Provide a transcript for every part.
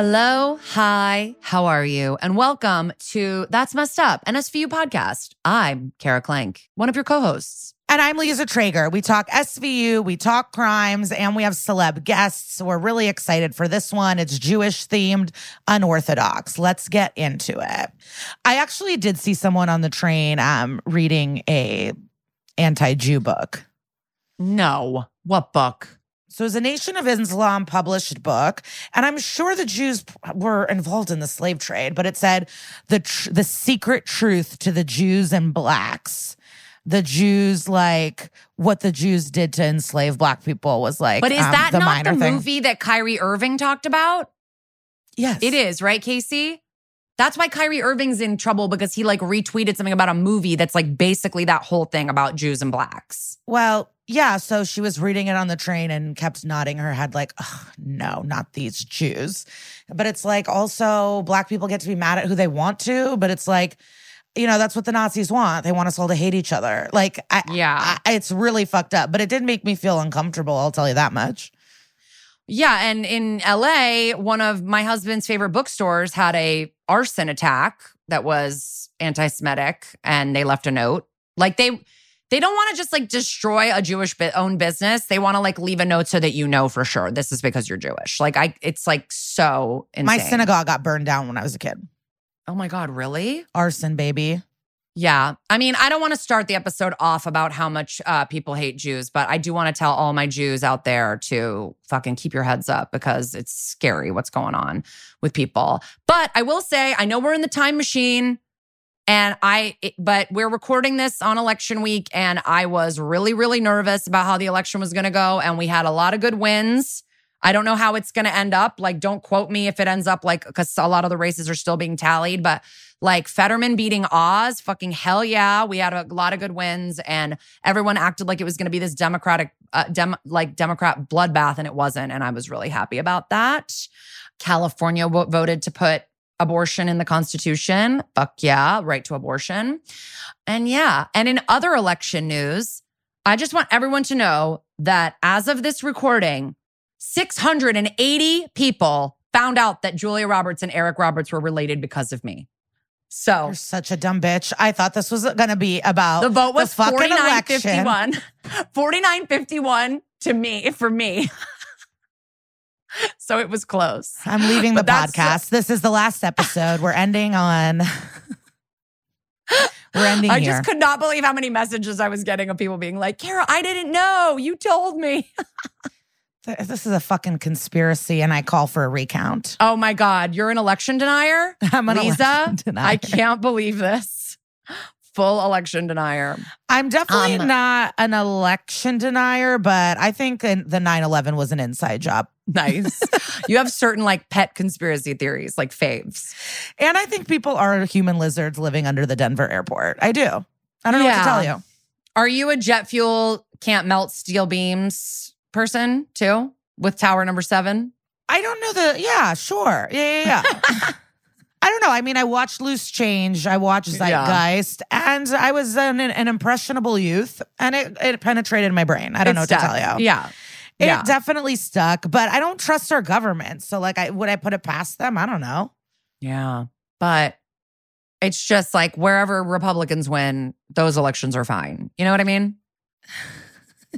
Hello, hi, how are you? And welcome to That's Messed Up, an SVU podcast. I'm Kara Klenk, one of your co-hosts. And I'm Liza Treyger. We talk SVU, we talk crimes, and we have celeb guests. We're really excited for this one. It's Jewish themed, unorthodox. Let's get into it. I actually did see someone on the train um, reading a anti-Jew book. No, what book? So it was a Nation of Islam published book, and I'm sure the Jews were involved in the slave trade, but it said the tr- the secret truth to the Jews and blacks. The Jews, like what the Jews did to enslave black people, was like. But is um, that the not the thing. movie that Kyrie Irving talked about? Yes, It is, right, Casey? That's why Kyrie Irving's in trouble because he like retweeted something about a movie that's like basically that whole thing about Jews and blacks. Well, yeah. So she was reading it on the train and kept nodding her head, like, "Ugh, no, not these Jews. But it's like also black people get to be mad at who they want to, but it's like, you know, that's what the Nazis want. They want us all to hate each other. Like, I, Yeah. I, it's really fucked up. But it did make me feel uncomfortable. I'll tell you that much. Yeah, and in LA, one of my husband's favorite bookstores had a arson attack that was anti-Semitic, and they left a note. Like they they don't want to just like destroy a Jewish owned business. They want to like leave a note so that you know for sure this is because you're Jewish. Like I, it's like so insane. My synagogue got burned down when I was a kid. Oh my god, really? Arson, baby. Yeah. I mean, I don't want to start the episode off about how much uh, people hate Jews, but I do want to tell all my Jews out there to fucking keep your heads up because it's scary what's going on with people. But I will say, I know we're in the time machine. And I, but we're recording this on election week, and I was really, really nervous about how the election was going to go. And we had a lot of good wins. I don't know how it's going to end up. Like, don't quote me if it ends up like, because a lot of the races are still being tallied, but like Fetterman beating Oz, fucking hell yeah. We had a lot of good wins, and everyone acted like it was going to be this Democratic, uh, dem- like Democrat bloodbath, and it wasn't. And I was really happy about that. California wo- voted to put abortion in the Constitution. Fuck yeah, right to abortion. And yeah. And in other election news, I just want everyone to know that as of this recording, 680 people found out that Julia Roberts and Eric Roberts were related because of me. So You're such a dumb bitch. I thought this was going to be about the vote was fucking 4951. election. 4951 to me, for me. so it was close. I'm leaving the But that's- podcast. This is the last episode. We're ending on. We're ending I here. just could not believe how many messages I was getting of people being like, Kara, I didn't know. You told me. Th- This is a fucking conspiracy, and I call for a recount. Oh my God, you're an election denier? I'm an Liza, election denier. I can't believe this. Full election denier. I'm definitely Um, not an election denier, but I think the 9 11 was an inside job. Nice. you have certain like pet conspiracy theories, like faves. And I think people are human lizards living under the Denver airport. I do. I don't know what to tell you. Are you a jet fuel can't melt steel beams person too with tower number seven? I don't know the, yeah, sure. Yeah, yeah, yeah. I don't know. I mean, I watched Loose Change, I watched Zeitgeist, and I was an, an impressionable youth, and it, it penetrated my brain. I don't know what to tell you. Yeah. It yeah. definitely stuck, but I don't trust our government. So, like, I would I put it past them? I don't know. Yeah. But it's just like wherever Republicans win, those elections are fine. You know what I mean?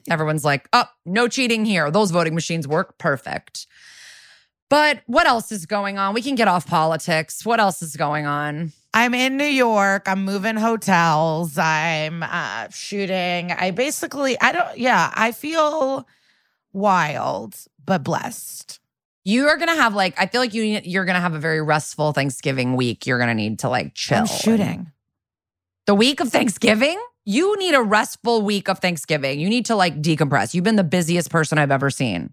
Everyone's like, oh, no cheating here. Those voting machines work perfect. But what else is going on? We can get off politics. What else is going on? I'm in New York. I'm moving hotels. I'm uh, shooting. I basically, I don't, yeah, I feel wild, but blessed. You are gonna have like I feel like you you're gonna have a very restful Thanksgiving week. You're gonna need to like chill. I'm shooting. The week of Thanksgiving? You need a restful week of Thanksgiving. You need to like decompress. You've been the busiest person I've ever seen.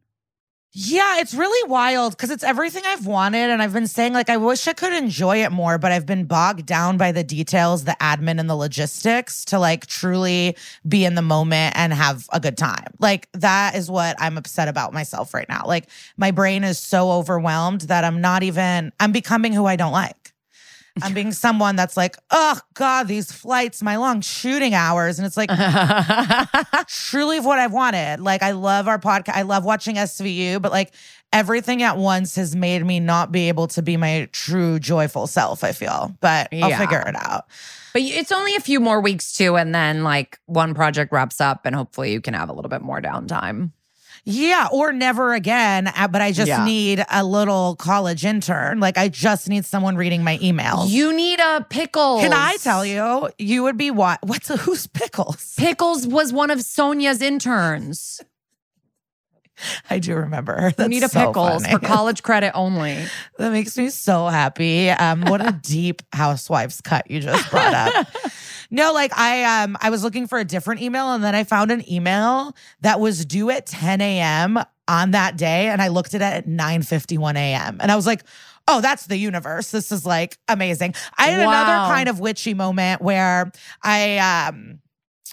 Yeah, it's really wild because it's everything I've wanted. And I've been saying, like, I wish I could enjoy it more, but I've been bogged down by the details, the admin, and the logistics to like truly be in the moment and have a good time. Like, that is what I'm upset about myself right now. Like, my brain is so overwhelmed that I'm not even, I'm becoming who I don't like. I'm being someone that's like, oh God, these flights, my long shooting hours. And it's like truly what I've wanted. Like I love our podcast. I love watching SVU, but like everything at once has made me not be able to be my true joyful self, I feel. But I'll Yeah. figure it out. But it's only a few more weeks too, and then like one project wraps up, and hopefully you can have a little bit more downtime. Yeah, or never again. uh, But I just Yeah. need a little college intern. Like I just need someone reading my emails. You need a pickles. Can I tell you? You would be what? What's a, who's pickles? Pickles was one of Sonja's interns. I do remember. You That's need a so pickles funny. for college credit only. That makes me so happy. Um, what a deep housewives cut you just brought up. No, like I um I was looking for a different email and then I found an email that was due at 10 a.m. on that day. And I looked at it at 9 51 a.m. And I was like, oh, that's the universe. This is like amazing. I had Wow. another kind of witchy moment where I um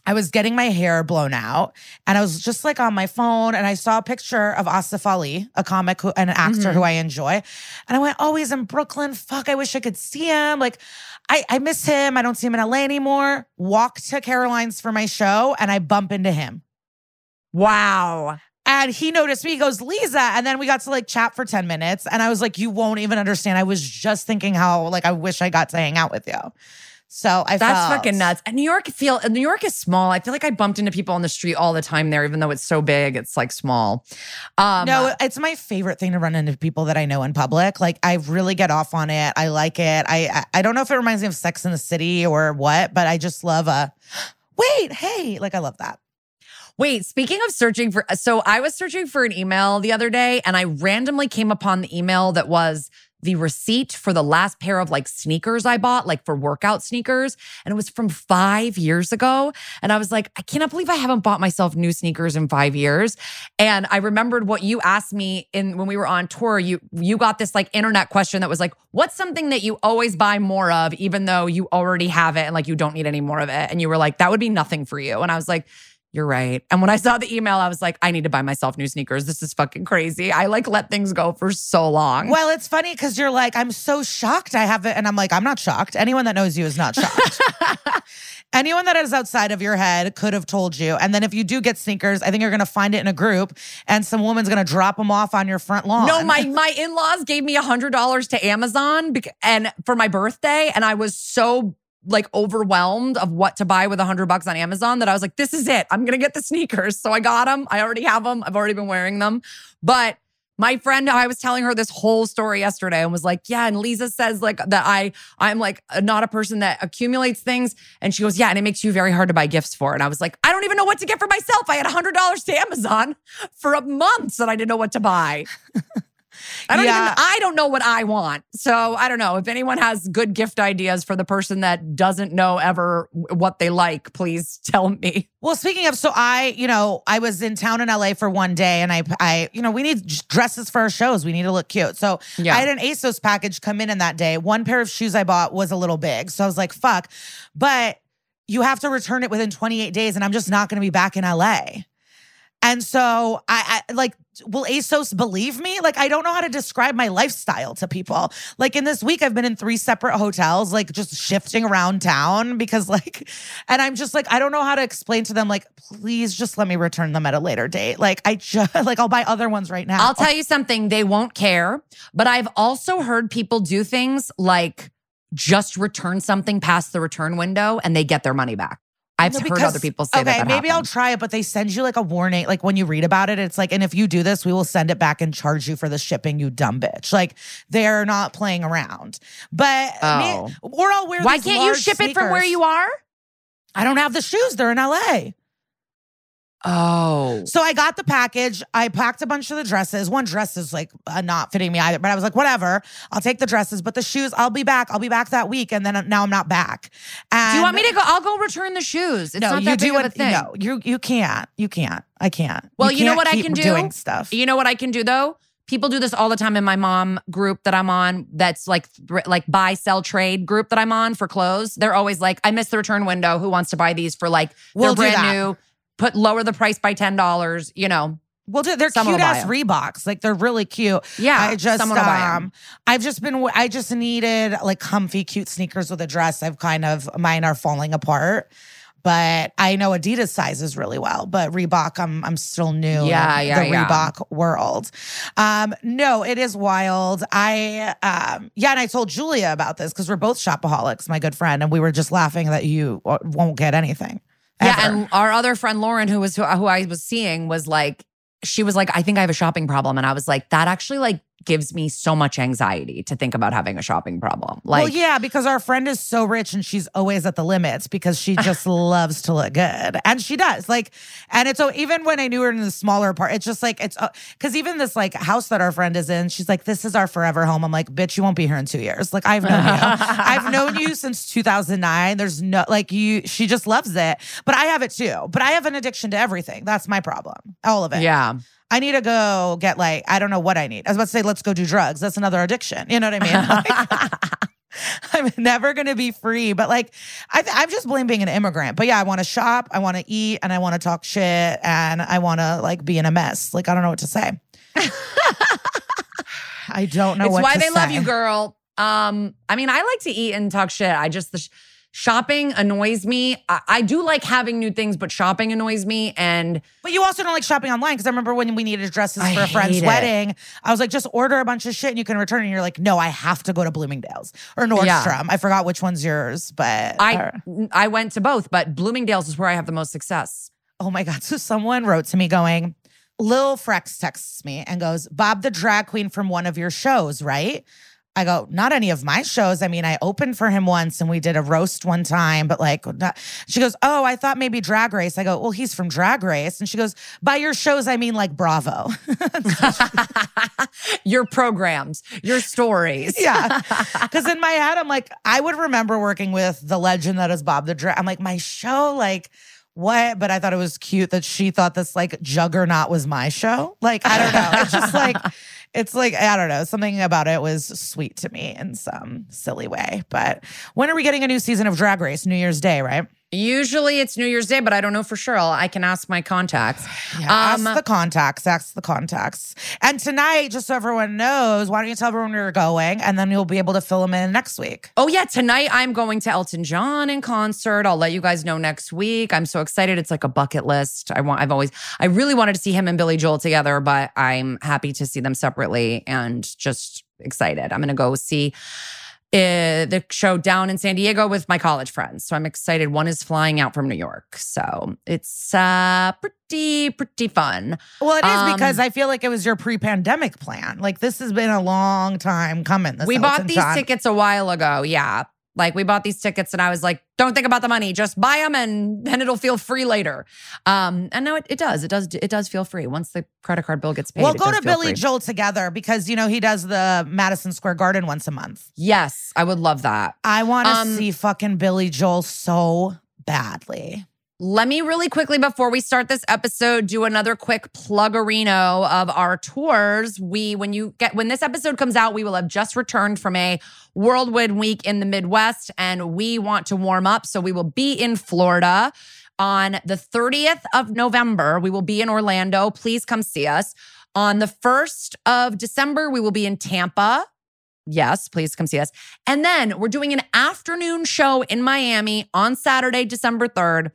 I was getting my hair blown out and I was just like on my phone and I saw a picture of Asif Ali, a comic who, and an actor Mhm. who I enjoy. And I went, oh, he's in Brooklyn. Fuck, I wish I could see him. Like, I, I miss him. I don't see him in LA anymore. Walk to Caroline's for my show and I bump into him. Wow. And he noticed me. He goes, Liza. And then we got to like chat for 10 minutes. And I was like, you won't even understand. I was just thinking how, like, I wish I got to hang out with you. So I That's felt- fucking nuts. And New York feel New York is small. I feel like I bumped into people on the street all the time there, even though it's so big. It's like small. Um, no, it's my favorite thing to run into people that I know in public. Like I really get off on it. I like it. I I, I don't know if it reminds me of Sex in the City or what, but I just love a wait, hey, like I love that. Wait, speaking of searching for, so I was searching for an email the other day and I randomly came upon the email that was the receipt for the last pair of like sneakers I bought, like for workout sneakers. And it was from five years ago. And I was like, I cannot believe I haven't bought myself new sneakers in five years. And I remembered what you asked me in when we were on tour. You you got this like internet question that was like, what's something that you always buy more of, even though you already have it and like you don't need any more of it? And you were like, that would be nothing for you. And I was like, you're right. And when I saw the email, I was like, I need to buy myself new sneakers. This is fucking crazy. I like let things go for so long. Well, it's funny because you're like, I'm so shocked I have it. And I'm like, I'm not shocked. Anyone that knows you is not shocked. Anyone that is outside of your head could have told you. And then if you do get sneakers, I think you're going to find it in a group and some woman's going to drop them off on your front lawn. No, my my in-laws gave me a hundred dollars to Amazon and for my birthday, and I was so like overwhelmed of what to buy with a hundred bucks on Amazon that I was like, this is it. I'm gonna get the sneakers. So I got them. I already have them. I've already been wearing them. But my friend, I was telling her this whole story yesterday and was like, yeah. And Liza says like that I I'm like not a person that accumulates things. And she goes, yeah, and it makes you very hard to buy gifts for. And I was like, I don't even know what to get for myself. I had a hundred dollars to Amazon for a month and I didn't know what to buy. I don't Yeah. even I don't know what I want. So I don't know. If anyone has good gift ideas for the person that doesn't know ever what they like, please tell me. Well, speaking of, so I, you know, I was in town in LA for one day and I, I, you know, we need dresses for our shows. We need to look cute. So Yeah. I had an ASOS package come in in that day. One pair of shoes I bought was a little big. So I was like, fuck. But you have to return it within 28 days and I'm just not going to be back in LA. And so I, I like, will ASOS believe me? Like, I don't know how to describe my lifestyle to people. Like in this week, I've been in three separate hotels, like just shifting around town because like, and I'm just like, I don't know how to explain to them, like, please just let me return them at a later date. Like, I just, like, I'll buy other ones right now. I'll tell you something, they won't care. But I've also heard people do things like just return something past the return window and they get their money back. I've No, heard because- other people say okay, that. that maybe I'll try it, but they send you like a warning. Like when you read about it, it's like, and if you do this, we will send it back and charge you for the shipping, you dumb bitch. Like they're not playing around. But Oh. me, or I'll wear. Why can't you ship it from where you are? I don't have the shoes. They're in LA. Oh. So I got the package. I packed a bunch of the dresses. One dress is like uh, not fitting me either, but I was like, whatever. I'll take the dresses, but the shoes, I'll be back. I'll be back that week, and then uh, now I'm not back. And Do you want me to go? I'll go return the shoes. It's no, not you that big do of a thing. No, you you can't. You can't. I can't. Well, you know can't what I can do? Doing stuff. You know what I can do though? People do this all the time in my mom group that I'm on. That's like like buy sell trade group that I'm on for clothes. They're always like, I missed the return window. Who wants to buy these for like We'll they're brand new? Put lower the price by ten dollars. You know, Well, they're Someone cute ass. Reeboks. Like they're really cute. yeah. I just someone will buy 'em. um I've just been I just needed like comfy cute sneakers with a dress. I've kind of mine are falling apart. But I know Adidas sizes really well, but Reebok, I'm I'm still new. Yeah, yeah, the yeah. Reebok world. Um, no, it is wild. I um, yeah, and I told Julia about this because we're both shopaholics, my good friend, and we were just laughing that you uh, won't get anything. Yeah, and our other friend Lauren, who was who, who I was seeing, was like, she was like, I think I have a shopping problem, and I was like, that actually like gives me so much anxiety to think about having a shopping problem. Like, well, yeah, because our friend is so rich and she's always at the limits because she just loves to look good. And she does. Like, and it's so even when I knew her in the smaller part, it's just like, it's oh, because even this like house that our friend is in, she's like, this is our forever home. I'm like, bitch, you won't be here in two years. Like, I've known you. I've known you since 2009. There's no, like, you, she just loves it. But I have it too. But I have an addiction to everything. That's my problem. All of it. yeah. I need to go get like, I don't know what I need. I was about to say, let's go do drugs. That's another addiction. You know what I mean? Like, I'm never going to be free, but like, I, I'm just blame being an immigrant. But yeah, I want to shop, I want to eat, and I want to talk shit, and I want to like be in a mess. Like, I don't know what to say. I don't know it's why they love you, girl. Um, I mean, I like to eat and talk shit. I just the sh- shopping annoys me. I, I do like having new things, but shopping annoys me. And But you also don't like shopping online because I remember when we needed dresses I for a friend's it. wedding, I was like, just order a bunch of shit and you can return. it. And you're like, no, I have to go to Bloomingdale's or Nordstrom. Yeah. I forgot which one's yours, but I or- I went to both, but Bloomingdale's is where I have the most success. Oh my God. So someone wrote to me going, Lil Frex texts me and goes, Bob the drag queen from one of your shows, right? I go, not any of my shows. I mean, I opened for him once and we did a roast one time, but like, not, she goes, Oh, I thought maybe Drag Race. I go, Well, he's from Drag Race. And she goes, By your shows, I mean like Bravo. your programs, your stories. yeah. Because in my head, I'm like, I would remember working with the legend that is Bob the Drag. I'm like, my show, like, what? But I thought it was cute that she thought this like juggernaut was my show. Like, I don't know. It's just like, it's like, I don't know. Something about it was sweet to me in some silly way. But when are we getting a new season of Drag Race? New Year's Day, right? Usually it's New Year's Day, but I don't know for sure. I'll- I can ask my contacts. Yeah, Um, ask the contacts. Ask the contacts. And tonight, just so everyone knows, why don't you tell everyone where you're going, and then you'll be able to fill them in next week. Oh yeah, tonight I'm going to Elton John in concert. I'll let you guys know next week. I'm so excited. It's like a bucket list. I want I've always I really wanted to see him and Billy Joel together, but I'm happy to see them separately and just excited. I'm going to go see uh, the show down in San Diego with my college friends. So I'm excited. One is flying out from New York. So it's uh pretty pretty fun. Well, it is Um, because I feel like it was your pre-pandemic plan. Like this has been a long time coming. This we bought these tickets a while ago. Yeah. Like we bought these tickets and I was like, don't think about the money, just buy them and then it'll feel free later. Um, and no, it, it does. It does it does feel free. Once the credit card bill gets paid. We'll go to Billy free. Joel together because you know he does the Madison Square Garden once a month. Yes, I would love that. I want to Um, see fucking Billy Joel so badly. Let me really quickly before we start this episode do another quick pluggerino of our tours. We when you get when this episode comes out, we will have just returned from a whirlwind week in the Midwest and we want to warm up. So we will be in Florida on the 30th of November. We will be in Orlando. Please come see us. On the 1st of December, we will be in Tampa. Yes, please come see us. And then we're doing an afternoon show in Miami on Saturday, December 3rd.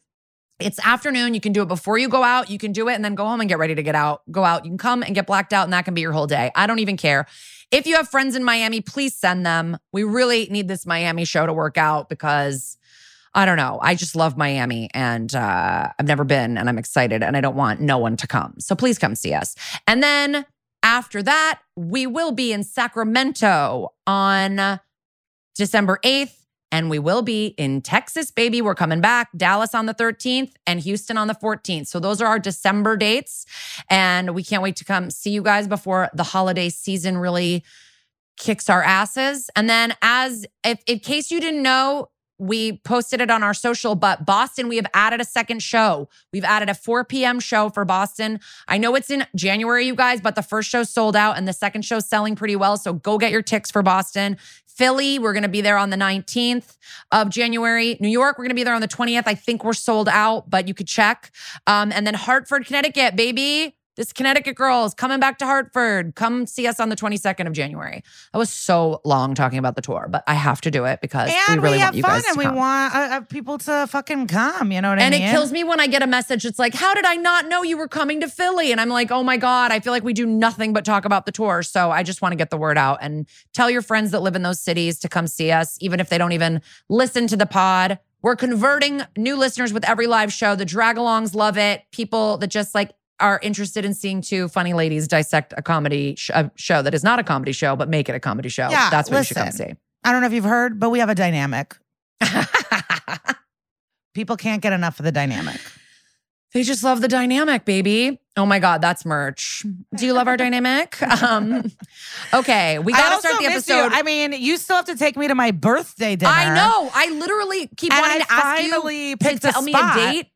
It's afternoon. You can do it before you go out. You can do it and then go home and get ready to get out. Go out. You can come and get blacked out, and that can be your whole day. I don't even care. If you have friends in Miami, please send them. We really need this Miami show to work out because I don't know. I just love Miami and uh, I've never been and I'm excited and I don't want no one to come. So please come see us. And then after that, we will be in Sacramento on December 8th. And we will be in Texas, baby. We're coming back. Dallas on the 13th and Houston on the 14th. So those are our December dates. And we can't wait to come see you guys before the holiday season really kicks our asses. And then, as if in case you didn't know, we posted it on our social, but Boston, we have added a second show. We've added a 4 p.m. show for Boston. I know it's in January, you guys, but the first show sold out and the second show's selling pretty well. So go get your ticks for Boston. Philly, we're going to be there on the 19th of January. New York, we're going to be there on the 20th. I think we're sold out, but you could check. Um, and then Hartford, Connecticut, baby. This Connecticut girl is coming back to Hartford. Come see us on the 22nd of January. I was so long talking about the tour, but I have to do it because and we really have want you fun guys to and we come. want uh, uh, people to fucking come. You know what I and mean? And it kills me when I get a message. It's like, how did I not know you were coming to Philly? And I'm like, oh my God, I feel like we do nothing but talk about the tour. So I just want to get the word out and tell your friends that live in those cities to come see us, even if they don't even listen to the pod. We're converting new listeners with every live show. The drag alongs love it. People that just like are interested in seeing two funny ladies dissect a comedy sh- a show that is not a comedy show, but make it a comedy show. Yeah, That's what you should come see. I don't know if you've heard, but we have a dynamic. People can't get enough of the dynamic. They just love the dynamic, baby. Oh my God, that's merch. Do you love our dynamic? Um, okay, we gotta start the miss you. episode. I mean, you still have to take me to my birthday dinner. I know. I literally keep And wanting I to ask you to a tell me a date.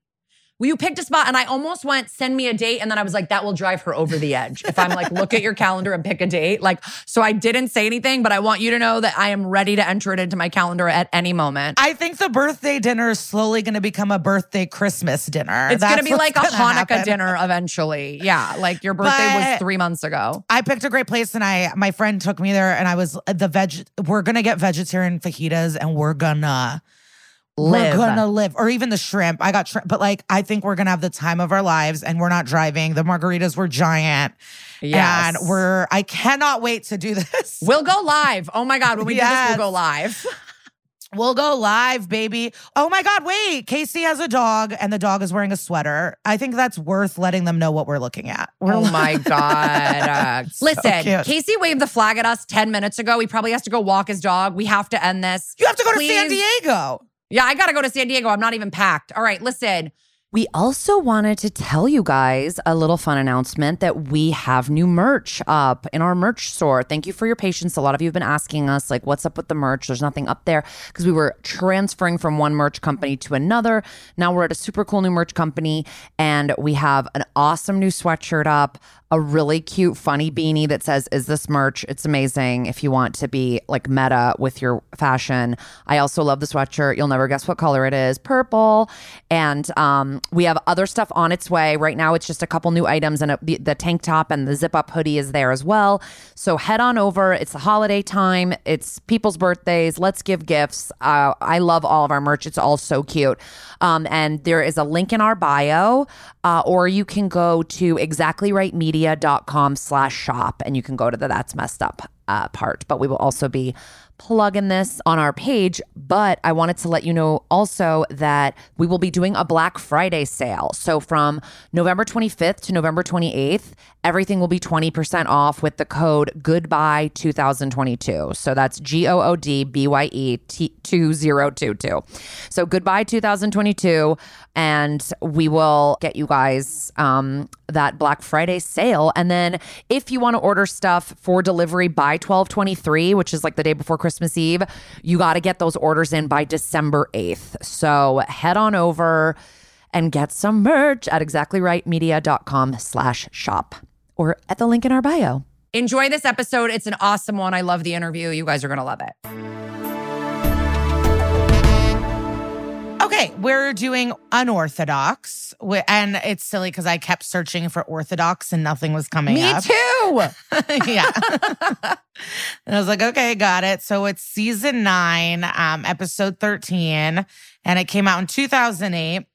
Well, you picked a spot, and I almost went, send me a date. And then I was like, that will drive her over the edge. If I'm like, look at your calendar and pick a date. Like, so I didn't say anything, but I want you to know that I am ready to enter it into my calendar at any moment. I think the birthday dinner is slowly going to become a birthday Christmas dinner. it's going to be like a Hanukkah happen. dinner eventually. Yeah. Like your birthday was three months ago. I picked a great place and I my friend took me there and I was uh, the veg we're gonna get vegetarian fajitas and we're gonna Live. we're gonna live or even the shrimp. I got shrimp, but like I think we're gonna have the time of our lives and we're not driving. The margaritas were giant. Yes. And we're I cannot wait to do this. We'll go live. Oh my God. When we do this, Yes. we'll go live. We'll go live, baby. Oh my God, wait. Casey has a dog and the dog is wearing a sweater. I think that's worth letting them know what we're looking at. We're Oh my God. Uh, listen, cute. Casey waved the flag at us 10 minutes ago. He probably has to go walk his dog. We have to end this. You have to go to San Diego. Yeah, I got to go to San Diego. I'm not even packed. All right, listen. We also wanted to tell you guys a little fun announcement that we have new merch up in our merch store. Thank you for your patience. A lot of you have been asking us, like, what's up with the merch? There's nothing up there because we were transferring from one merch company to another. Now we're at a super cool new merch company and we have an awesome new sweatshirt up, a really cute, funny beanie that says, Is this merch? It's amazing if you want to be like meta with your fashion. I also love the sweatshirt. You'll never guess what color it is purple. And um, we have other stuff on its way. Right now, it's just a couple new items, and a, the, tank top and the zip up hoodie is there as well. So head on over. It's the holiday time, it's people's birthdays. Let's give gifts. Uh, I love all of our merch, it's all so cute. Um, and there is a link in our bio, uh, or you can go to exactlyrightmedia.com slash shop and you can go to the That's Messed Up uh, part. But we will also be plugging this on our page. But I wanted to let you know also that we will be doing a Black Friday sale. So from November 25th to November 28th, everything will be 20% off with the code goodbye 2022. So that's G O O D B Y E T 2022. So goodbye 2022. And we will get you guys um, that Black Friday sale. And then if you want to order stuff for delivery by 1223, which is like the day before Christmas Eve, you got to get those orders in by December 8th. So head on over and get some merch at exactlyrightmedia.com slash shop or at the link in our bio. Enjoy this episode. It's an awesome one. I love the interview. You guys are going to love it. Okay, we're doing unorthodox, and it's silly because I kept searching for orthodox and nothing was coming Me up. too. yeah, and I was like, okay, got it. So it's season nine, um, episode thirteen, and it came out in two thousand eight.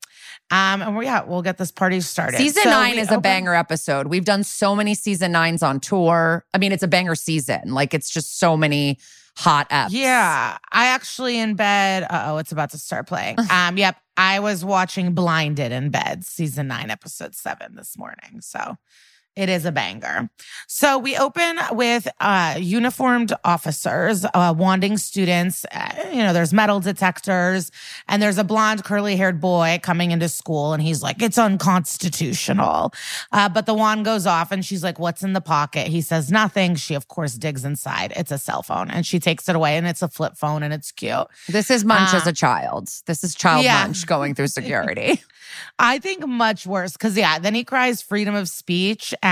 Um, and we yeah, we'll get this party started. Season So nine is a banger episode. We've done so many season nines on tour. I mean, it's a banger season. Like it's just so many hot eps. Yeah, I actually in bed. Uh oh, it's about to start playing. Um, yep, I was watching Blinded in bed, season nine, episode seven this morning. So it is a banger. So we open with uh, uniformed officers uh, wanding students. Uh, you know, there's metal detectors, and there's a blonde, curly haired boy coming into school, and he's like, "It's unconstitutional." Uh, but the wand goes off, and she's like, "What's in the pocket?" He says nothing. She, of course, digs inside. It's a cell phone, and she takes it away, and it's a flip phone, and it's cute. This is Munch Uh, as a child. This is child yeah. Munch going through security. I think much worse because, yeah, then he cries freedom of speech. And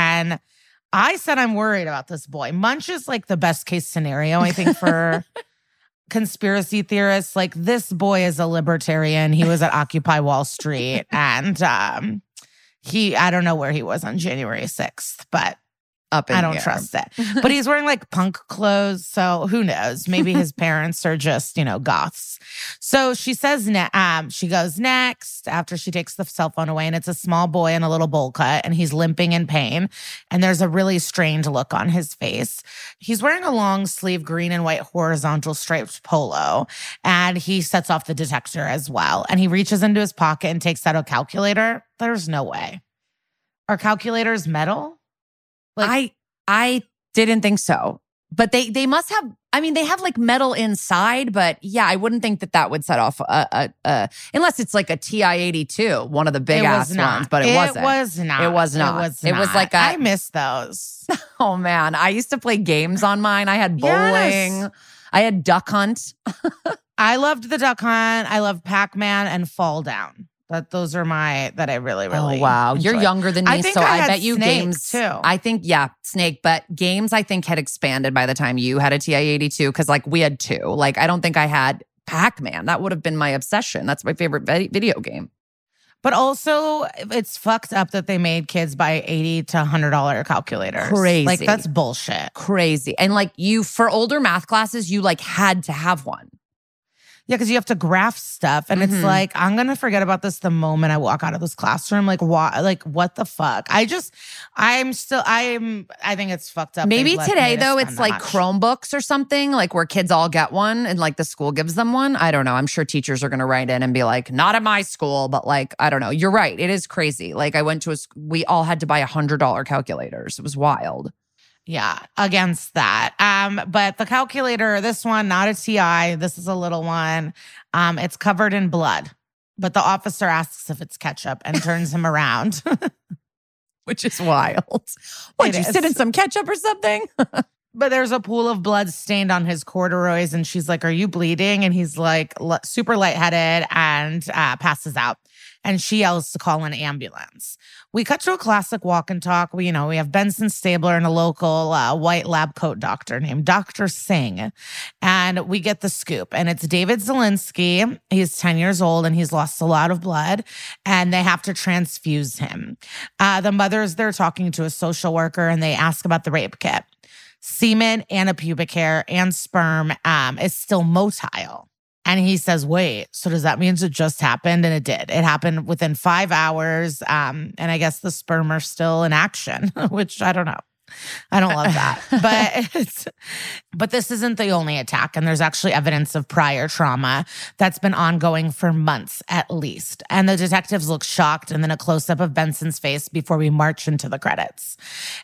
I said, I'm worried about this boy. Munch is like the best case scenario, I think, for conspiracy theorists. Like, this boy is a libertarian. He was at Occupy Wall Street. And um, he, I don't know where he was on January 6th, but Up in I don't here. trust it. But he's wearing like punk clothes. So who knows? Maybe his parents are just, you know, goths. So she says, ne- um, she goes next after she takes the cell phone away, and it's a small boy in a little bowl cut, and he's limping in pain. And there's a really strained look on his face. He's wearing a long sleeve green and white horizontal striped polo, and he sets off the detector as well. And he reaches into his pocket and takes out a calculator. There's no way. Are calculators metal? Like- I I didn't think so. But they they must have I mean they have like metal inside but yeah I wouldn't think that that would set off a, a, a unless it's like a TI-82 one of the big ass not. ones but it, wasn't. was not. It was not. It was, not. It was like a- I miss those. Oh man, I used to play games on mine. I had bowling. Yes. I had duck hunt. I loved the Duck Hunt. I loved Pac Man and Fall Down. That those are my that I really oh, really. oh wow, you're younger than me, I so I I, bet you games too. I think yeah, Snake, but games I think had expanded by the time you had a TI-82 because like we had two. Like I don't think I had Pac-Man. That would have been my obsession. That's my favorite video game. But also, it's fucked up that they made kids buy eighty to hundred dollar calculators. Crazy. Like that's bullshit. Crazy. And like you for older math classes, you like had to have one. Yeah, because you have to graph stuff, and it's Mhm. like I'm gonna forget about this the moment I walk out of this classroom. Like, why? Like, what the fuck? I just, I'm still, I'm, I think it's fucked up. Maybe today though, it's like. Chromebooks or something, like where kids all get one and like the school gives them one. I don't know. I'm sure teachers are going to write in and be like, not at my school, but like, I don't know. You're right. It is crazy. Like I went to a, we all had to buy a hundred dollar calculators. It was wild. Yeah, against that. Um, but the calculator, this one, not a TI. This is a little one. Um, it's covered in blood. But the officer asks if it's ketchup and turns him around. Which is wild. What, It you sit in some ketchup or something? but there's a pool of blood stained on his corduroys, and she's like, "Are you bleeding?" And he's like, super lightheaded and uh, passes out. And she yells to call an ambulance. We cut to a classic walk and talk. We, you know, we have Benson Stabler and a local uh, white lab coat doctor named Dr. Singh. And we get the scoop. And it's David Zelinsky. He's 10 years old and he's lost a lot of blood, and they have to transfuse him. Uh, the mother's there talking to a social worker and they ask about the rape kit. Semen and a pubic hair and sperm um, is still motile. And he says, wait, so does that mean it just happened? And it did. It happened within five hours. Um, and I guess the sperm are still in action, which I don't know. I don't love that. but it's, but this isn't the only attack. And there's actually evidence of prior trauma that's been ongoing for months at least. And the detectives look shocked and then a close up of Benson's face before we march into the credits.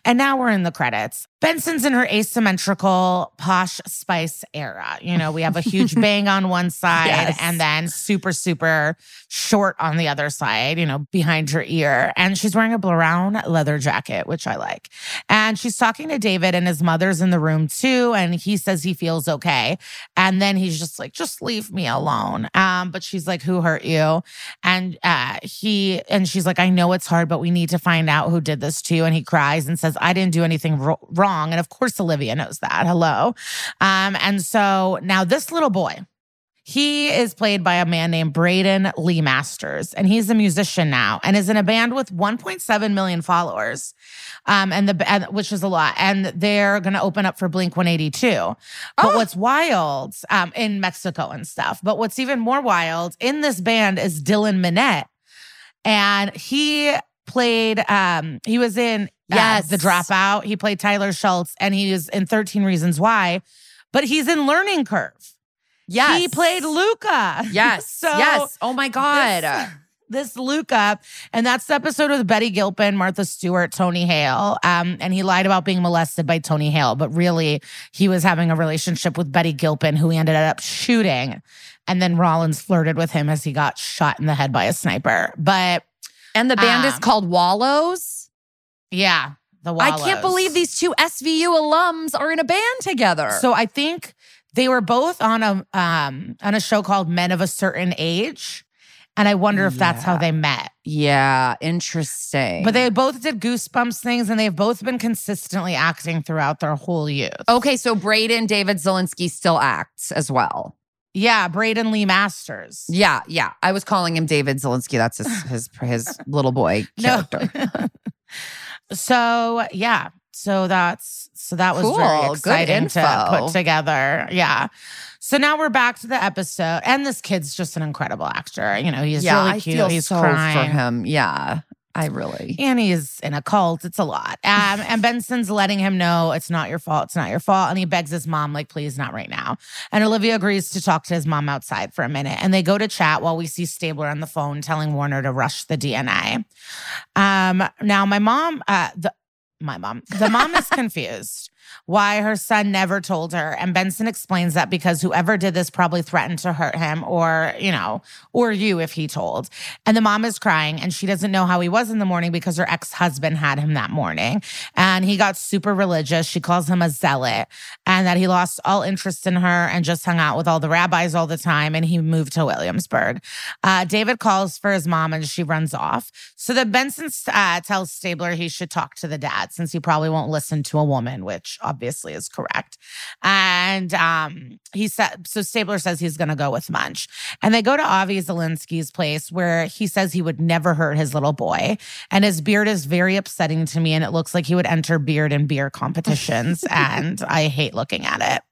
And now we're in the credits. Benson's in her asymmetrical posh spice era. You know, we have a huge bang on one side Yes. and then super, super short on the other side, you know, behind her ear. And she's wearing a brown leather jacket, which I like. And she's talking to David, and his mother's in the room too. And he says he feels okay. And then he's just like, just leave me alone. Um, but she's like, who hurt you? And uh, he, and she's like, I know it's hard, but we need to find out who did this to you. And he cries and says, I didn't do anything ro- wrong. And of course, Olivia knows that. Hello. Um, and so now this little boy, he is played by a man named Braeden Lemasters, and he's a musician now and is in a band with 1.7 million followers, um, and the and, which is a lot. And they're going to open up for Blink 182. But Oh. what's wild um, in Mexico and stuff, but what's even more wild in this band is Dylan Minnette. and he played. Um, he was in Yes. the Dropout. He played Tyler Schultz, and he is in Thirteen Reasons Why. But he's in Learning Curve. Yes. He played Luca. Yes. so yes. Oh my God. this, this Luca, and that's the episode with Betty Gilpin, Martha Stewart, Tony Hale. Um, and he lied about being molested by Tony Hale, but really he was having a relationship with Betty Gilpin, who he ended up shooting. And then Rollins flirted with him as he got shot in the head by a sniper. But and the band is Um, called Wallows. Yeah, the I can't believe these two SVU alums are in a band together. So I think they were both on a um on a show called Men of a Certain Age. And I wonder if that's how they met. yeah, interesting. But they both did goosebumps things and they've both been consistently acting throughout their whole youth. okay, so Braeden David Zelensky still acts as well. Yeah, Braeden Lemasters. Yeah, yeah. I was calling him David Zelensky. That's his his his little boy No. character. so yeah. So that's so that was Cool. very exciting to put together. Yeah. So now we're back to the episode. And this kid's just an incredible actor. You know, he's yeah, really I cute. feel he's so crying. for him. Yeah, I really. and he's in a cult. It's a lot. Um, and Benson's letting him know it's not your fault. It's not your fault. And he begs his mom, like, please, not right now. And Olivia agrees to talk to his mom outside for a minute. And they go to chat while we see Stabler on the phone telling Warner to rush the DNA. Um, now, my mom, uh, the my mom, the mom is confused why her son never told her. And Benson explains that because whoever did this probably threatened to hurt him or, you know, or you if he told. And the mom is crying and she doesn't know how he was in the morning because her ex husband had him that morning. And he got super religious. She calls him a zealot and that he lost all interest in her and just hung out with all the rabbis all the time. And he moved to Williamsburg. Uh, David calls for his mom and she runs off. So then Benson uh, tells Stabler he should talk to the dad since he probably won't listen to a woman, which obviously is correct. And um, he said, so Stabler says he's going to go with Munch. And they go to Avi Zelinsky's place where he says he would never hurt his little boy. And his beard is very upsetting to me. And it looks like he would enter beard and beer competitions. and I hate looking at it.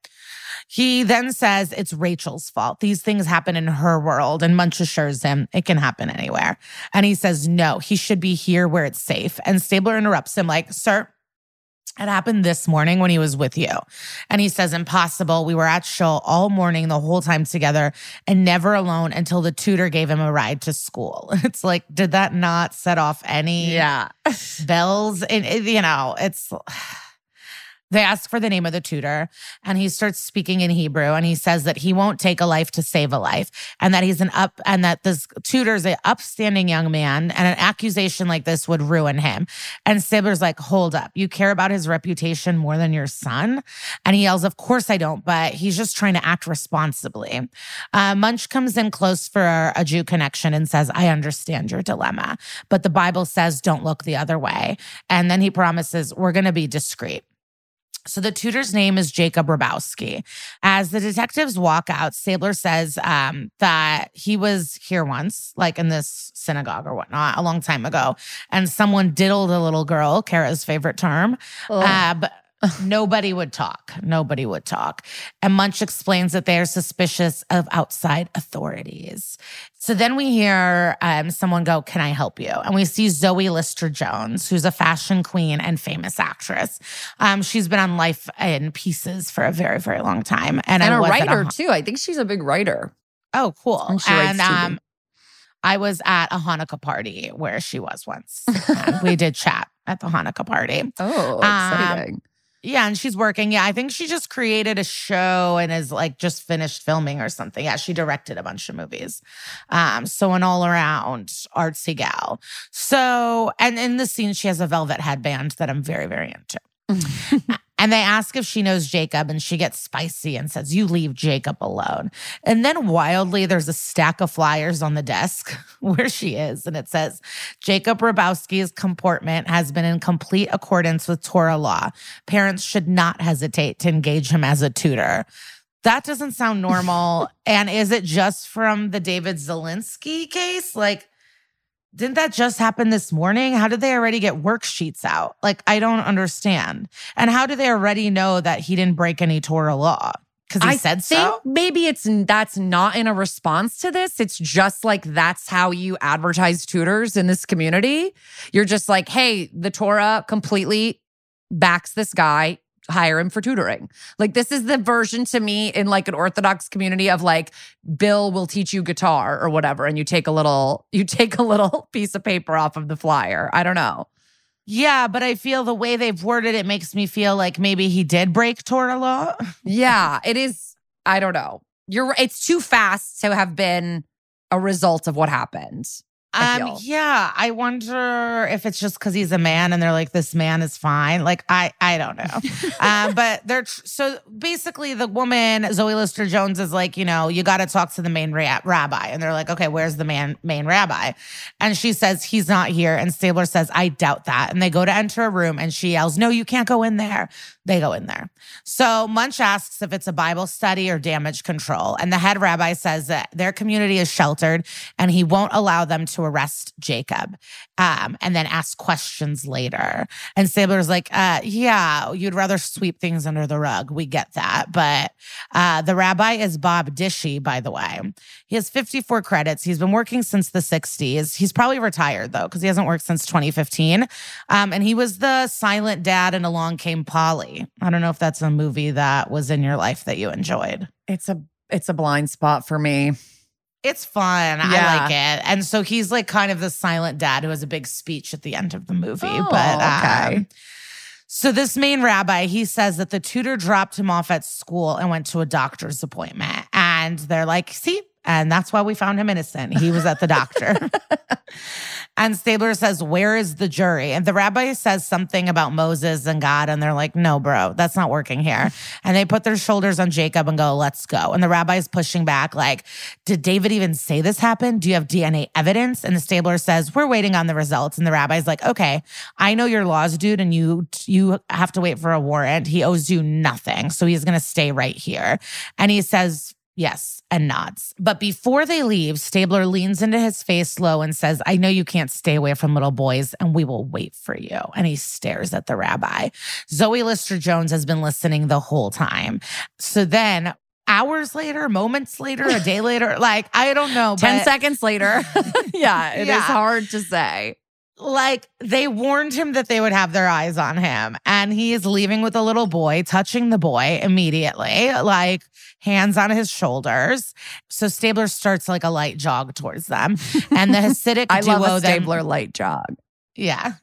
He then says it's Rachel's fault. These things happen in her world. And Munch assures him it can happen anywhere. And he says, no, he should be here where it's safe. And Stabler interrupts him, like, sir, it happened this morning when he was with you. And he says, Impossible. We were at shul all morning, the whole time together, and never alone until the tutor gave him a ride to school. It's like, did that not set off any yeah. bells? And, you know, it's. They ask for the name of the tutor, and he starts speaking in Hebrew. And he says that he won't take a life to save a life, and that he's an up, and that this tutor is an upstanding young man, and an accusation like this would ruin him. And Stabler's like, "Hold up, you care about his reputation more than your son?" And he yells, "Of course I don't, but he's just trying to act responsibly." Uh, Munch comes in close for a Jew connection and says, "I understand your dilemma, but the Bible says don't look the other way." And then he promises, "We're going to be discreet." So the tutor's name is Jacob Rabowski. As the detectives walk out, Stabler says um, that he was here once, like in this synagogue or whatnot, a long time ago, and someone diddled a little girl, Kara's favorite term. Uh, but nobody would talk. Nobody would talk. And Munch explains that they are suspicious of outside authorities. So then we hear um, someone go, Can I help you? And we see Zoe Lister Jones, who's a fashion queen and famous actress. Um, she's been on Life in Pieces for a very, very long time. And, and a writer a- too. I think she's a big writer. Oh, cool. And and um, I was at a Hanukkah party where she was once. We did chat at the Hanukkah party. Oh, Um, exciting. Yeah, and she's working. Yeah, I think she just created a show and is like just finished filming or something. Yeah, she directed a bunch of movies. Um, so an all around artsy gal. So, and in the scene, she has a velvet headband that I'm very, very into. And they ask if she knows Jacob, and she gets spicy and says, You leave Jacob alone. And then wildly, there's a stack of flyers on the desk where she is. And it says, Jacob Rabowski's comportment has been in complete accordance with Torah law. Parents should not hesitate to engage him as a tutor. That doesn't sound normal. and is it just from the David Zelinsky case? Like, didn't that just happen this morning? How did they already get worksheets out? Like, I don't understand. And how do they already know that he didn't break any Torah law? Because he I said think so. maybe it's that's not in a response to this. It's just like that's how you advertise tutors in this community. You're just like, hey, the Torah completely backs this guy. Hire him for tutoring. Like this is the version to me in like an Orthodox community of like Bill will teach you guitar or whatever, and you take a little you take a little piece of paper off of the flyer. I don't know. Yeah, but I feel the way they've worded it makes me feel like maybe he did break Torah law. Yeah, it is. I don't know. You're. It's too fast to have been a result of what happened. I Um, yeah, I wonder if it's just because he's a man and they're like, this man is fine. Like, I, I don't know. um, but they're tr- so basically the woman Zoe Lister Jones is like, you know, you got to talk to the main ra- rabbi, and they're like, okay, where's the man main rabbi? And she says he's not here, and Stabler says, I doubt that. And they go to enter a room, and she yells, no, you can't go in there. They go in there. So Munch asks if it's a Bible study or damage control, and the head rabbi says that their community is sheltered, and he won't allow them to arrest Jacob, um, and then ask questions later. And Stabler's like, uh, yeah, you'd rather sweep things under the rug. We get that. But uh, the rabbi is Bob Dishy, by the way. He has 54 credits. He's been working since the 60s. He's probably retired, though, because he hasn't worked since 2015. Um, and he was the silent dad in Along Came Polly. I don't know if that's a movie that was in your life that you enjoyed. It's a it's a blind spot for me. It's fun. Yeah. I like it. And so he's like kind of the silent dad who has a big speech at the end of the movie. Oh, but okay. um, so this main rabbi, he says that the tutor dropped him off at school and went to a doctor's appointment. And they're like, see, and that's why we found him innocent. He was at the doctor. and Stabler says, Where is the jury? And the rabbi says something about Moses and God. And they're like, No, bro, that's not working here. And they put their shoulders on Jacob and go, Let's go. And the rabbi is pushing back, like, Did David even say this happened? Do you have DNA evidence? And the Stabler says, We're waiting on the results. And the rabbi's like, Okay, I know your laws, dude, and you you have to wait for a warrant. He owes you nothing. So he's gonna stay right here. And he says, Yes, and nods. But before they leave, Stabler leans into his face low and says, I know you can't stay away from little boys, and we will wait for you. And he stares at the rabbi. Zoe Lister Jones has been listening the whole time. So then, hours later, moments later, a day later, like, I don't know. 10 but- seconds later. yeah, it is Yeah. hard to say. Like they warned him that they would have their eyes on him and he is leaving with a little boy touching the boy immediately like hands on his shoulders so stabler starts like a light jog towards them and the hasidic I duo love a then Stabler light jog. yeah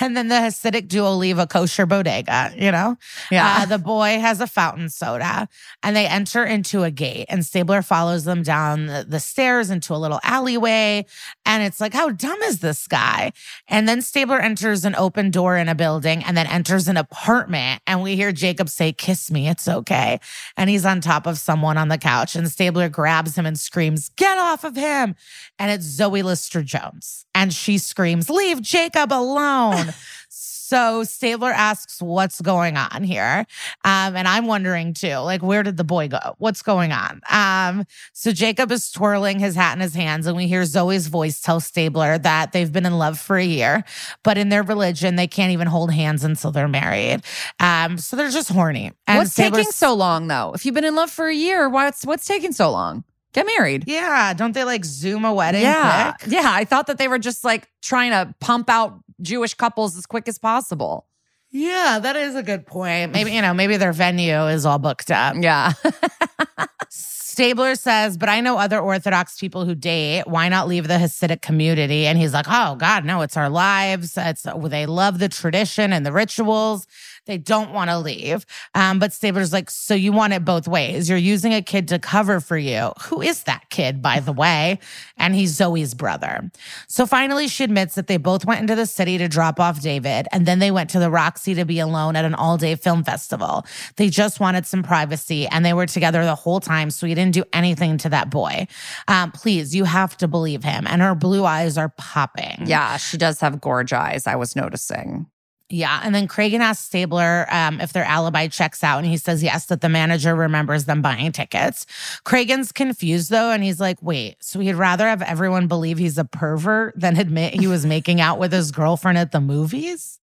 and then the Hasidic duo leave a kosher bodega, you know? Yeah. Uh, the boy has a fountain soda and they enter into a gate and Stabler follows them down the, the stairs into a little alleyway. And it's like, how dumb is this guy? And then Stabler enters an open door in a building and then enters an apartment. And we hear Jacob say, Kiss me, it's okay. And he's on top of someone on the couch. And Stabler grabs him and screams, Get off of him. And it's Zoe Lister Jones. And she screams, Leave Jacob alone. So Stabler asks what's going on here. Um, and I'm wondering too, like, where did the boy go? What's going on? Um, so Jacob is twirling his hat in his hands, and we hear Zoe's voice tell Stabler that they've been in love for a year, but in their religion, they can't even hold hands until they're married. Um, so they're just horny. And what's Stabler's- taking so long though? If you've been in love for a year, what's what's taking so long? Get married. Yeah, don't they like zoom a wedding? yeah. quick? Yeah. I thought that they were just like trying to pump out Jewish couples as quick as possible. Yeah, that is a good point. Maybe, you know, maybe their venue is all booked up. Yeah. Stabler says, but I know other Orthodox people who date. Why not leave the Hasidic community? And he's like, oh, God, no, it's our lives. It's, they love the tradition and the rituals. They don't want to leave. Um, but Stabler's like, so you want it both ways. You're using a kid to cover for you. Who is that kid, by the way? And he's Zoe's brother. So finally, she admits that they both went into the city to drop off David, and then they went to the Roxy to be alone at an all day film festival. They just wanted some privacy, and they were together the whole time, so he didn't do anything to that boy. Um, please, you have to believe him. And her blue eyes are popping. yeah. She does have gorge eyes. I was noticing. Yeah. And then Cragen asks Stabler um, if their alibi checks out. And he says yes, that the manager remembers them buying tickets. Cragen's confused though. And he's like, wait, so he'd rather have everyone believe he's a pervert than admit he was making out with his girlfriend at the movies?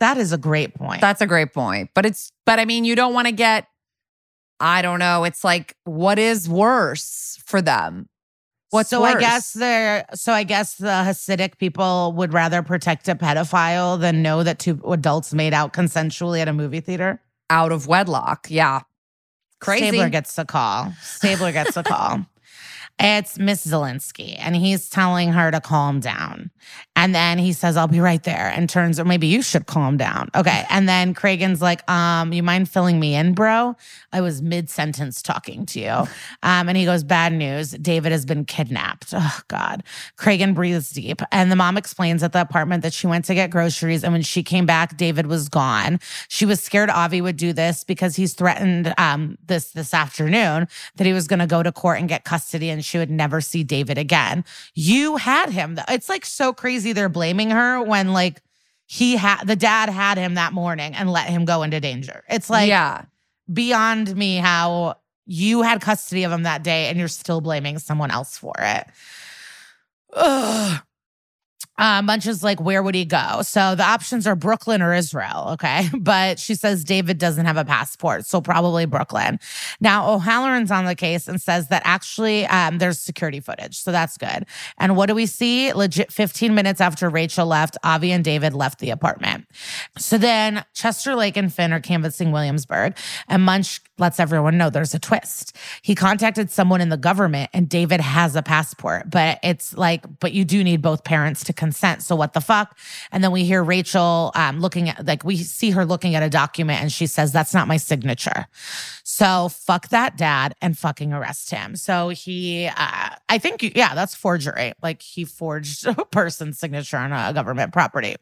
That is a great point. That's a great point. But it's, but I mean, you don't want to get I don't know. It's like, what is worse for them? What's so worse? I guess they're so I guess the Hasidic people would rather protect a pedophile than know that two adults made out consensually at a movie theater. out of wedlock. Yeah. Crazy. Stabler gets the call. Stabler gets the call. It's Miss Zelinsky, and he's telling her to calm down. And then he says, I'll be right there. And turns, or maybe you should calm down. Okay. And then Cragen's like, um, you mind filling me in, bro? I was mid sentence talking to you. Um, and he goes, Bad news. David has been kidnapped. Oh, God. Cragen breathes deep. And the mom explains at the apartment that she went to get groceries. And when she came back, David was gone. She was scared Avi would do this because he's threatened um, this this afternoon that he was going to go to court and get custody and she would never see David again. You had him. It's like so crazy they're blaming her when like he had the dad had him that morning and let him go into danger. It's like yeah. beyond me how you had custody of him that day and you're still blaming someone else for it. Ugh. Um, is like, where would he go? So the options are Brooklyn or Israel. Okay. But she says David doesn't have a passport. So probably Brooklyn. Now, O'Halloran's on the case and says that actually um, there's security footage. So that's good. And what do we see? Legit 15 minutes after Rachel left, Avi and David left the apartment. So then Chester Lake and Fin are canvassing Williamsburg, and Munch lets everyone know there's a twist. He contacted someone in the government, and David has a passport, but it's like, but you do need both parents to consent. So what the fuck? And then we hear Rachel um, looking at, like, we see her looking at a document, and she says, That's not my signature. So fuck that dad and fucking arrest him. So he, uh, I think, yeah, that's forgery. Like he forged a person's signature on a government property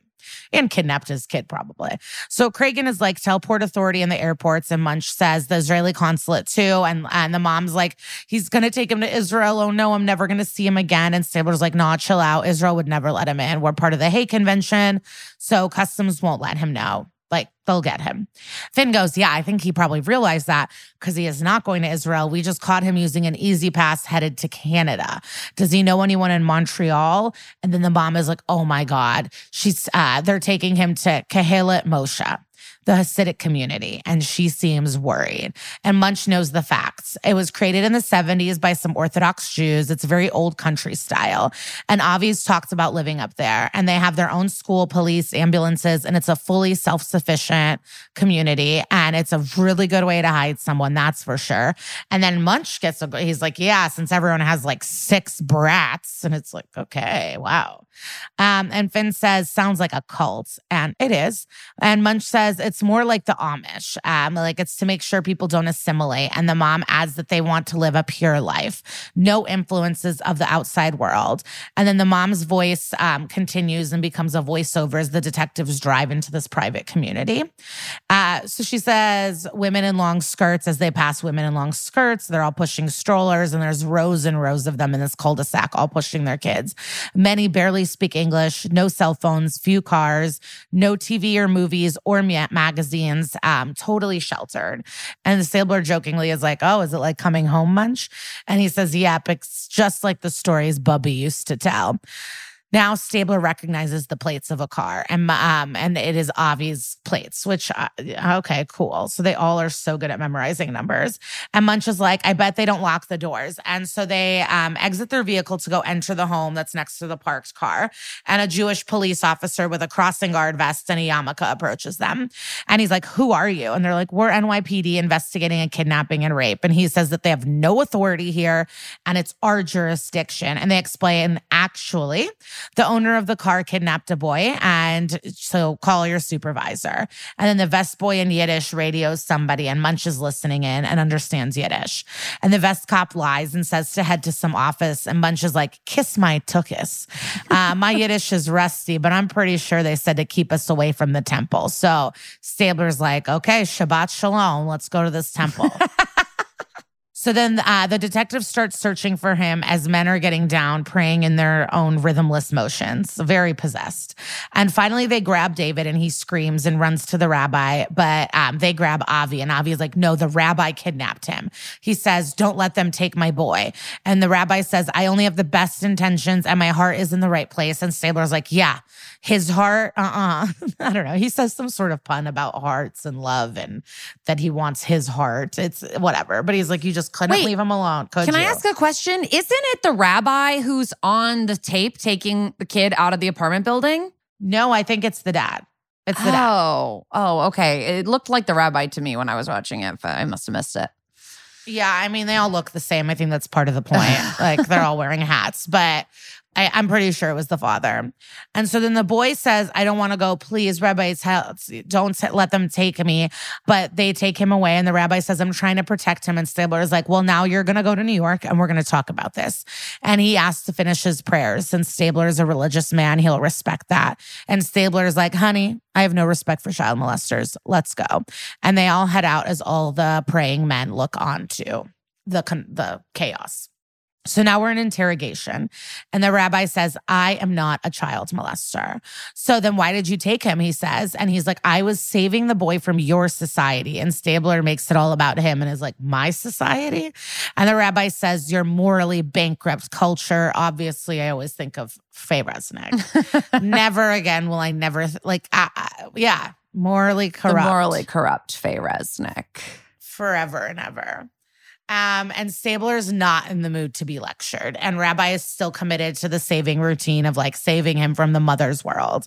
and kidnapped his kid probably. So Cragen is like tell port authority in the airports and Munch says the Israeli consulate too and and the mom's like he's to take him to Israel. Oh no, I'm never to see him again and Stabler's like nah, chill out. Israel would never let him in. We're part of the Hague Convention, so customs won't let him know. Like they'll get him. Fin goes, Yeah, I think he probably realized that because he is not going to Israel. We just caught him using an E-ZPass headed to Canada. Does he know anyone in Montreal? And then the mom is like, Oh my God. She's uh, they're taking him to Kehelet Moshe. The Hasidic community, and she seems worried. And Munch knows the facts. It was created in the 70s by some Orthodox Jews. It's very old country style. And Avi's talked about living up there, and they have their own school, police, ambulances, and it's a fully self sufficient community. And it's a really good way to hide someone, that's for sure. And then Munch gets, a, he's like, yeah, since everyone has like six brats. And it's like, okay, wow. Um, and Fin says, sounds like a cult. And it is. And Munch says, it's more like the Amish. Um, like it's to make sure people don't assimilate. And the mom adds that they want to live a pure life, no influences of the outside world. And then the mom's voice um, continues and becomes a voiceover as the detectives drive into this private community. Uh, so she says, women in long skirts, as they pass women in long skirts, they're all pushing strollers, and there's rows and rows of them in this cul de sac, all pushing their kids. Many barely speak English, no cell phones, few cars, no TV or movies or ma- magazines, um, totally sheltered. And the Stabler jokingly is like, Oh, is it like coming home munch? And he says, Yep, it's just like the stories Bubby used to tell. Now Stabler recognizes the plates of a car, and um, and it is Avi's plates. Which uh, okay, cool. So they all are so good at memorizing numbers. And Munch is like, I bet they don't lock the doors, and so they um, exit their vehicle to go enter the home that's next to the parked car. And a Jewish police officer with a crossing guard vest and a yarmulke approaches them, and he's like, "Who are you?" And they're like, "We're NYPD investigating a kidnapping and rape." And he says that they have no authority here, and it's our jurisdiction. And they explain, actually the owner of the car kidnapped a boy and so call your supervisor. And then the vest boy in yiddish radios somebody and munch is listening in and understands yiddish. And the vest cop lies and says to head to some office and munch is like kiss my tukis." uh, my yiddish is rusty but i'm pretty sure they said to keep us away from the temple. So stabler's like okay shabbat shalom. Let's go to this temple So then uh, the detective starts searching for him as men are getting down, praying in their own rhythmless motions, very possessed. And finally, they grab David and he screams and runs to the rabbi. But um, they grab Avi, and Avi is like, No, the rabbi kidnapped him. He says, Don't let them take my boy. And the rabbi says, I only have the best intentions and my heart is in the right place. And Stabler's like, Yeah, his heart, uh uh I don't know. He says some sort of pun about hearts and love and that he wants his heart. It's whatever. But he's like, You just couldn't Wait, leave him alone. Could Can I ask a question? Isn't it the rabbi who's on the tape taking the kid out of the apartment building? No, I think it's the dad. It's the dad. Oh, oh, okay. It looked like the rabbi to me when I was watching it, but I must have missed it. Yeah, I mean, they all look the same. I think that's part of the point. like they're all wearing hats, but I, I'm pretty sure it was the father. And so then the boy says, I don't want to go. Please, Rabbi, tell, don't t- let them take me. But they take him away. And the rabbi says, I'm trying to protect him. And Stabler is like, Well, now you're going to go to New York and we're going to talk about this. And he asks to finish his prayers. Since Stabler is a religious man, he'll respect that. And Stabler is like, Honey, I have no respect for child molesters. Let's go. And they all head out as all the praying men look on to the, the chaos. So now we're in interrogation, and the rabbi says, I am not a child molester. So then why did you take him? He says, and he's like, I was saving the boy from your society. And Stabler makes it all about him and is like, My society? And the rabbi says, Your morally bankrupt culture. Obviously, I always think of Faye Resnick. never again will I never, th- like, yeah, morally corrupt. The morally corrupt Faye Resnick. forever and ever. Um, and Stabler is not in the mood to be lectured. And Rabbi is still committed to the saving routine of like saving him from the mother's world.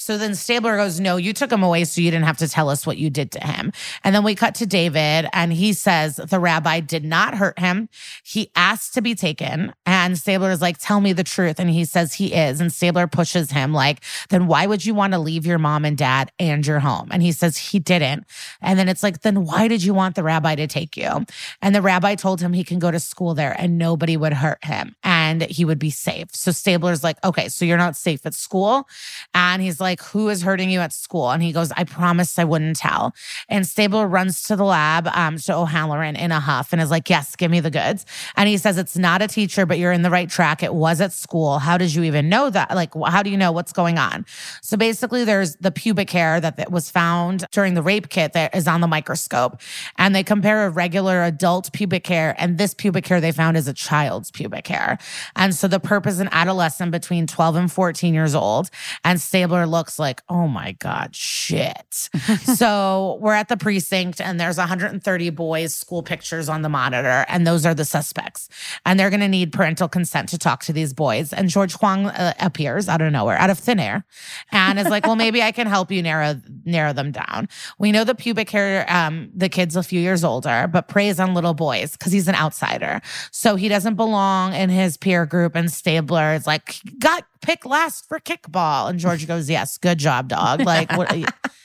So then Stabler goes, No, you took him away so you didn't have to tell us what you did to him. And then we cut to David, and he says the rabbi did not hurt him. He asked to be taken. And Stabler is like, Tell me the truth. And he says he is. And Stabler pushes him, like, Then why would you want to leave your mom and dad and your home? And he says he didn't. And then it's like, Then why did you want the rabbi to take you? And the rabbi told him he can go to school there and nobody would hurt him and he would be safe. So Stabler's like, Okay, so you're not safe at school. And he's like, Like, who is hurting you at school? And he goes, I promised I wouldn't tell. And Stabler runs to the lab um, to O'Halloran in a huff and is like, Yes, give me the goods. And he says, It's not a teacher, but you're in the right track. It was at school. How did you even know that? Like, how do you know what's going on? So basically, there's the pubic hair that, that was found during the rape kit that is on the microscope. And they compare a regular adult pubic hair and this pubic hair they found is a child's pubic hair. And so the perp is an adolescent between 12 and 14 years old. And Stabler looks like, oh my God, shit. so we're at the precinct and there's 130 boys' school pictures on the monitor. And those are the suspects. And they're going to need parental consent to talk to these boys. And George Huang uh, appears out of nowhere, out of thin air, and is like, well, maybe I can help you narrow narrow them down. We know the pubic hair, um, the kid's a few years older, but preys on little boys because he's an outsider. So he doesn't belong in his peer group. And Stabler is like, got picked last for kickball. And George goes, yes, good job, dog. Like, what?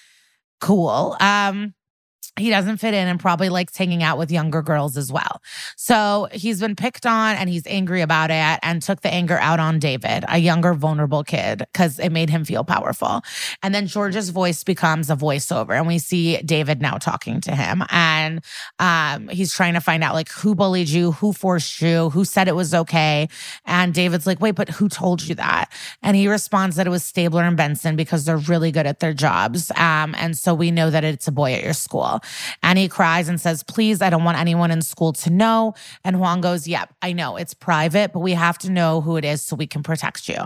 cool. Um, he doesn't fit in and probably likes hanging out with younger girls as well. So he's been picked on and he's angry about it and took the anger out on David, a younger, vulnerable kid, because it made him feel powerful. And then George's voice becomes a voiceover, and we see David now talking to him. And um, he's trying to find out like who bullied you, who forced you, who said it was okay. And David's like, wait, but who told you that? And he responds that it was Stabler and Benson because they're really good at their jobs. Um, and so we know that it's a boy at your school. And he cries and says, Please, I don't want anyone in school to know. And Huang goes, Yep, I know it's private, but we have to know who it is so we can protect you.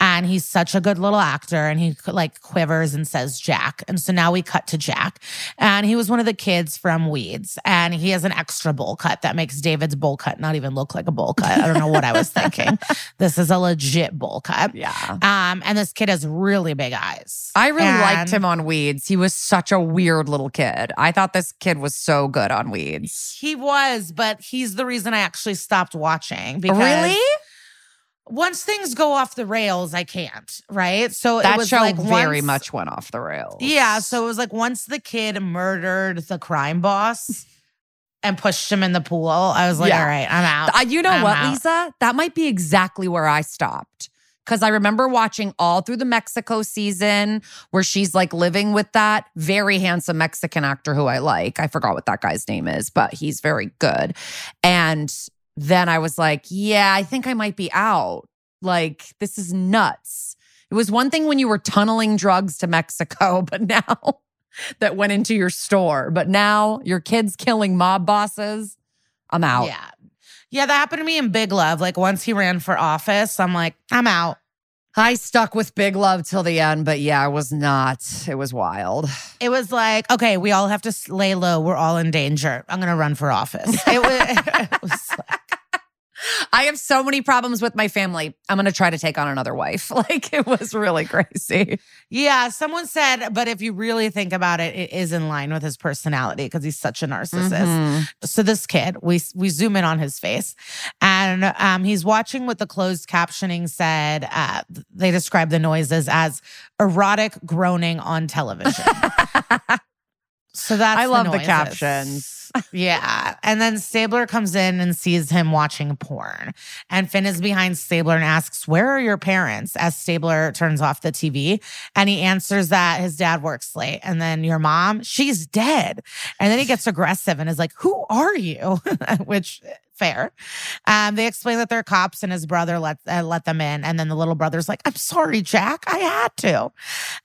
And he's such a good little actor and he like quivers and says, Jack. And so now we cut to Jack. And he was one of the kids from Weeds. And he has an extra bowl cut that makes David's bowl cut not even look like a bowl cut. I don't know what I was thinking. This is a legit bowl cut. Yeah. Um, and this kid has really big eyes. I really liked him on Weeds. He was such a weird little kid. I thought this kid was so good on Weeds. He was, but he's the reason I actually stopped watching. Because Really? Once things go off the rails, I can't. Right. So it That was show like very once- much went off the rails. Yeah. So it was like once the kid murdered the crime boss and pushed him in the pool, I was like, Yeah. all right, I'm out. Uh, you know I'm what, out. Lisa? That might be exactly where I stopped. Because I remember watching all through the Mexico season where she's like living with that very handsome Mexican actor who I like. I forgot what that guy's name is, but he's very good. And then I was like, yeah, I think I might be out. Like, this is nuts. It was one thing when you were tunneling drugs to Mexico, but now that went into your store. But now your kids killing mob bosses. I'm out. Yeah. Yeah, that happened to me in Big Love. Like once he ran for office, I'm like, I'm out. I stuck with Big Love till the end, but yeah, it was not. It was wild. It was like, okay, we all have to lay low. We're all in danger. I'm going to run for office. It was, it was like, I have so many problems with my family. I'm going to try to take on another wife. Like it was really crazy. Yeah, someone said, but if you really think about it, it is in line with his personality because he's such a narcissist. Mhm. So this kid, we we zoom in on his face, and um, he's watching what the closed captioning said. Uh, they describe the noises as erotic groaning on television. so that's I love the noises. captions. Yeah. And then Stabler comes in and sees him watching porn. And Fin is behind Stabler and asks, Where are your parents? As Stabler turns off the TV. And he answers that his dad works late. And then your mom, she's dead. And then he gets aggressive and is like, Who are you? Which fair. Um, they explain that they're cops and his brother let uh, let them in, and then the little brother's like, "I'm sorry, Jack, I had to."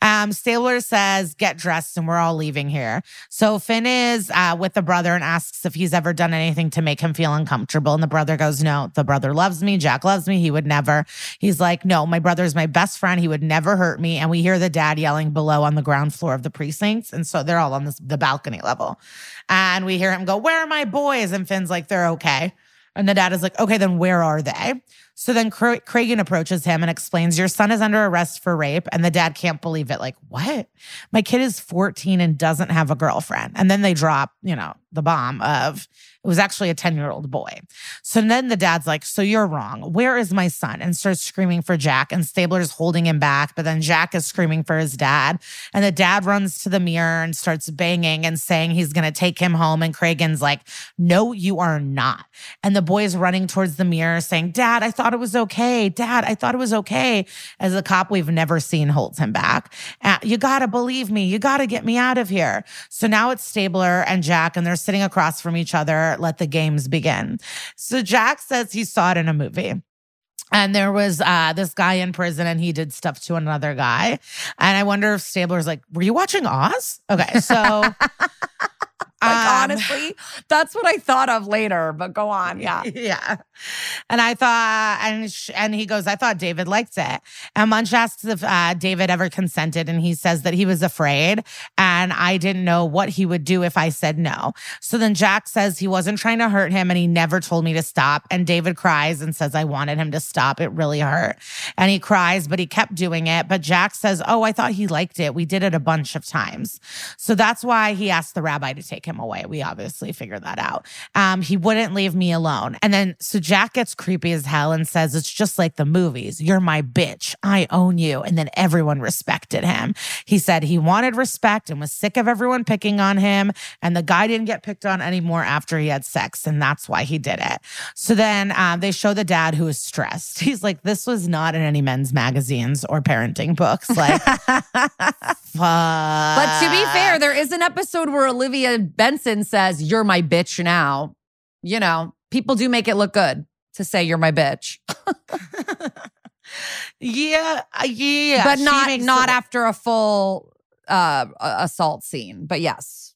Um, Stabler says, "Get dressed, and we're all leaving here." So Fin is uh, with the brother and asks if he's ever done anything to make him feel uncomfortable, and the brother goes, "No, the brother loves me. Jack loves me. He would never." He's like, "No, my brother's my best friend. He would never hurt me." And we hear the dad yelling below on the ground floor of the precincts, and so they're all on this the balcony level, and we hear him go, "Where are my boys?" And Fin's like, "They're okay." And the dad is like, okay, then where are they? So then Cra- Cragen approaches him and explains, Your son is under arrest for rape. And the dad can't believe it. Like, what? My kid is 14 and doesn't have a girlfriend. And then they drop, you know, the bomb of it was actually a 10 year old boy. So then the dad's like, So you're wrong. Where is my son? And starts screaming for Jack. And Stabler's holding him back. But then Jack is screaming for his dad. And the dad runs to the mirror and starts banging and saying he's going to take him home. And Cragen's like, No, you are not. And the boy is running towards the mirror saying, Dad, I thought it was okay. Dad, I thought it was okay. As a cop we've never seen holds him back. Uh, you got to believe me. You got to get me out of here. So now it's Stabler and Jack, and they're sitting across from each other. Let the games begin. So Jack says he saw it in a movie. And there was uh, this guy in prison and he did stuff to another guy. And I wonder if Stabler's like, Were you watching Oz? Okay. So. Like um, honestly, that's what I thought of later. But go on, yeah. yeah. And I thought, and sh- and he goes, I thought David liked it. And Munch asks if uh, David ever consented, and he says that he was afraid, and I didn't know what he would do if I said no. So then Jack says he wasn't trying to hurt him, and he never told me to stop. And David cries and says I wanted him to stop. It really hurt, and he cries, but he kept doing it. But Jack says, Oh, I thought he liked it. We did it a bunch of times, so that's why he asked the rabbi to take him away. We obviously figured that out. Um, he wouldn't leave me alone. And then so Jack gets creepy as hell and says, It's just like the movies. You're my bitch. I own you. And then everyone respected him. He said he wanted respect and was sick of everyone picking on him. And the guy didn't get picked on anymore after he had sex. And that's why he did it. So then um, they show the dad who is stressed. He's like, This was not in any men's magazines or parenting books. Like, fuck. But to be fair, there is an episode where Olivia Benson says, You're my bitch now. You know, people do make it look good to say you're my bitch. yeah, uh, yeah. but not not after a full uh assault scene. But yes.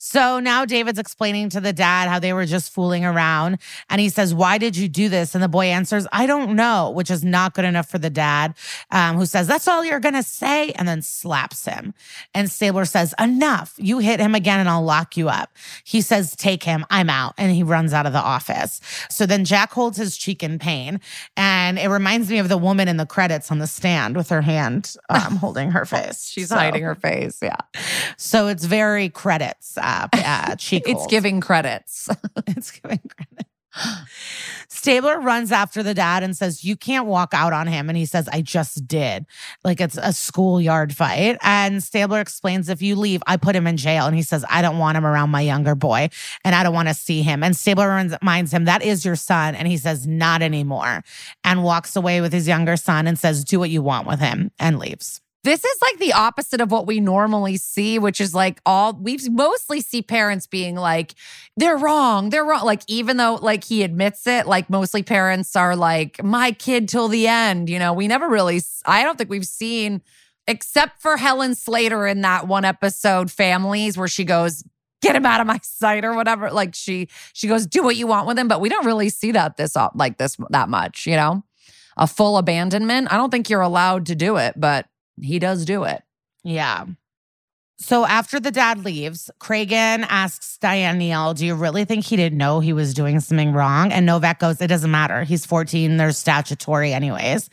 So now David's explaining to the dad how they were just fooling around. And he says, Why did you do this? And the boy answers, I don't know, which is not good enough for the dad, um, who says, That's all you're going to say, and then slaps him. And Stabler says, Enough. You hit him again, and I'll lock you up. He says, Take him. I'm out. And he runs out of the office. So then Jack holds his cheek in pain. And it reminds me of the woman in the credits on the stand with her hand um, holding her face. She's So- hiding her face. Yeah. So it's very credits. Uh, uh, cheek It's giving credits. It's giving credit. Stabler runs after the dad and says, You can't walk out on him. And he says, I just did. Like it's a schoolyard fight. And Stabler explains, If you leave, I put him in jail. And he says, I don't want him around my younger boy and I don't want to see him. And Stabler reminds him, That is your son. And he says, Not anymore. And walks away with his younger son and says, Do what you want with him and leaves. This is like the opposite of what we normally see, which is like all we mostly see parents being like, they're wrong, they're wrong. Like, even though like he admits it, like mostly parents are like, my kid till the end. You know, we never really, I don't think we've seen, except for Helen Slater in that one episode, Families, where she goes, get him out of my sight or whatever. Like she, she goes, do what you want with him. But we don't really see that this like this that much, you know? A full abandonment. I don't think you're allowed to do it, but he does do it. Yeah. So after the dad leaves, Cragen asks Diane Neal, Do you really think he didn't know he was doing something wrong? And Novak goes, It doesn't matter. He's 14. There's statutory, anyways.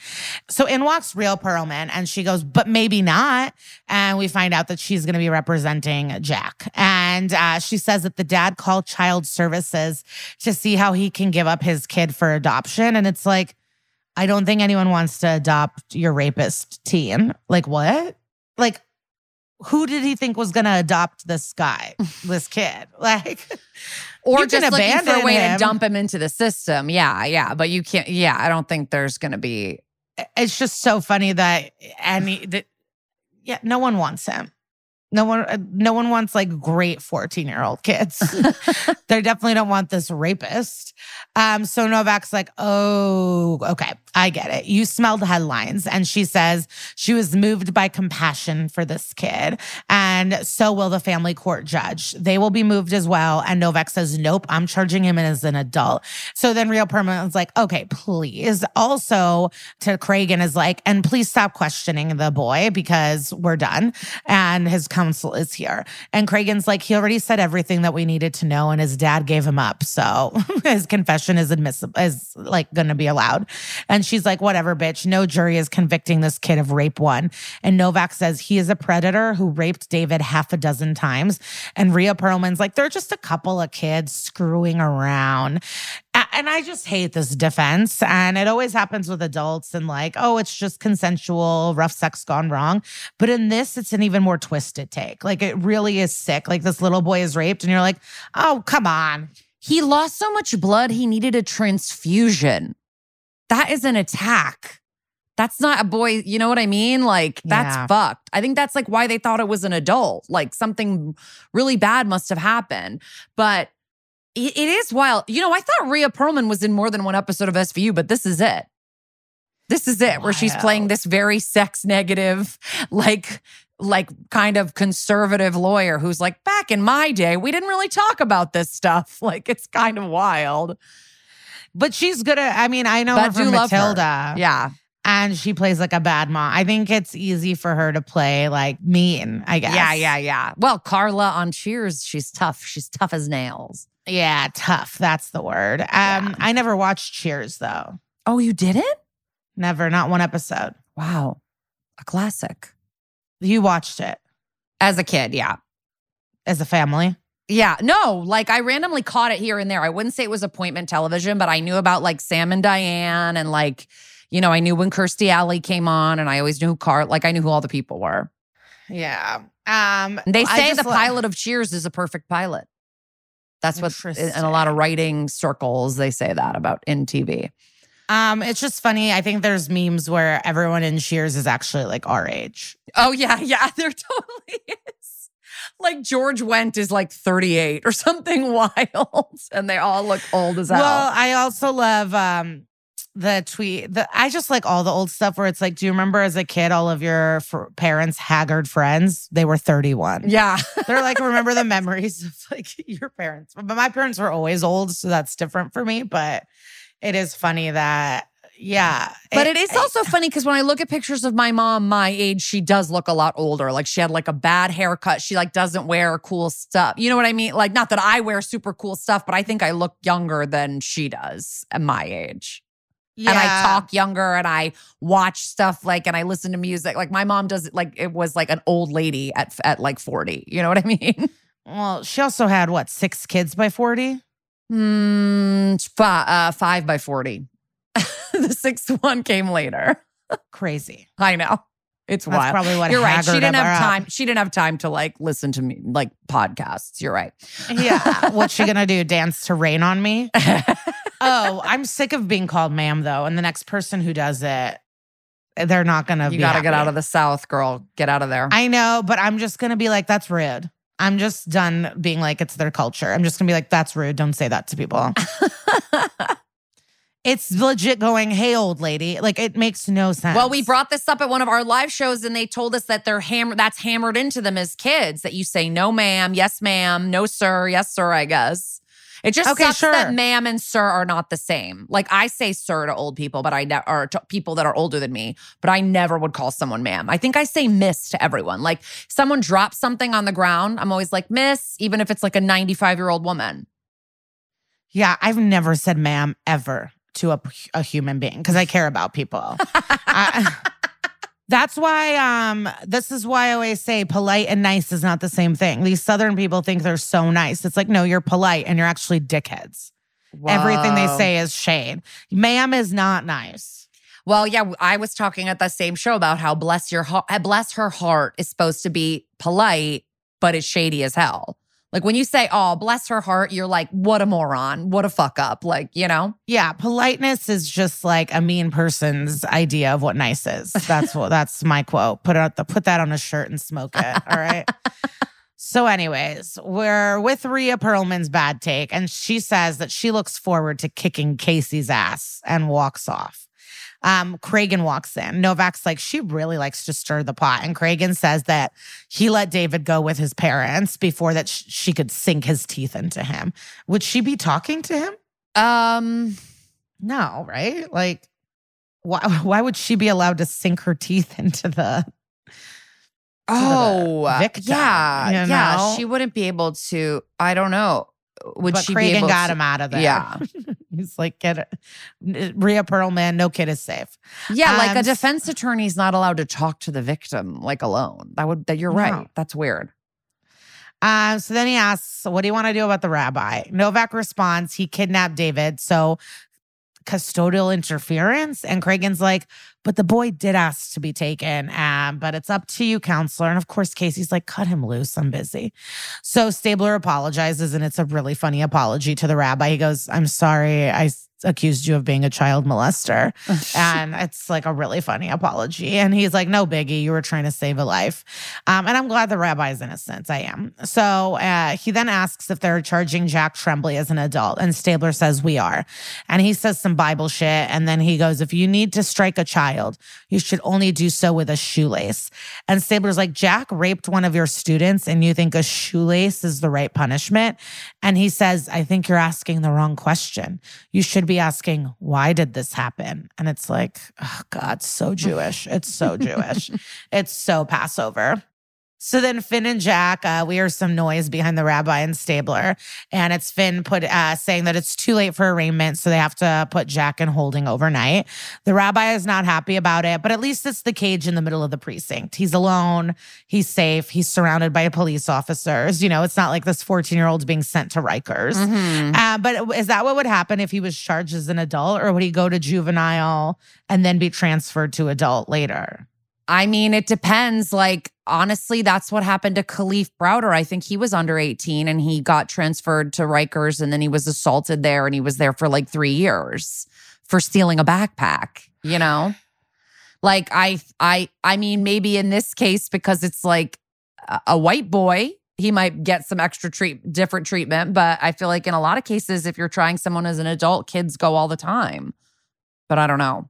So in walks Rhea Perlman, and she goes, But maybe not. And we find out that she's going to be representing Jack. And uh, she says that the dad called child services to see how he can give up his kid for adoption. And it's like, I don't think anyone wants to adopt your rapist teen. Like, what? Like, who did he think was going to adopt this guy, this kid? Like, or you just looking for a way him. to dump him into the system. Yeah, yeah, but you can't. Yeah, I don't think there's going to be. it's just so funny that any that yeah, no one wants him. No one, uh, no one wants like great 14 year old kids. they definitely don't want this rapist. Um, so Novak's like, oh, okay, I get it. You smelled headlines. And she says she was moved by compassion for this kid. And so will the family court judge. They will be moved as well. And Novak says, nope, I'm charging him as an adult. So then Rhea Perlman is like, okay, please. Also to Cragen is like, and please stop questioning the boy because we're done. And his counsel is here. And Cragen's like, he already said everything that we needed to know, and his dad gave him up. So his confession is admissible, is like gonna be allowed. And she's like, whatever, bitch. No jury is convicting this kid of rape one. And Novak says he is a predator who raped David half a dozen times. And Rhea Perlman's like, they're just a couple of kids screwing around. And I just hate this defense. And it always happens with adults and like, oh, it's just consensual, rough sex gone wrong. But in this, it's an even more twisted take. Like it really is sick. Like this little boy is raped, and you're like, oh, come on. He lost so much blood, he needed a transfusion. That is an attack. That's not a boy. You know what I mean? Like, that's Yeah. fucked. I think that's like why they thought it was an adult. Like, something really bad must have happened. But it, it is wild. You know, I thought Rhea Perlman was in more than one episode of SVU, but this is it. This is it, where she's playing this very sex negative, like, like kind of conservative lawyer who's like, back in my day, we didn't really talk about this stuff. Like, it's kind of wild. But she's good at, I mean, I know But her from love her. Matilda. Yeah. And she plays like a bad mom. I think it's easy for her to play like mean, I guess. Yeah, yeah, yeah. Well, Carla on Cheers, she's tough. She's tough as nails. Yeah, tough. That's the word. Um, Yeah. I never watched Cheers though. Oh, you didn't? Never, not one episode. Wow. A classic. You watched it As a kid, yeah. as a family. Yeah, no, like I randomly caught it here and there. I wouldn't say it was appointment television, but I knew about like Sam and Diane and like, you know, I knew when Kirstie Alley came on and I always knew who Car like I knew who all the people were. Yeah. Um they say the lo- pilot of Cheers is a perfect pilot. That's what in a lot of writing circles they say that about in TV. Um, it's just funny. I think there's memes where everyone in Cheers is actually like our age. Oh yeah, yeah, they're totally. Like George Wendt is like 38 or something wild, and they all look old as hell. Well, I also love um the tweet. The I just like all the old stuff where it's like, do you remember as a kid all of your fr- parents' haggard friends? They were 31. yeah, They're like, remember the memories of like your parents. But my parents were always old, so that's different for me. But it is funny that, yeah. but it is also funny because when I look at pictures of my mom, my age, she does look a lot older. Like she had like a bad haircut. She like doesn't wear cool stuff. You know what I mean? Like not that I wear super cool stuff, but I think I look younger than she does at my age. yeah. and I talk younger and I watch stuff like and I listen to music. Like my mom does it like it was like an old lady at at like 40. You know what I mean? Well, she also had what, six kids by 40? Hmm, fi- uh, five by 40. the sixth one came later. Crazy. I know. It's That's wild. probably what You're right. She didn't have time. She didn't have time to like listen to me like podcasts. You're right. Yeah. What's she gonna do? Dance to rain on me? Oh, I'm sick of being called ma'am though. And the next person who does it, they're not gonna you be got to get out of the South, girl. Get out of there. I know, but I'm just gonna be like, that's rude. I'm just done being like it's their culture. I'm just gonna be like, that's rude. Don't say that to people. It's legit going, hey, old lady. Like it makes no sense. well, we brought this up at one of our live shows, and they told us that they're hammer that's hammered into them as kids that you say no, ma'am, yes, ma'am, no, sir, yes, sir. I guess it just Okay, sucks sure. that ma'am and sir are not the same. Like I say sir to old people, but I ne- or to people that are older than me, but I never would call someone ma'am. I think I say miss to everyone. Like someone drops something on the ground, I'm always like miss, even if it's like a 95 year old woman. Yeah, I've never said ma'am ever to a, a human being because I care about people. I- that's why um this is why I always say polite and nice is not the same thing. These southern people think they're so nice. It's like no, you're polite and you're actually dickheads. Everything they say is shade. Ma'am is not nice. Well, yeah, I was talking at the same show about how bless your heart, bless her heart is supposed to be polite, but it's shady as hell. Like when you say, "Oh, bless her heart," you're like, "What a moron! What a fuck up!" Like you know. Yeah, politeness is just like a mean person's idea of what nice is. That's what that's my quote. Put it the put that on a shirt and smoke it. All right. so, anyways, we're with Rhea Perlman's bad take, and she says that she looks forward to kicking Casey's ass and walks off. Um, Cragen walks in. Novak's like, she really likes to stir the pot. And Cragen says that he let David go with his parents before that sh- she could sink his teeth into him. Would she be talking to him? Um, No, right? Like, why, why would she be allowed to sink her teeth into the. oh, victim, yeah, you yeah. She wouldn't be able to. I don't know. Would but she be Cragen able got to? him out of there. Yeah. He's like, get it. Rhea Perlman, no kid is safe. Yeah, like Um, a defense attorney's not allowed to talk to the victim like alone. That would. That you're No. right. That's weird. Um, so then he asks, What do you want to do about the rabbi? Novak responds, He kidnapped David. So custodial interference. And Cragen's like, But the boy did ask to be taken. Um, but it's up to you, counselor. And of course, Casey's like, Cut him loose. I'm busy. So Stabler apologizes, and it's a really funny apology to the rabbi. He goes, I'm sorry. I accused you of being a child molester. and it's like a really funny apology. And he's like, no biggie, you were trying to save a life. Um, and I'm glad the rabbi rabbi's innocent. I am. So uh, he then asks if they're charging Jack Tremblay as an adult. And Stabler says, we are. And he says some Bible shit. And then he goes, if you need to strike a child, you should only do so with a shoelace. And Stabler's like, Jack raped one of your students and you think a shoelace is the right punishment? And he says, I think you're asking the wrong question. You should be asking, why did this happen? And it's like, oh God, so Jewish. It's so Jewish. it's so Passover. So then Fin and Jack, uh, we hear some noise behind the rabbi and Stabler, and it's Fin put uh, saying that it's too late for arraignment, so they have to put Jack in holding overnight. The rabbi is not happy about it, but at least it's the cage in the middle of the precinct. He's alone, he's safe, he's surrounded by police officers. You know, it's not like this 14 year old's being sent to Rikers. Mhm. Uh, but is that what would happen if he was charged as an adult, or would he go to juvenile and then be transferred to adult later? I mean, it depends. Like, honestly, that's what happened to Kalief Browder. I think he was under 18 and he got transferred to Rikers and then he was assaulted there and he was there for like three years for stealing a backpack, you know? Like, I, I, I mean, maybe in this case, because it's like a, white boy, he might get some extra treat, different treatment. But I feel like in a lot of cases, if you're trying someone as an adult, kids go all the time. But I don't know.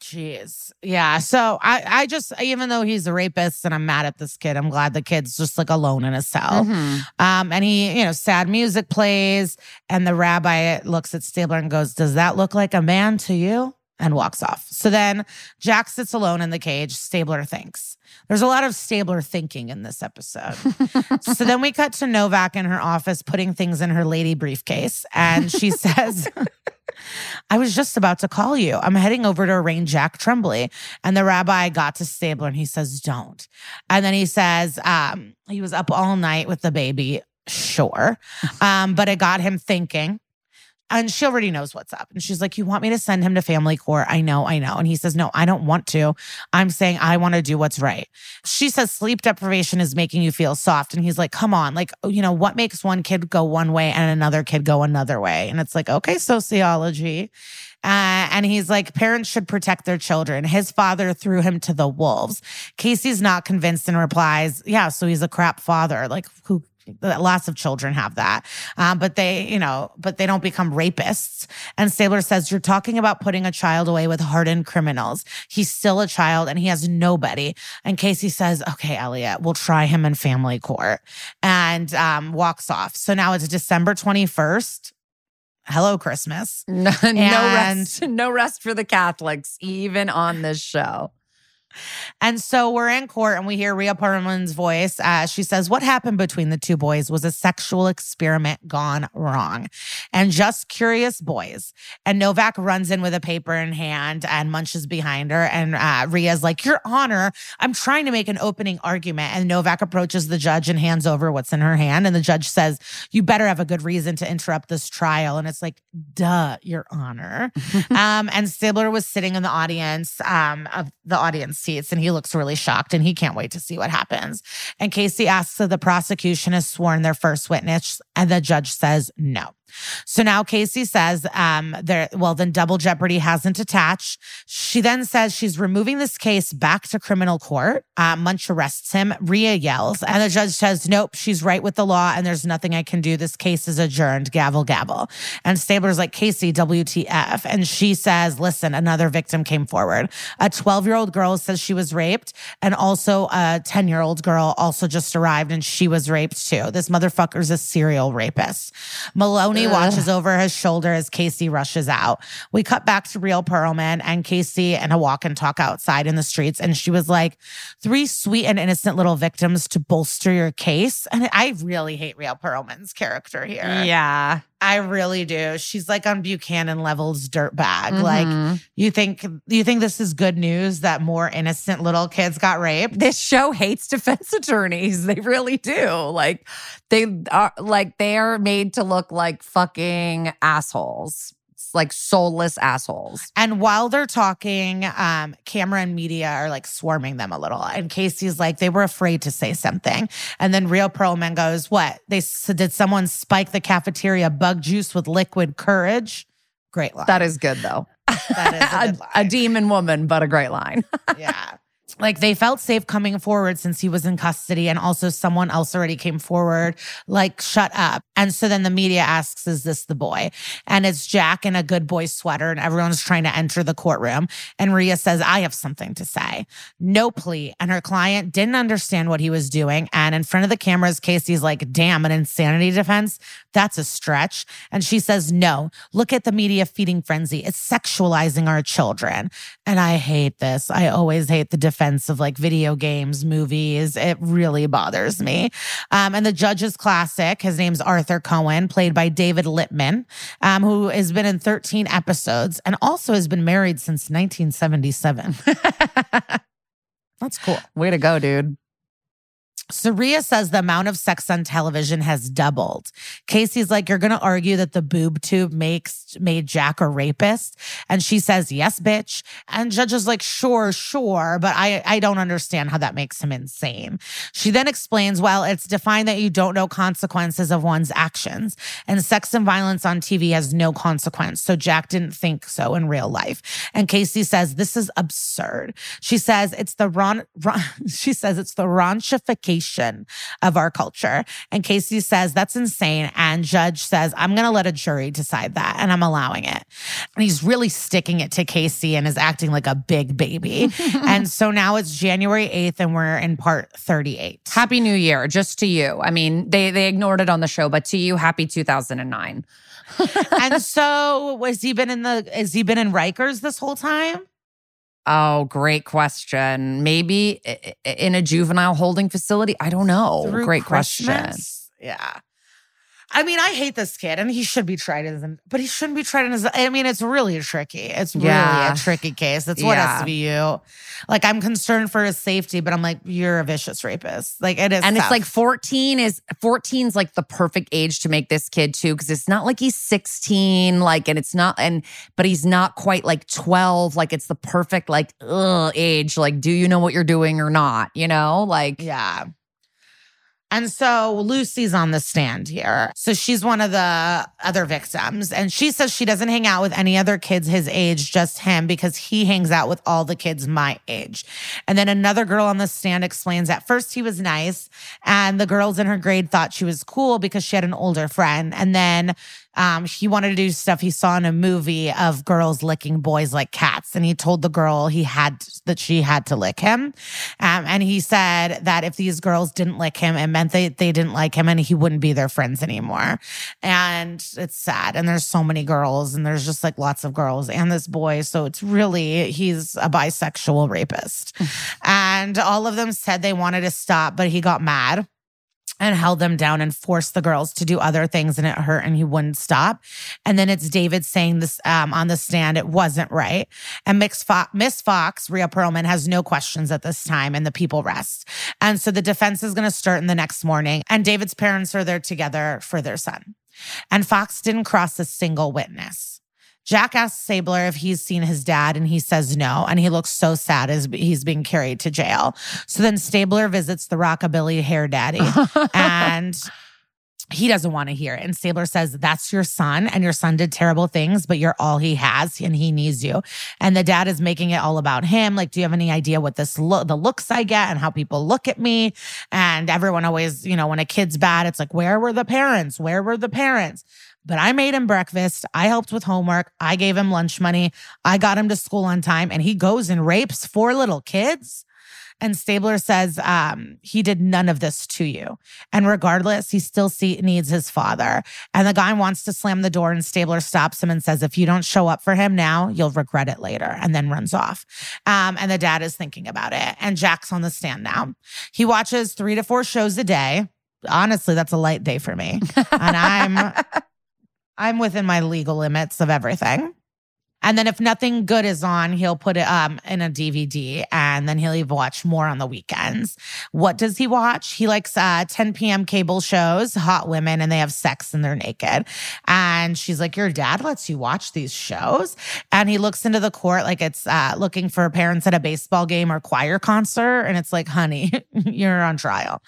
Jeez. Yeah. So I, I just, even though he's a rapist and I'm mad at this kid, I'm glad the kid's just like alone in a cell. Mhm. Um, and he, you know, sad music plays, and the rabbi looks at Stabler and goes, Does that look like a man to you? And walks off. So then Jack sits alone in the cage. Stabler thinks. There's a lot of Stabler thinking in this episode. so then we cut to Novak in her office putting things in her lady briefcase. And she says, I was just about to call you. I'm heading over to arraign Jack Tremblay. And the rabbi got to Stabler and he says, Don't. And then he says, um, he was up all night with the baby. Sure. Um, but it got him thinking. And she already knows what's up. And she's like, You want me to send him to family court? I know, I know. And he says, No, I don't want to. I'm saying I want to do what's right. She says, Sleep deprivation is making you feel soft. And he's like, Come on. Like, you know, what makes one kid go one way and another kid go another way? And it's like, Okay, sociology. Uh, and he's like, parents should protect their children. His father threw him to the wolves. Casey's not convinced and replies, Yeah, so he's a crap father. Like, who lots of children have that. Um, but they you know but they don't become rapists. And stabler says you're talking about putting a child away with hardened criminals. He's still a child and he has nobody. And casey says okay elliot we'll try him in family court. And um, walks off. So now it's december 21st hello christmas. No, no rest. No rest for the Catholics, even on this show. And so we're in court and we hear Rhea Perlman's voice. Uh, she says, What happened between the two boys was a sexual experiment gone wrong and just curious boys. And Novak runs in with a paper in hand and munches behind her. And uh, Rhea's like, Your Honor, I'm trying to make an opening argument. And Novak approaches the judge and hands over what's in her hand. And the judge says, You better have a good reason to interrupt this trial. And it's like, Duh, Your Honor. um, and Stabler was sitting in the audience um, of the audience seats, and he looks really shocked, and he can't wait to see what happens. And Casey asks if the prosecution has sworn their first witness, and the judge says no. So now Casey says, um, there, well, then double jeopardy hasn't attached. She then says she's removing this case back to criminal court. Uh, Munch arrests him. Rhea yells, and the judge says, nope, she's right with the law, and there's nothing I can do. This case is adjourned. Gavel, gavel. And Stabler's like, Casey, WTF. And she says, listen, another victim came forward. A 12 year old girl says she was raped, and also a 10 year old girl also just arrived and she was raped too. This motherfucker's a serial rapist. Maloney watches over his shoulder as Casey rushes out. We cut back to Rhea Perlman and Casey and a walk and talk outside in the streets. And she was like, three sweet and innocent little victims to bolster your case. And I really hate Rhea Perlman's character here. Yeah. I really do. She's like on Buchanan levels dirtbag. Like Mhm. you think you think this is good news that more innocent little kids got raped? this show hates defense attorneys. They really do. Like they are like they are made to look like fucking assholes. Like soulless assholes. And while they're talking, um, camera and media are like swarming them a little. And Casey's like, they were afraid to say something. And then Rhea Perlman goes, What? They s- did someone spike the cafeteria bug juice with liquid courage? Great line. That is good though. That is a a, line. demon woman, but a great line. yeah. Like they felt safe coming forward since he was in custody, and also someone else already came forward, like, shut up. And so then the media asks, Is this the boy? And it's Jack in a good boy sweater, and everyone's trying to enter the courtroom. And Rhea says, I have something to say. No plea. And her client didn't understand what he was doing. And in front of the cameras, Casey's like, Damn, an insanity defense? That's a stretch. And she says, No, look at the media feeding frenzy. It's sexualizing our children. And I hate this. I always hate the defense of like video games, movies. It really bothers me. Um, and the judge is classic. His name's Arthur Cohen, played by David Lipman, um, who has been in 13 episodes and also has been married since 1977. That's cool. Way to go, dude. Saria says the amount of sex on television has doubled. Casey's like, You're going to argue that the boob tube makes made Jack a rapist? And she says, Yes, bitch. And Judge is like, Sure, sure. But I, I don't understand how that makes him insane. She then explains, Well, it's defined that you don't know consequences of one's actions. And sex and violence on TV has no consequence. So Jack didn't think so in real life. And Casey says, This is absurd. She says, It's the ron, ron she says, It's the raunchification of our culture. And Casey says, That's insane. And Judge says, I'm going to let a jury decide that. And I'm allowing it. And he's really sticking it to Casey and is acting like a big baby. and so now it's January 8th and we're in part 38. Happy New Year, just to you. I mean, they they ignored it on the show, but to you, happy 2009. and so has he been in the, has he been in Rikers this whole time? Oh, great question. Maybe in a juvenile holding facility. I don't know. Through great question. Yeah. I mean, I hate this kid, and he should be tried as, an, but he shouldn't be tried as. I mean, it's really tricky. It's really Yeah. a tricky case. That's what Yeah. SVU. Like, I'm concerned for his safety, but I'm like, you're a vicious rapist. Like, it is, and it's like 14 is 14's like the perfect age to make this kid too because it's not like he's 16 like and it's not and but he's not quite like 12 like it's the perfect like ugh, age like do you know what you're doing or not you know like Yeah. And so Lucy's on the stand here. So she's one of the other victims. And she says she doesn't hang out with any other kids his age, just him, because he hangs out with all the kids my age. And then another girl on the stand explains at first he was nice. And the girls in her grade thought she was cool because she had an older friend. And then um, he wanted to do stuff he saw in a movie of girls licking boys like cats. And he told the girl he had that she had to lick him. Um, and he said that if these girls didn't lick him, it meant they, they didn't like him and he wouldn't be their friends anymore. And it's sad. And there's so many girls, and there's just like lots of girls and this boy. So it's really, he's a bisexual rapist. and all of them said they wanted to stop, but he got mad and held them down and forced the girls to do other things and it hurt and he wouldn't stop. And then it's David saying this um, on the stand, it wasn't right. And Miss Fox, Miss Fox, Rhea Perlman, has no questions at this time and the people rest. And so the defense is going to start in the next morning and David's parents are there together for their son. And Fox didn't cross a single witness. Jack asks Stabler if he's seen his dad, and he says no. And he looks so sad as he's being carried to jail. So then Stabler visits the rockabilly hair daddy, and he doesn't want to hear it. And Stabler says, That's your son, and your son did terrible things, but you're all he has, and he needs you. And the dad is making it all about him. Like, do you have any idea what this look, the looks I get, and how people look at me? And everyone always, you know, when a kid's bad, it's like, Where were the parents? Where were the parents? But I made him breakfast. I helped with homework. I gave him lunch money. I got him to school on time, and he goes and rapes four little kids. And Stabler says um, he did none of this to you. And regardless, he still see, needs his father. And the guy wants to slam the door, and Stabler stops him and says, If you don't show up for him now, you'll regret it later, and then runs off. Um, and the dad is thinking about it. And Jack's on the stand now. He watches three to four shows a day. Honestly, that's a light day for me. And I'm. I'm within my legal limits of everything. And then if nothing good is on, he'll put it um in a DVD and then he'll even watch more on the weekends. What does he watch? He likes uh 10 p.m. cable shows, hot women, and they have sex and they're naked. And she's like, Your dad lets you watch these shows? And he looks into the court like it's uh looking for parents at a baseball game or choir concert. And it's like, honey, you're on trial.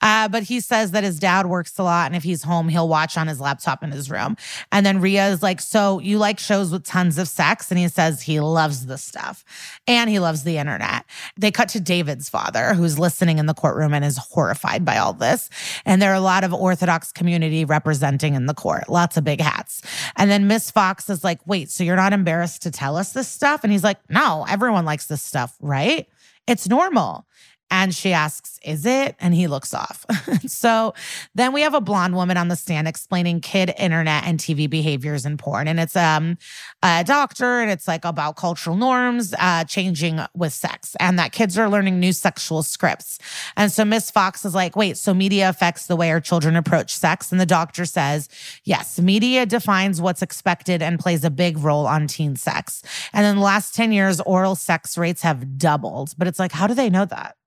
Uh, but he says that his dad works a lot, and if he's home, he'll watch on his laptop in his room. And then Rhea is like, So you like shows with tons of sex? And he says he loves the stuff and he loves the internet. They cut to David's father, who's listening in the courtroom and is horrified by all this. And there are a lot of Orthodox community representing in the court, lots of big hats. And then Miss Fox is like, Wait, so you're not embarrassed to tell us this stuff? And he's like, No, everyone likes this stuff, right? It's normal. And she asks, Is it? And he looks off. so then we have a blonde woman on the stand explaining kid internet and TV behaviors in porn. And it's um a doctor and it's like about cultural norms uh changing with sex and that kids are learning new sexual scripts. And so Miss Fox is like, wait, so media affects the way our children approach sex? And the doctor says, yes, media defines what's expected and plays a big role on teen sex. And in the last 10 years, oral sex rates have doubled. But it's like, how do they know that?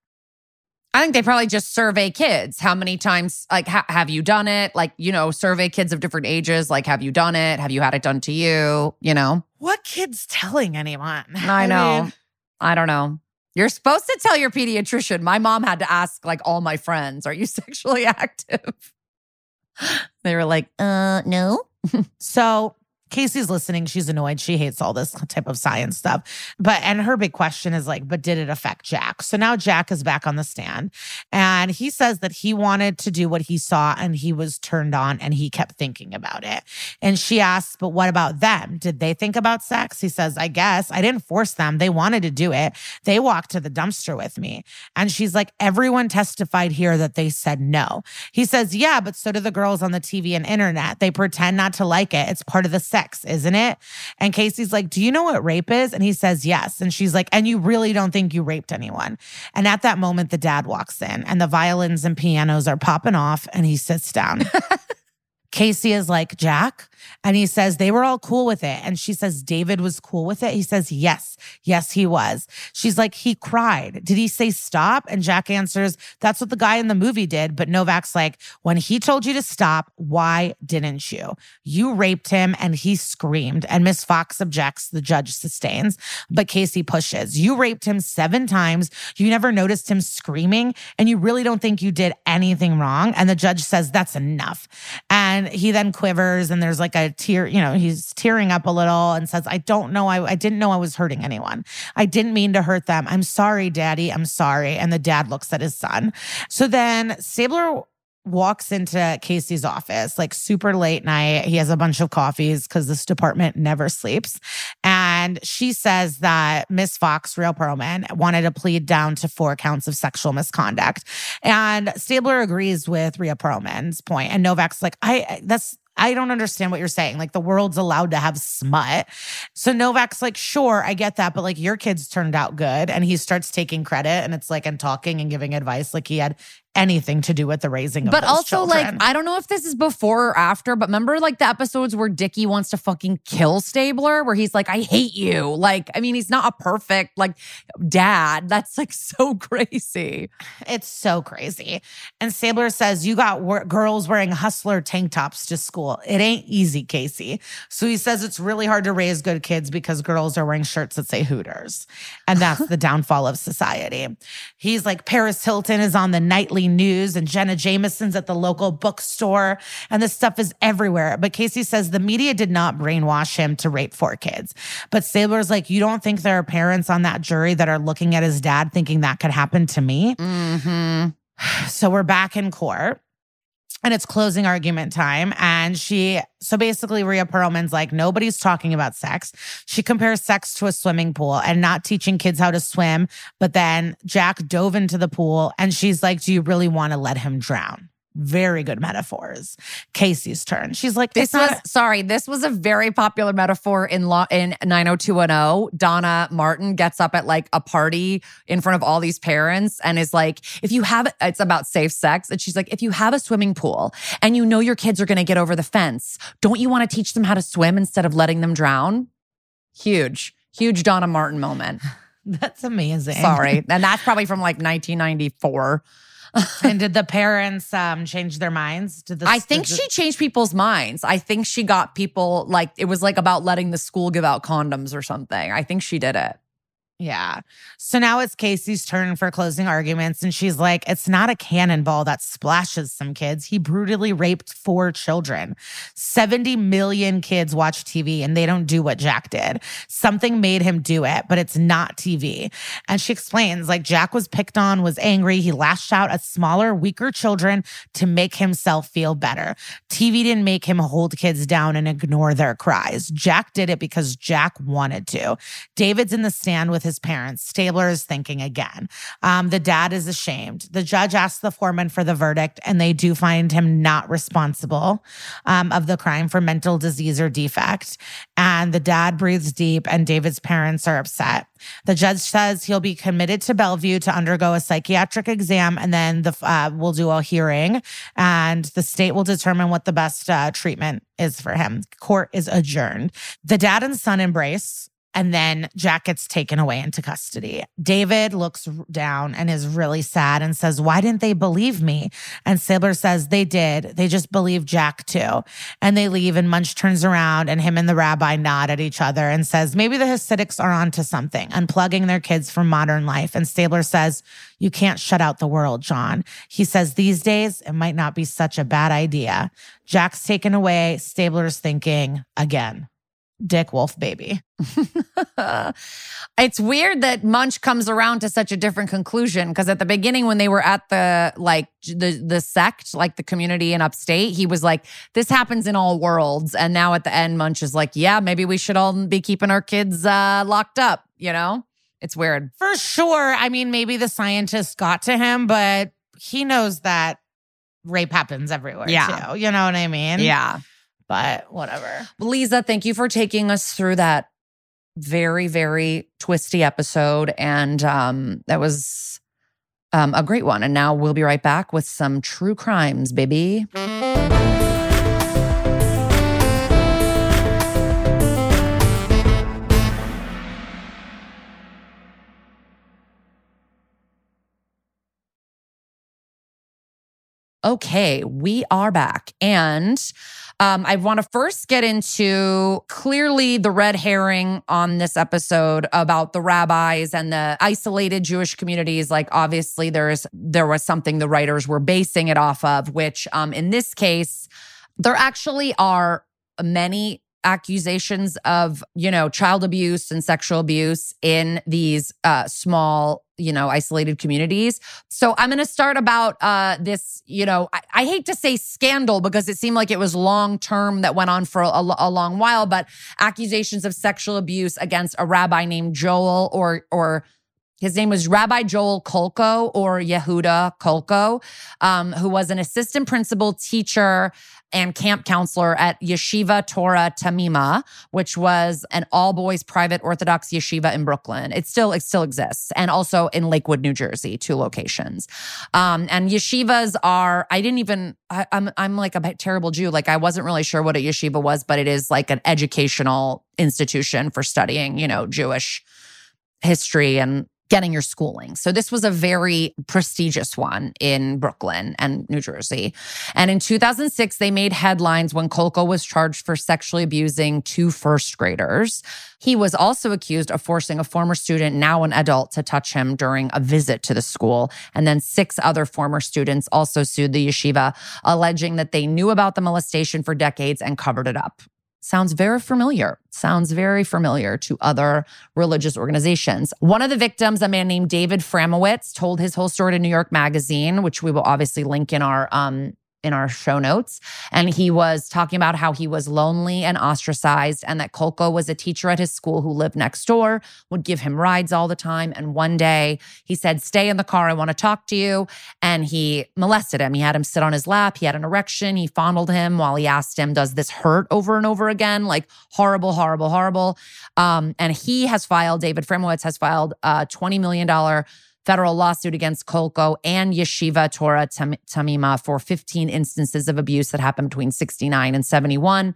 I think they probably just survey kids. How many times, like, ha- have you done it? Like, you know, survey kids of different ages. Like, have you done it? Have you had it done to you? You know, What kid's telling anyone? I know. mean, I don't know. You're supposed to tell your pediatrician. My mom had to ask, like, all my friends, are you sexually active? They were like, uh, no. So Casey's listening. She's annoyed. She hates all this type of science stuff. But, and her big question is like, but did it affect Jack? So now Jack is back on the stand and he says that he wanted to do what he saw and he was turned on and he kept thinking about it. And she asks, but what about them? Did they think about sex? He says, I guess I didn't force them. They wanted to do it. They walked to the dumpster with me. And she's like, everyone testified here that they said no. He says, yeah, but so do the girls on the TV and internet. They pretend not to like it. It's part of the sex, isn't it? And Casey's like, do you know what rape is? And he says, yes. And she's like, and you really don't think you raped anyone. And at that moment, the dad walks in and the violins and pianos are popping off and he sits down. Casey is like, Jack. And he says, they were all cool with it. And she says, David was cool with it. He says, yes, yes, he was. She's like, he cried. Did he say stop? And Jack answers, that's what the guy in the movie did. But Novak's like, when he told you to stop, why didn't you? You raped him and he screamed. And Miss Fox objects. The judge sustains, but Casey pushes. You raped him seven times. You never noticed him screaming and you really don't think you did anything wrong. And the judge says, that's enough. And he then quivers and there's like a tear, you know, he's tearing up a little and says, I don't know. I, I didn't know I was hurting anyone. I didn't mean to hurt them. I'm sorry, daddy. I'm sorry. And the dad looks at his son. So then Stabler walks into Casey's office like super late night. He has a bunch of coffees because this department never sleeps. And she says that Miss Fox, Rhea Perlman, wanted to plead down to four counts of sexual misconduct. And Stabler agrees with Rhea Perlman's point. And Novak's like, I that's I don't understand what you're saying. Like the world's allowed to have smut. So Novak's like, sure, I get that, but like your kids turned out good. And he starts taking credit and it's like and talking and giving advice like he had anything to do with the raising of But also, children. like, I don't know if this is before or after, but remember, like, the episodes where Dickie wants to fucking kill Stabler, where he's like, I hate you. Like, I mean, he's not a perfect, like, dad. That's like so crazy. It's so crazy. And Stabler says, You got wor- girls wearing hustler tank tops to school. It ain't easy, Casey. So he says it's really hard to raise good kids because girls are wearing shirts that say Hooters. And that's the downfall of society. He's like, Paris Hilton is on the nightly news and Jenna Jameson's at the local bookstore. And this stuff is everywhere. But Casey says the media did not brainwash him to rape four kids. But Stabler's like, You don't think there are parents on that jury that are looking at his dad thinking that could happen to me? Mm-hmm. So we're back in court and it's closing argument time. And she, so basically, Rhea Perlman's like, nobody's talking about sex. She compares sex to a swimming pool and not teaching kids how to swim. But then Jack dove into the pool and she's like, do you really want to let him drown? Very good metaphors. Casey's turn. She's like, This was sorry. This was a very popular metaphor in law in 90210. Donna Martin gets up at like a party in front of all these parents and is like, if you have it's about safe sex. And she's like, if you have a swimming pool and you know your kids are gonna get over the fence, don't you want to teach them how to swim instead of letting them drown? Huge, huge Donna Martin moment. that's amazing. Sorry. and that's probably from like 1994. and did the parents um change their minds? Did the I think the- she changed people's minds. I think she got people like it was like about letting the school give out condoms or something. I think she did it. Yeah. So now it's Casey's turn for closing arguments. And she's like, it's not a cannonball that splashes some kids. He brutally raped four children. 70 million kids watch TV and they don't do what Jack did. Something made him do it, but it's not TV. And she explains, like, Jack was picked on, was angry. He lashed out at smaller, weaker children to make himself feel better. TV didn't make him hold kids down and ignore their cries. Jack did it because Jack wanted to. David's in the stand with his parents. Stabler is thinking again. Um, the dad is ashamed. The judge asks the foreman for the verdict, and they do find him not responsible um, of the crime for mental disease or defect. And the dad breathes deep, and David's parents are upset. The judge says he'll be committed to Bellevue to undergo a psychiatric exam, and then the uh, we'll do a hearing, and the state will determine what the best uh, treatment is for him. Court is adjourned. The dad and son embrace. And then Jack gets taken away into custody. David looks down and is really sad and says, Why didn't they believe me? And Stabler says, They did. They just believed Jack too. And they leave, and Munch turns around, and him and the rabbi nod at each other and says, Maybe the Hasidics are onto something, unplugging their kids from modern life. And Stabler says, You can't shut out the world, John. He says, These days, it might not be such a bad idea. Jack's taken away. Stabler's thinking again. Dick Wolf baby. it's weird that Munch comes around to such a different conclusion because at the beginning when they were at the like the the sect, like the community in upstate, he was like, "This happens in all worlds," and now at the end, Munch is like, "Yeah, maybe we should all be keeping our kids uh, locked up." You know, it's weird. For sure. I mean, maybe the scientist got to him, but he knows that rape happens everywhere Yeah. too. You know what I mean? Yeah but whatever. Liza, thank you for taking us through that very, very twisty episode. And um, that was um, a great one. And now we'll be right back with some true crimes, baby. Okay, we are back. And um, I want to first get into clearly the red herring on this episode about the rabbis and the isolated Jewish communities. Like, obviously, there's there was something the writers were basing it off of, which um, in this case, there actually are many accusations of you know child abuse and sexual abuse in these uh, small you know isolated communities. So i'm going to start about uh, this you know I, I, hate to say scandal because it seemed like it was long term that went on for a, a, long while but accusations of sexual abuse against a rabbi named joel or or his name was Rabbi Joel Kolko or Yehuda Kolko, um, who was an assistant principal teacher and camp counselor at Yeshiva Torah Temimah, which was an all boys private Orthodox yeshiva in Brooklyn. It still it still exists, and also in Lakewood, New Jersey, two locations. Um, and yeshivas are I didn't even I, I'm I'm like a terrible Jew. Like I wasn't really sure what a yeshiva was, but it is like an educational institution for studying, you know, Jewish history and getting your schooling. So this was a very prestigious one in Brooklyn and New Jersey. And in 2006, they made headlines when Kolko was charged for sexually abusing two first graders. He was also accused of forcing a former student, now an adult, to touch him during a visit to the school. And then six other former students also sued the yeshiva, alleging that they knew about the molestation for decades and covered it up sounds very familiar. Sounds very familiar to other religious organizations. One of the victims, a man named David Framowitz, told his whole story to New York Magazine, which we will obviously link in our um, in our show notes. And he was talking about how he was lonely and ostracized, and that Kolko was a teacher at his school who lived next door, would give him rides all the time. And one day he said, Stay in the car, I want to talk to you. And he molested him. He had him sit on his lap, he had an erection, he fondled him while he asked him, Does this hurt over and over again? Like horrible, horrible, horrible. Um, and he has filed, David Framowitz has filed a $20 million federal lawsuit against Kolko and Yeshiva Torah Temimah for 15 instances of abuse that happened between 69 and 71,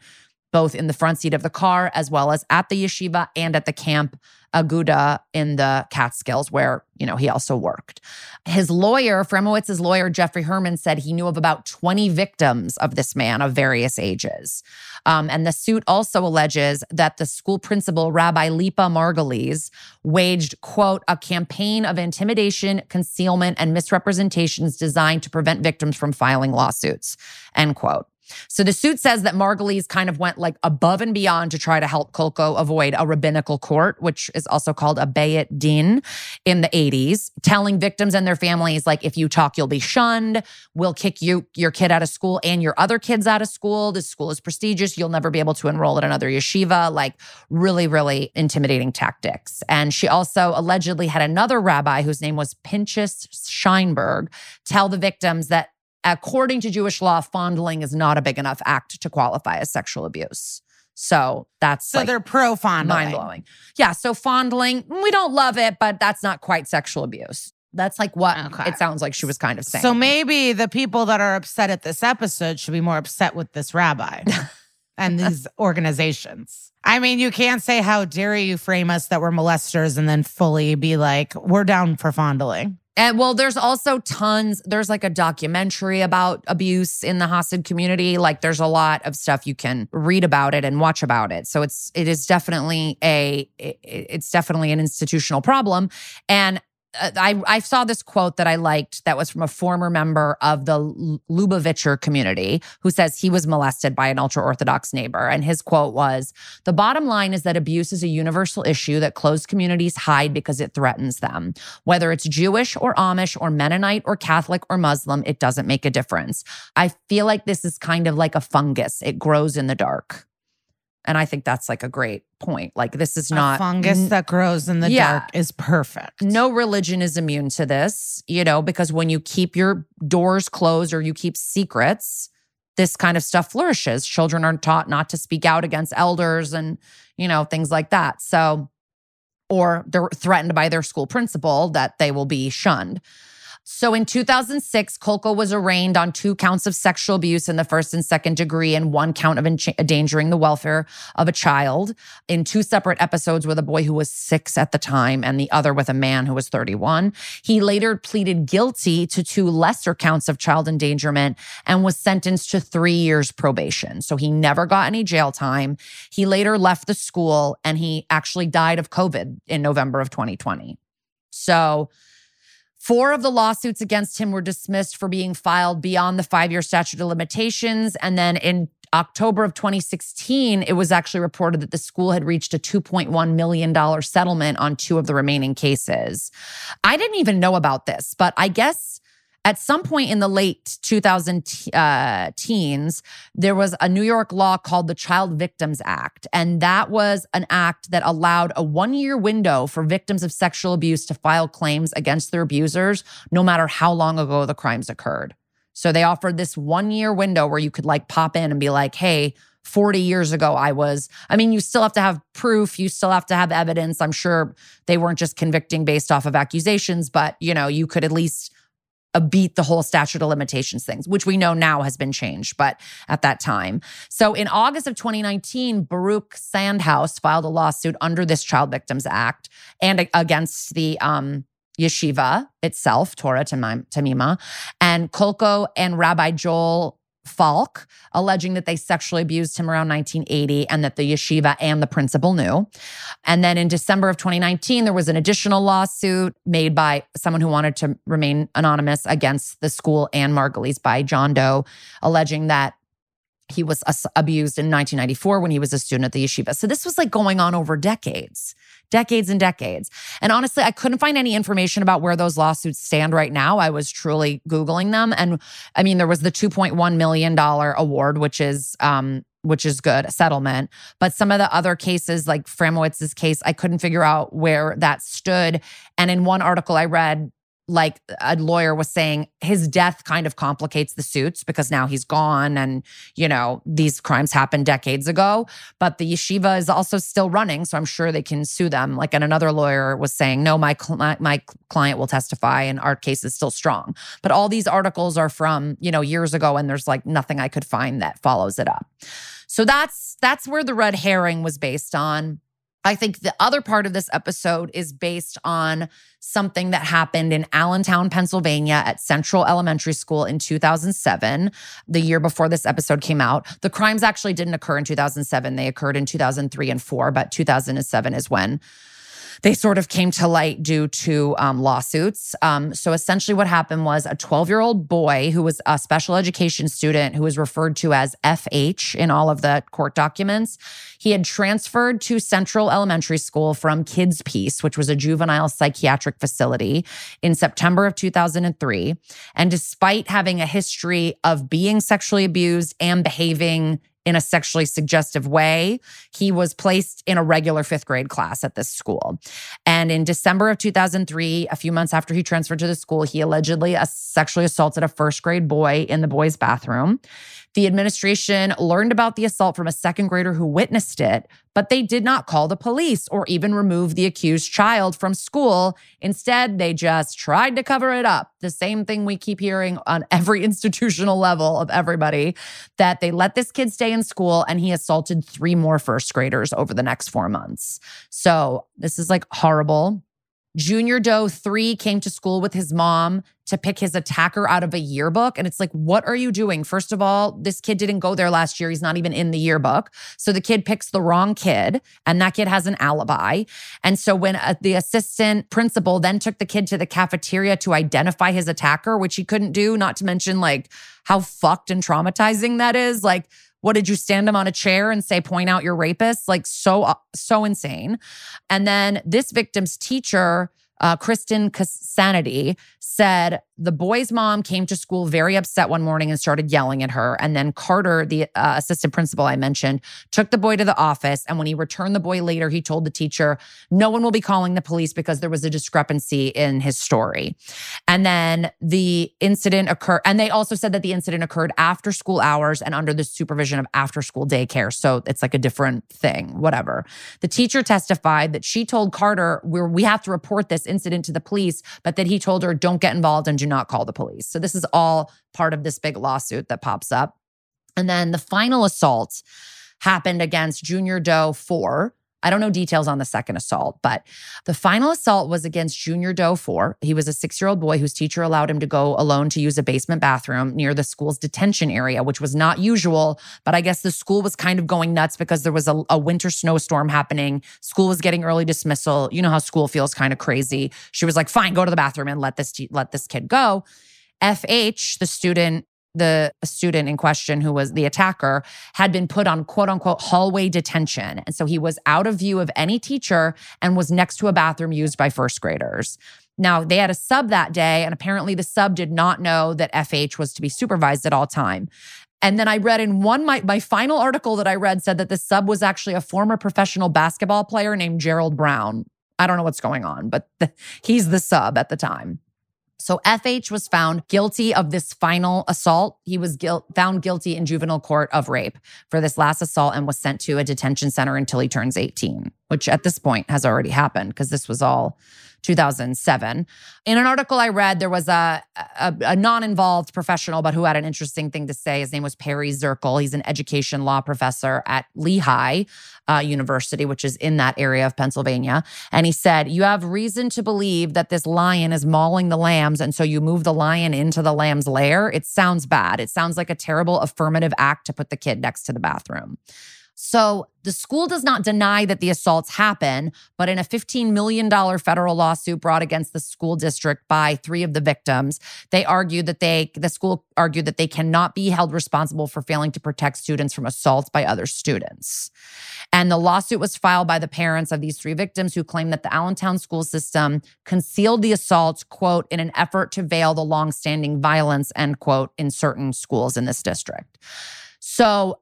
both in the front seat of the car as well as at the yeshiva and at the camp Aguda in the Catskills, where, you know, he also worked. His lawyer, Framowitz's lawyer, Jeffrey Herman, said he knew of about 20 victims of this man of various ages. Um, and the suit also alleges that the school principal, Rabbi Lipa Margulies, waged, quote, a campaign of intimidation, concealment, and misrepresentations designed to prevent victims from filing lawsuits, end quote. So the suit says that Margulies kind of went like above and beyond to try to help Kolko avoid a rabbinical court, which is also called a Beit Din in the 80s, telling victims and their families, like, if you talk, you'll be shunned. We'll kick you, your kid out of school and your other kids out of school. This school is prestigious. You'll never be able to enroll at another yeshiva. Like, really, really intimidating tactics. And she also allegedly had another rabbi whose name was Pinchas Scheinberg tell the victims that according to Jewish law, fondling is not a big enough act to qualify as sexual abuse. So that's so like they're pro fondling. Mind blowing. Yeah. So fondling, we don't love it, but that's not quite sexual abuse. That's like what okay. it sounds like she was kind of saying. So maybe the people that are upset at this episode should be more upset with this rabbi and these organizations. I mean, you can't say, How dare you frame us that we're molesters and then fully be like, We're down for fondling. And well, there's also tons, there's like a documentary about abuse in the Hasid community. Like there's a lot of stuff you can read about it and watch about it. So it's it is definitely a it's definitely an institutional problem. And Uh, I, I saw this quote that I liked that was from a former member of the Lubavitcher community who says he was molested by an ultra Orthodox neighbor. And his quote was The bottom line is that abuse is a universal issue that closed communities hide because it threatens them. Whether it's Jewish or Amish or Mennonite or Catholic or Muslim, it doesn't make a difference. I feel like this is kind of like a fungus, it grows in the dark. And I think that's like a great point. Like this is not a fungus n- that grows in the yeah, dark is perfect. No religion is immune to this, you know, because when you keep your doors closed or you keep secrets, this kind of stuff flourishes. Children are taught not to speak out against elders and, you know, things like that. So or they're threatened by their school principal that they will be shunned. So in 2006, Kolko was arraigned on two counts of sexual abuse in the first and second degree and one count of endangering the welfare of a child in two separate episodes with a boy who was six at the time and the other with a man who was 31. He later pleaded guilty to two lesser counts of child endangerment and was sentenced to three years probation. So he never got any jail time. He later left the school and he actually died of COVID in November of 2020. So Four of the lawsuits against him were dismissed for being filed beyond the five year statute of limitations. And then in October of 2016, it was actually reported that the school had reached a $2.1 million settlement on two of the remaining cases. I didn't even know about this, but I guess at some point in the late 2000 uh, teens, there was a New York law called the Child Victims Act. And that was an act that allowed a one year window for victims of sexual abuse to file claims against their abusers, no matter how long ago the crimes occurred. So they offered this one year window where you could like pop in and be like, hey, 40 years ago, I was. I mean, you still have to have proof, you still have to have evidence. I'm sure they weren't just convicting based off of accusations, but you know, you could at least beat the whole statute of limitations things, which we know now has been changed, but at that time. So in August of 2019, Baruch Sandhouse filed a lawsuit under this Child Victims Act and against the um, yeshiva itself, Torah Temimah, and Kolko and Rabbi Joel Falk, alleging that they sexually abused him around 1980 and that the yeshiva and the principal knew. And then in December of 2019, there was an additional lawsuit made by someone who wanted to remain anonymous against the school and Margulies by John Doe, alleging that he was abused in 1994 when he was a student at the yeshiva. So this was like going on over decades, decades and decades. And honestly, I couldn't find any information about where those lawsuits stand right now. I was truly Googling them. And I mean, there was the $2.1 million award, which is, um, which is good, settlement. But some of the other cases, like Framowitz's case, I couldn't figure out where that stood. And in one article I read, like a lawyer was saying his death kind of complicates the suits because now he's gone and you know these crimes happened decades ago. But the yeshiva is also still running so i'm sure they can sue them. Like and another lawyer was saying no my cl- my client will testify and our case is still strong. But all these articles are from you know years ago and there's like nothing i could find that follows it up. So that's that's where the red herring was based on I think the other part of this episode is based on something that happened in Allentown, Pennsylvania at Central Elementary School in 2007, the year before this episode came out. The crimes actually didn't occur in 2007, they occurred in 2003 and 4, but 2007 is when they sort of came to light due to um, lawsuits. Um, so essentially, what happened was a 12 year old boy who was a special education student who was referred to as FH in all of the court documents. He had transferred to Central Elementary School from KidsPeace, which was a juvenile psychiatric facility, in September of 2003. And despite having a history of being sexually abused and behaving in a sexually suggestive way. He was placed in a regular fifth grade class at this school. And in December of 2003, a few months after he transferred to the school, he allegedly sexually assaulted a first grade boy in the boys' bathroom. The administration learned about the assault from a second grader who witnessed it, but they did not call the police or even remove the accused child from school. Instead, they just tried to cover it up. The same thing we keep hearing on every institutional level of everybody that they let this kid stay in school and he assaulted three more first graders over the next four months. So, this is like horrible. Junior Doe 3 came to school with his mom to pick his attacker out of a yearbook. And it's like, what are you doing? First of all, this kid didn't go there last year. He's not even in the yearbook. So the kid picks the wrong kid, and that kid has an alibi. And so when uh, the assistant principal then took the kid to the cafeteria to identify his attacker, which he couldn't do, not to mention like how fucked and traumatizing that is, like, what did you stand him on a chair and say, point out your rapist? Like, so, so insane. And then this victim's teacher, uh, Kristen Casanity, said the boy's mom came to school very upset one morning and started yelling at her. And then Carter, the uh, assistant principal I mentioned, took the boy to the office. And when he returned the boy later, he told the teacher, No one will be calling the police because there was a discrepancy in his story. And then the incident occurred. And they also said that the incident occurred after school hours and under the supervision of after school daycare. So it's like a different thing, whatever. The teacher testified that she told Carter, we we have to report this incident to the police, but that he told her, Don't get involved and do not call the police? So this is all part of this big lawsuit that pops up. And then the final assault happened against Junior Doe 4 I don't know details on the second assault, but the final assault was against Junior Doe 4. He was a six year old boy whose teacher allowed him to go alone to use a basement bathroom near the school's detention area, which was not usual. But I guess the school was kind of going nuts because there was a, a winter snowstorm happening. School was getting early dismissal. You know how school feels kind of crazy. She was like, fine, go to the bathroom and let this, let this kid go. FH, the student the student in question, who was the attacker, had been put on quote unquote hallway detention. And so he was out of view of any teacher and was next to a bathroom used by first graders. Now, they had a sub that day, and apparently the sub did not know that FH was to be supervised at all time. And then I read in one my my final article that I read said that the sub was actually a former professional basketball player named Gerald Brown. I don't know what's going on, but the, he's the sub at the time. So FH was found guilty of this final assault. He was found guilty in juvenile court of rape for this last assault and was sent to a detention center until he turns 18, which at this point has already happened because this was all 2007. In an article I read, there was a, a, a non involved professional, but who had an interesting thing to say. His name was Perry Zirkel. He's an education law professor at Lehigh uh, University, which is in that area of Pennsylvania. And he said, You have reason to believe that this lion is mauling the lambs. And so you move the lion into the lamb's lair. It sounds bad. It sounds like a terrible affirmative act to put the kid next to the bathroom. So the school does not deny that the assaults happen, but in a $15 million federal lawsuit brought against the school district by three of the victims, they argued that they, the school argued that they cannot be held responsible for failing to protect students from assaults by other students. And the lawsuit was filed by the parents of these three victims who claim that the Allentown school system concealed the assaults, quote, in an effort to veil the longstanding violence, end quote, in certain schools in this district. So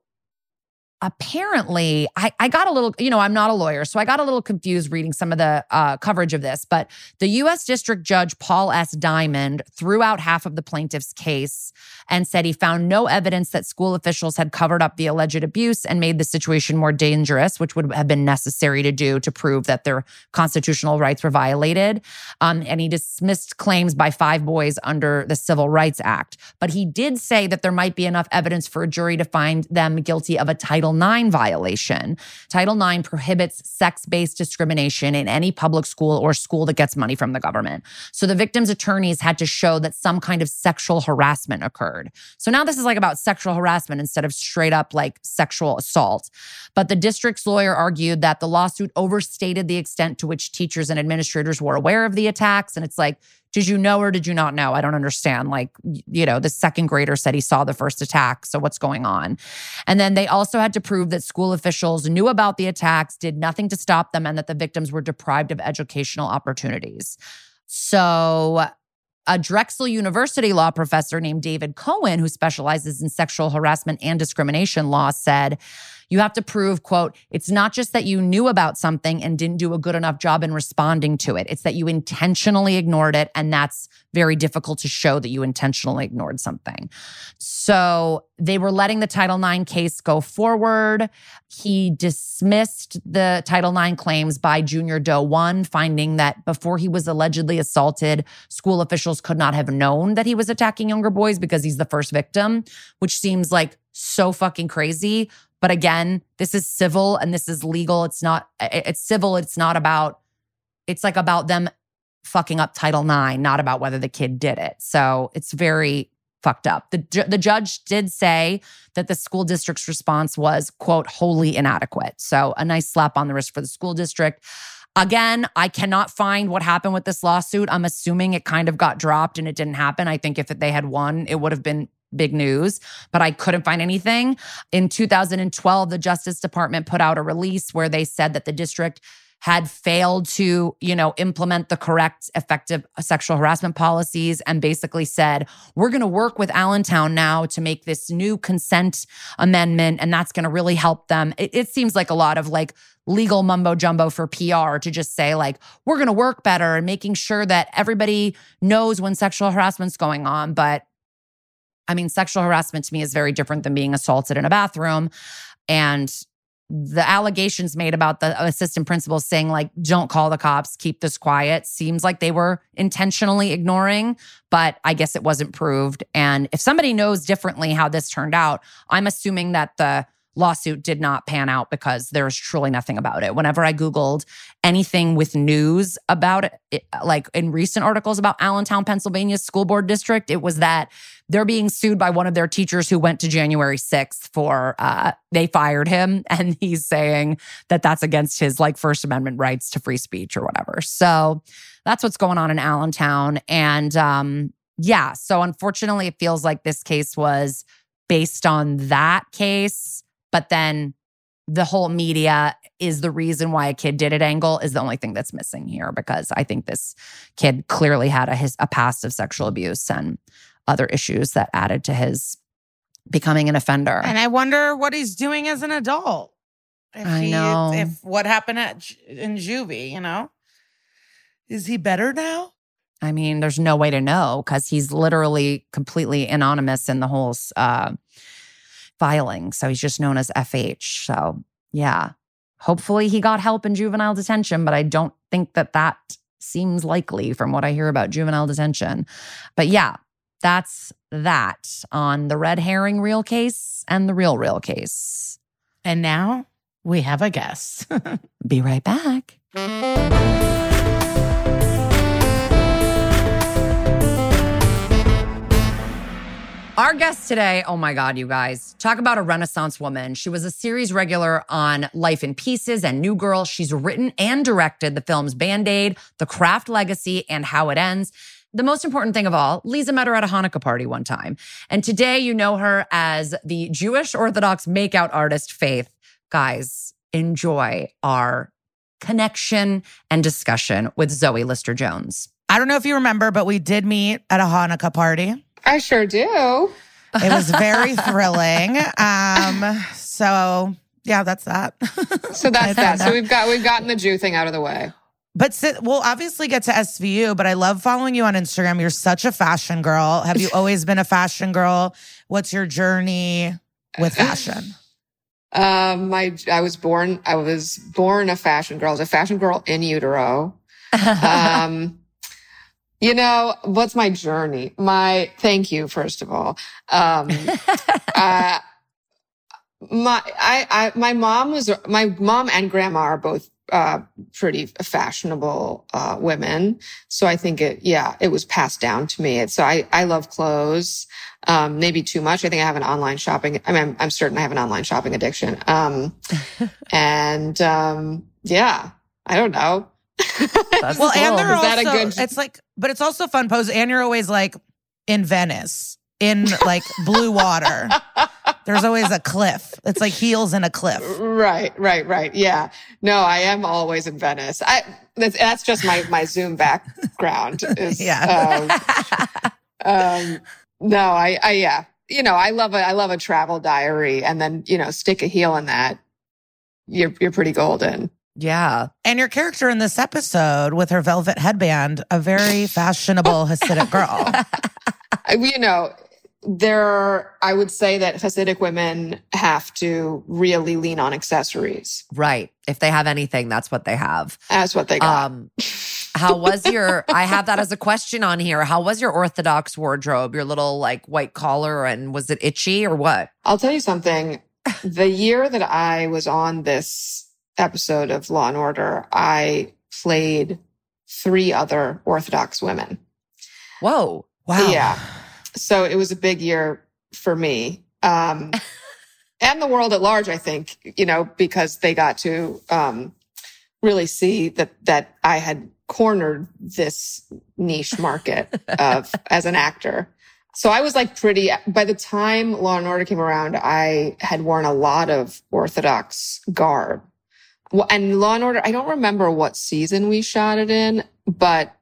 apparently I, I got a little you know i'm not a lawyer so i got a little confused reading some of the uh, coverage of this but the u.s district judge paul s. Diamond threw out half of the plaintiff's case and said he found no evidence that school officials had covered up the alleged abuse and made the situation more dangerous which would have been necessary to do to prove that their constitutional rights were violated. Um, and he dismissed claims by five boys under the civil rights act. But he did say that there might be enough evidence for a jury to find them guilty of a title Title IX violation. Title IX prohibits sex based discrimination in any public school or school that gets money from the government. So the victim's attorneys had to show that some kind of sexual harassment occurred. So now this is like about sexual harassment instead of straight up like sexual assault. But the district's lawyer argued that the lawsuit overstated the extent to which teachers and administrators were aware of the attacks. And it's like, did you know or did you not know? I don't understand. Like, you know, the second grader said he saw the first attack. So what's going on? And then they also had to prove that school officials knew about the attacks, did nothing to stop them, and that the victims were deprived of educational opportunities. So a Drexel University law professor named David Cohen, who specializes in sexual harassment and discrimination law, said, you have to prove, quote, it's not just that you knew about something and didn't do a good enough job in responding to it. It's that you intentionally ignored it. And that's very difficult to show that you intentionally ignored something. So they were letting the Title IX case go forward. He dismissed the Title IX claims by Junior Doe 1, finding that before he was allegedly assaulted, school officials could not have known that he was attacking younger boys because he's the first victim, which seems like so fucking crazy. But again, this is civil and this is legal. It's not, it's civil. It's not about, it's like about them fucking up Title IX, not about whether the kid did it. So it's very fucked up. The, the judge did say that the school district's response was, quote, wholly inadequate. So a nice slap on the wrist for the school district. Again, I cannot find what happened with this lawsuit. I'm assuming it kind of got dropped and it didn't happen. I think if they had won, it would have been big news, but I couldn't find anything. In 2012, the Justice Department put out a release where they said that the district had failed to, you know, implement the correct effective sexual harassment policies and basically said, we're going to work with Allentown now to make this new consent amendment and that's going to really help them. It, it seems like a lot of like legal mumbo jumbo for PR to just say like we're going to work better and making sure that everybody knows when sexual harassment's going on, but I mean, sexual harassment to me is very different than being assaulted in a bathroom. And the allegations made about the assistant principal saying like don't call the cops keep this quiet seems like they were intentionally ignoring but i guess it wasn't proved and if somebody knows differently how this turned out i'm assuming that the lawsuit did not pan out because there's truly nothing about it. Whenever i googled anything with news about it, like in recent articles about allentown pennsylvania school board district it was that they're being sued by one of their teachers who went to January 6th for uh they fired him. And he's saying that that's against his like first amendment rights to free speech or whatever. So that's what's going on in Allentown. And um yeah, so unfortunately it feels like this case was based on that case, but then the whole media is the reason why a kid did it angle is the only thing that's missing here because I think this kid clearly had a his a past of sexual abuse and other issues that added to his becoming an offender. And I wonder what he's doing as an adult. If I he- know. if what happened at in juvie, you know, is he better now? I mean, there's no way to know because he's literally completely anonymous in the whole uh, filing. So he's just known as FH. So yeah, hopefully he got help in juvenile detention, but I don't think that that seems likely from what I hear about juvenile detention. But yeah, that's that on the red herring real case and the real real case. And now we have a guest. Be right back. Our guest today, oh my God, you guys, talk about a Renaissance woman. She was a series regular on Life in Pieces and New Girl. She's written and directed the films Band Aid, The Craft Legacy, and How It Ends. The most important thing of all, Liza met her at a Hanukkah party one time. And today you know her as the Jewish Orthodox makeout artist Faith. Guys, enjoy our connection and discussion with Zoe Lister Jones. I don't know if you remember, but we did meet at a Hanukkah party. I sure do. It was very thrilling. Um, so yeah, that's that. So that's that. So we've got we've gotten the Jew thing out of the way. But si- we'll obviously get to SVU, but I love following you on Instagram. You're such a fashion girl. Have you always been a fashion girl? What's your journey with fashion? Um, my I was born I was born a fashion girl. I was a fashion girl in utero. Um, you know what's my journey? My thank you first of all. Um, uh, my I, I my mom was my mom and grandma are both uh pretty fashionable uh women. So i think it yeah it was passed down to me. So i i love clothes um maybe too much. I think i have an online shopping i mean i'm, I'm certain i have an online shopping addiction. Um and um yeah i don't know That's Well, and they're also, good- it's like, but it's also fun pose. And you're always like in Venice, in like blue water. There's always a cliff. It's like heels in a cliff. Right, right, right. Yeah. No, I am always in Venice. I that's, that's just my my Zoom background. Is, Yeah. Um, um, no, I, I yeah. You know, I love a I love a travel diary, and then you know, stick a heel in that. You're you're pretty golden. Yeah. And your character in this episode with her velvet headband, a very fashionable Hasidic girl. You know, there. I would say that Hasidic women have to really lean on accessories. Right. If they have anything, that's what they have. That's what they got. Um, how was your? I have that as a question on here. How was your Orthodox wardrobe? Your little like white collar, and was it itchy or what? I'll tell you something. the year that I was on this episode of Law and Order, I played three other Orthodox women. Whoa. Wow. Yeah. So it was a big year for me. Um, and the world at large, I think, you know, because they got to um, really see that that I had cornered this niche market of as an actor. So I was like pretty by the time Law and Order came around, I had worn a lot of Orthodox garb. And Law and Order, I don't remember what season we shot it in, but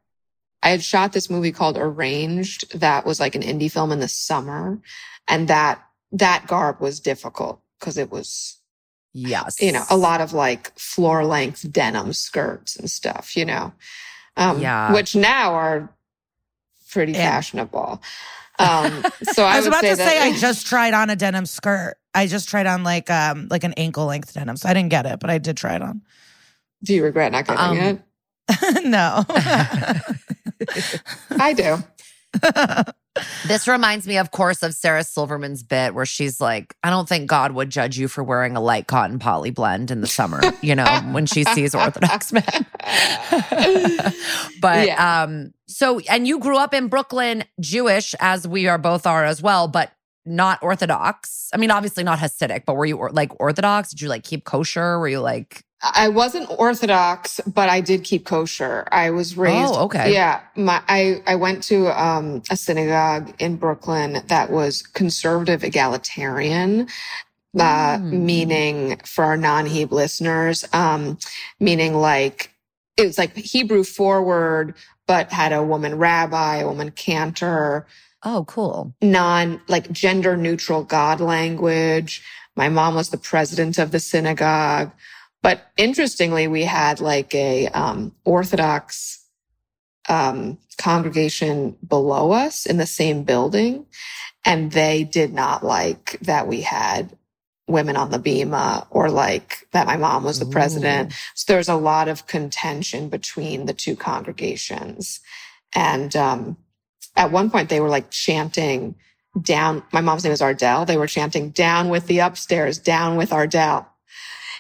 I had shot this movie called Arranged that was like an indie film in the summer. And that, that garb was difficult because it was, Yes. you know, a lot of like floor length denim skirts and stuff, you know, um, Yeah. which now are pretty Yeah. fashionable. Um, so I, I was about to that- say I just tried on a denim skirt. I just tried on like um like an ankle length denim. So I didn't get it, but I did try it on. Do you regret not getting Um, it? no. I do. This reminds me, of course, of Sarah Silverman's bit where she's like, I don't think God would judge you for wearing a light cotton poly blend in the summer, you know, when she sees Orthodox men. but Yeah. um, so and you grew up in Brooklyn, Jewish, as we are both are as well, but not Orthodox. I mean, obviously not Hasidic, but were you or- like Orthodox? Did you like keep kosher? Were you like I wasn't Orthodox, but I did keep kosher. I was raised. Oh, okay. Yeah, my I I went to um, a synagogue in Brooklyn that was conservative egalitarian. Uh, Mm. meaning for our non-Heb listeners, um, meaning like it was like Hebrew forward, but had a woman rabbi, a woman cantor, oh cool. non like gender neutral God language. My mom was the president of the synagogue. But interestingly, we had like a um, Orthodox um, congregation below us in the same building, and they did not like that we had women on the bema or like that my mom was the president. So there's a lot of contention between the two congregations, and um, at one point they were like chanting down. My mom's name is Ardell. They were chanting down with the upstairs, down with Ardell.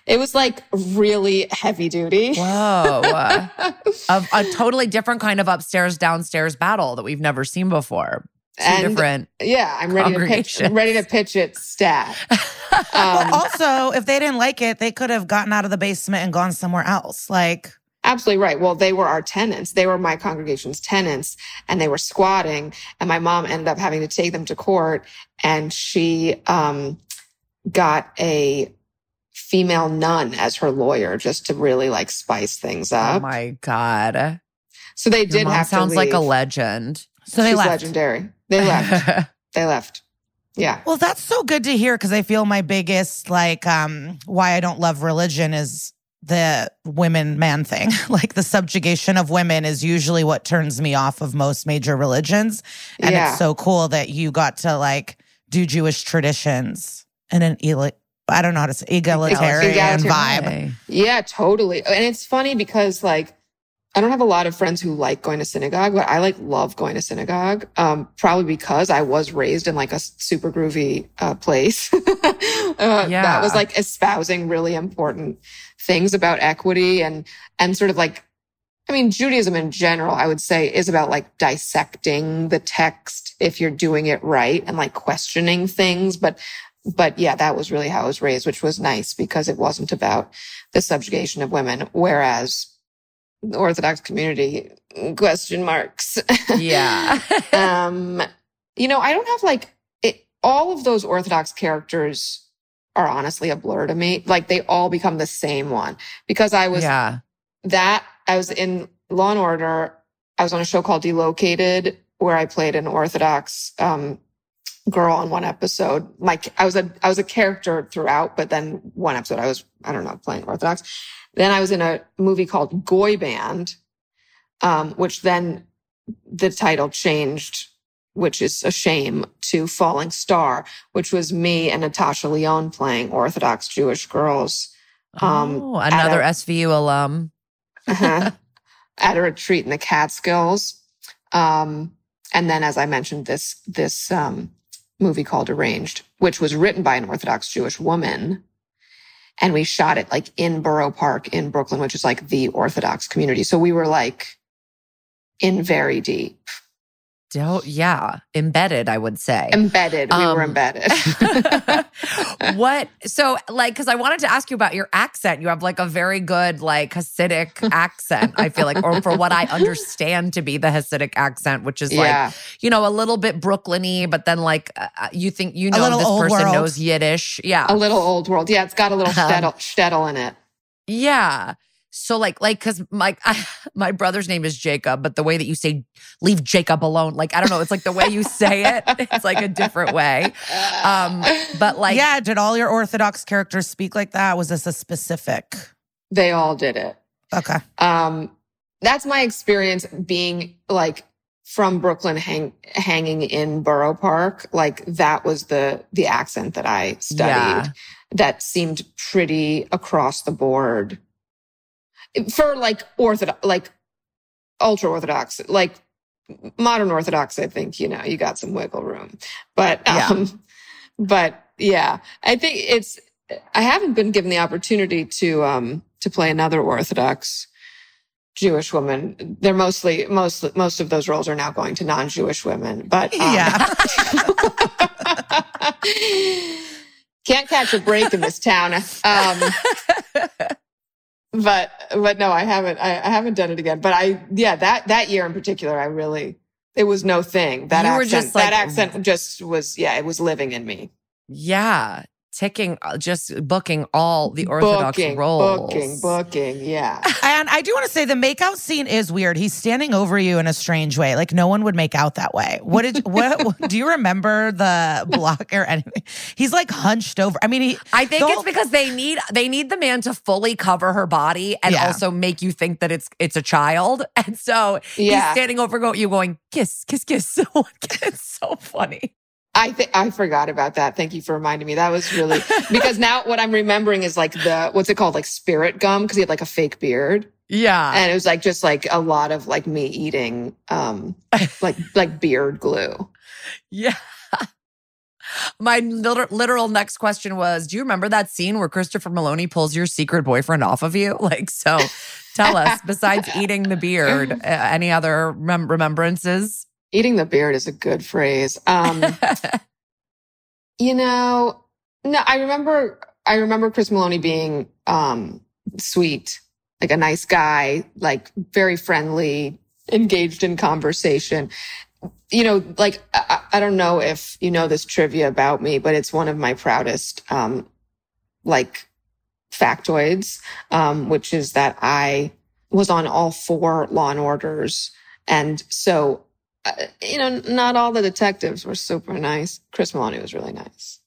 It was like really heavy duty. Whoa. a, a totally different kind of upstairs downstairs battle that we've never seen before. Two And- different. Yeah, I'm ready to pitch. I'm ready to pitch it. Stat. Well, Um, also, if they didn't like it, they could have gotten out of the basement and gone somewhere else. Like, Absolutely right. Well, they were our tenants. They were my congregation's tenants and they were squatting. And my mom ended up having to take them to court and she, um, got a female nun as her lawyer just to really like spice things up. Oh my God. so they Your did have sounds like a legend. so they She's left. legendary. They left. they left. Yeah. Well, that's so good to hear because I feel my biggest like um why I don't love religion is the women man thing. like the subjugation of women is usually what turns me off of most major religions. And Yeah. it's so cool that you got to like do Jewish traditions in an I don't know how to say egalitarian, Egalitarian. vibe. Yeah, totally. And it's funny because like I don't have a lot of friends who like going to synagogue, but I like love going to synagogue. Um, probably because I was raised in like a super groovy uh, place uh, Yeah. that was like espousing really important things about equity and and sort of like I mean Judaism in general I would say is about like dissecting the text if you're doing it right and like questioning things but but yeah that was really how I was raised which was nice because it wasn't about the subjugation of women whereas the orthodox community question marks Yeah. um, you know, I don't have like it, all of those Orthodox characters are honestly a blur to me. Like they all become the same one because I was yeah. that I was in Law and Order. I was on a show called Delocated where I played an Orthodox um, girl on one episode. Like I was a I was a character throughout, but then one episode I was I don't know playing Orthodox. Then I was in a movie called Goy Band, um, which then the title changed, which is a shame, to Falling Star, which was me and Natasha Lyonne playing Orthodox Jewish girls Um, oh, another a- SVU alum. uh-huh, at a retreat in the Catskills. Um, and then, as I mentioned, this this um, movie called Arranged, which was written by an Orthodox Jewish woman, and we shot it like in Borough Park in Brooklyn, which is like the Orthodox community. So we were like in very deep, Do- yeah. Embedded, I would say. embedded. We were Um, embedded. what so like because i wanted to ask you about your accent you have like a very good like hasidic accent i feel like or for what i understand to be the hasidic accent which is like you know a little bit brooklyny but then like uh, you think you know this person world. knows yiddish yeah a little old world. Yeah, it's got a little Um, shtetl, shtetl in it. yeah so like like because my I, my brother's name is jacob but the way that you say leave jacob alone like i don't know it's like the way you say it it's like a different way um but like yeah, did all your Orthodox characters speak like that? Was this a specific? they all did it. Okay. um that's my experience being like from Brooklyn hang, hanging in Borough Park, like that was the, the accent that I studied Yeah. that seemed pretty across the board for like orthodox, like ultra orthodox, like modern orthodox. I think, you know, you got some wiggle room, but, Yeah. um, but yeah, I think it's, I haven't been given the opportunity to, um, to play another orthodox Jewish woman. They're mostly, most, most of those roles are now going to non-Jewish women, but, um, Yeah. can't catch a break in this town. Um, but, but no, I haven't, I, I haven't done it again. But I, yeah, that, that year in particular, I really, it was no thing. That You accent, like- that accent just was, yeah, it was living in me. Yeah. Ticking, uh, just booking all the Orthodox booking, roles. booking, booking. Yeah. And I do want to say the makeout scene is weird. He's standing over you in a strange way. Like no one would make out that way. What did what do you remember the block or anything? He's like hunched over. I mean, he I think it's whole- because they need they need the man to fully cover her body and Yeah. also make you think that it's it's a child. And so he's Yeah. standing over go, you going, kiss, kiss, kiss. it's so funny. I think I forgot about that. Thank you for reminding me. That was really because now what I'm remembering is like the what's it called, like spirit gum, because he had like a fake beard, Yeah. and it was like just like a lot of like me eating, um, like like beard glue. Yeah. My literal, next question was Do you remember that scene where Christopher Meloni pulls your secret boyfriend off of you? Like, so tell us, besides eating the beard, any other rem- remembrances? Eating the beard is a good phrase. Um, you know, no, I remember, I remember Chris Meloni being, um, sweet, like a nice guy, like very friendly, engaged in conversation. You know, like, I, I don't know if you know this trivia about me, but it's one of my proudest, um, like factoids, um, which is that I was on all four law and orders. And so you know, not all the detectives were super nice. Chris Meloni was really nice.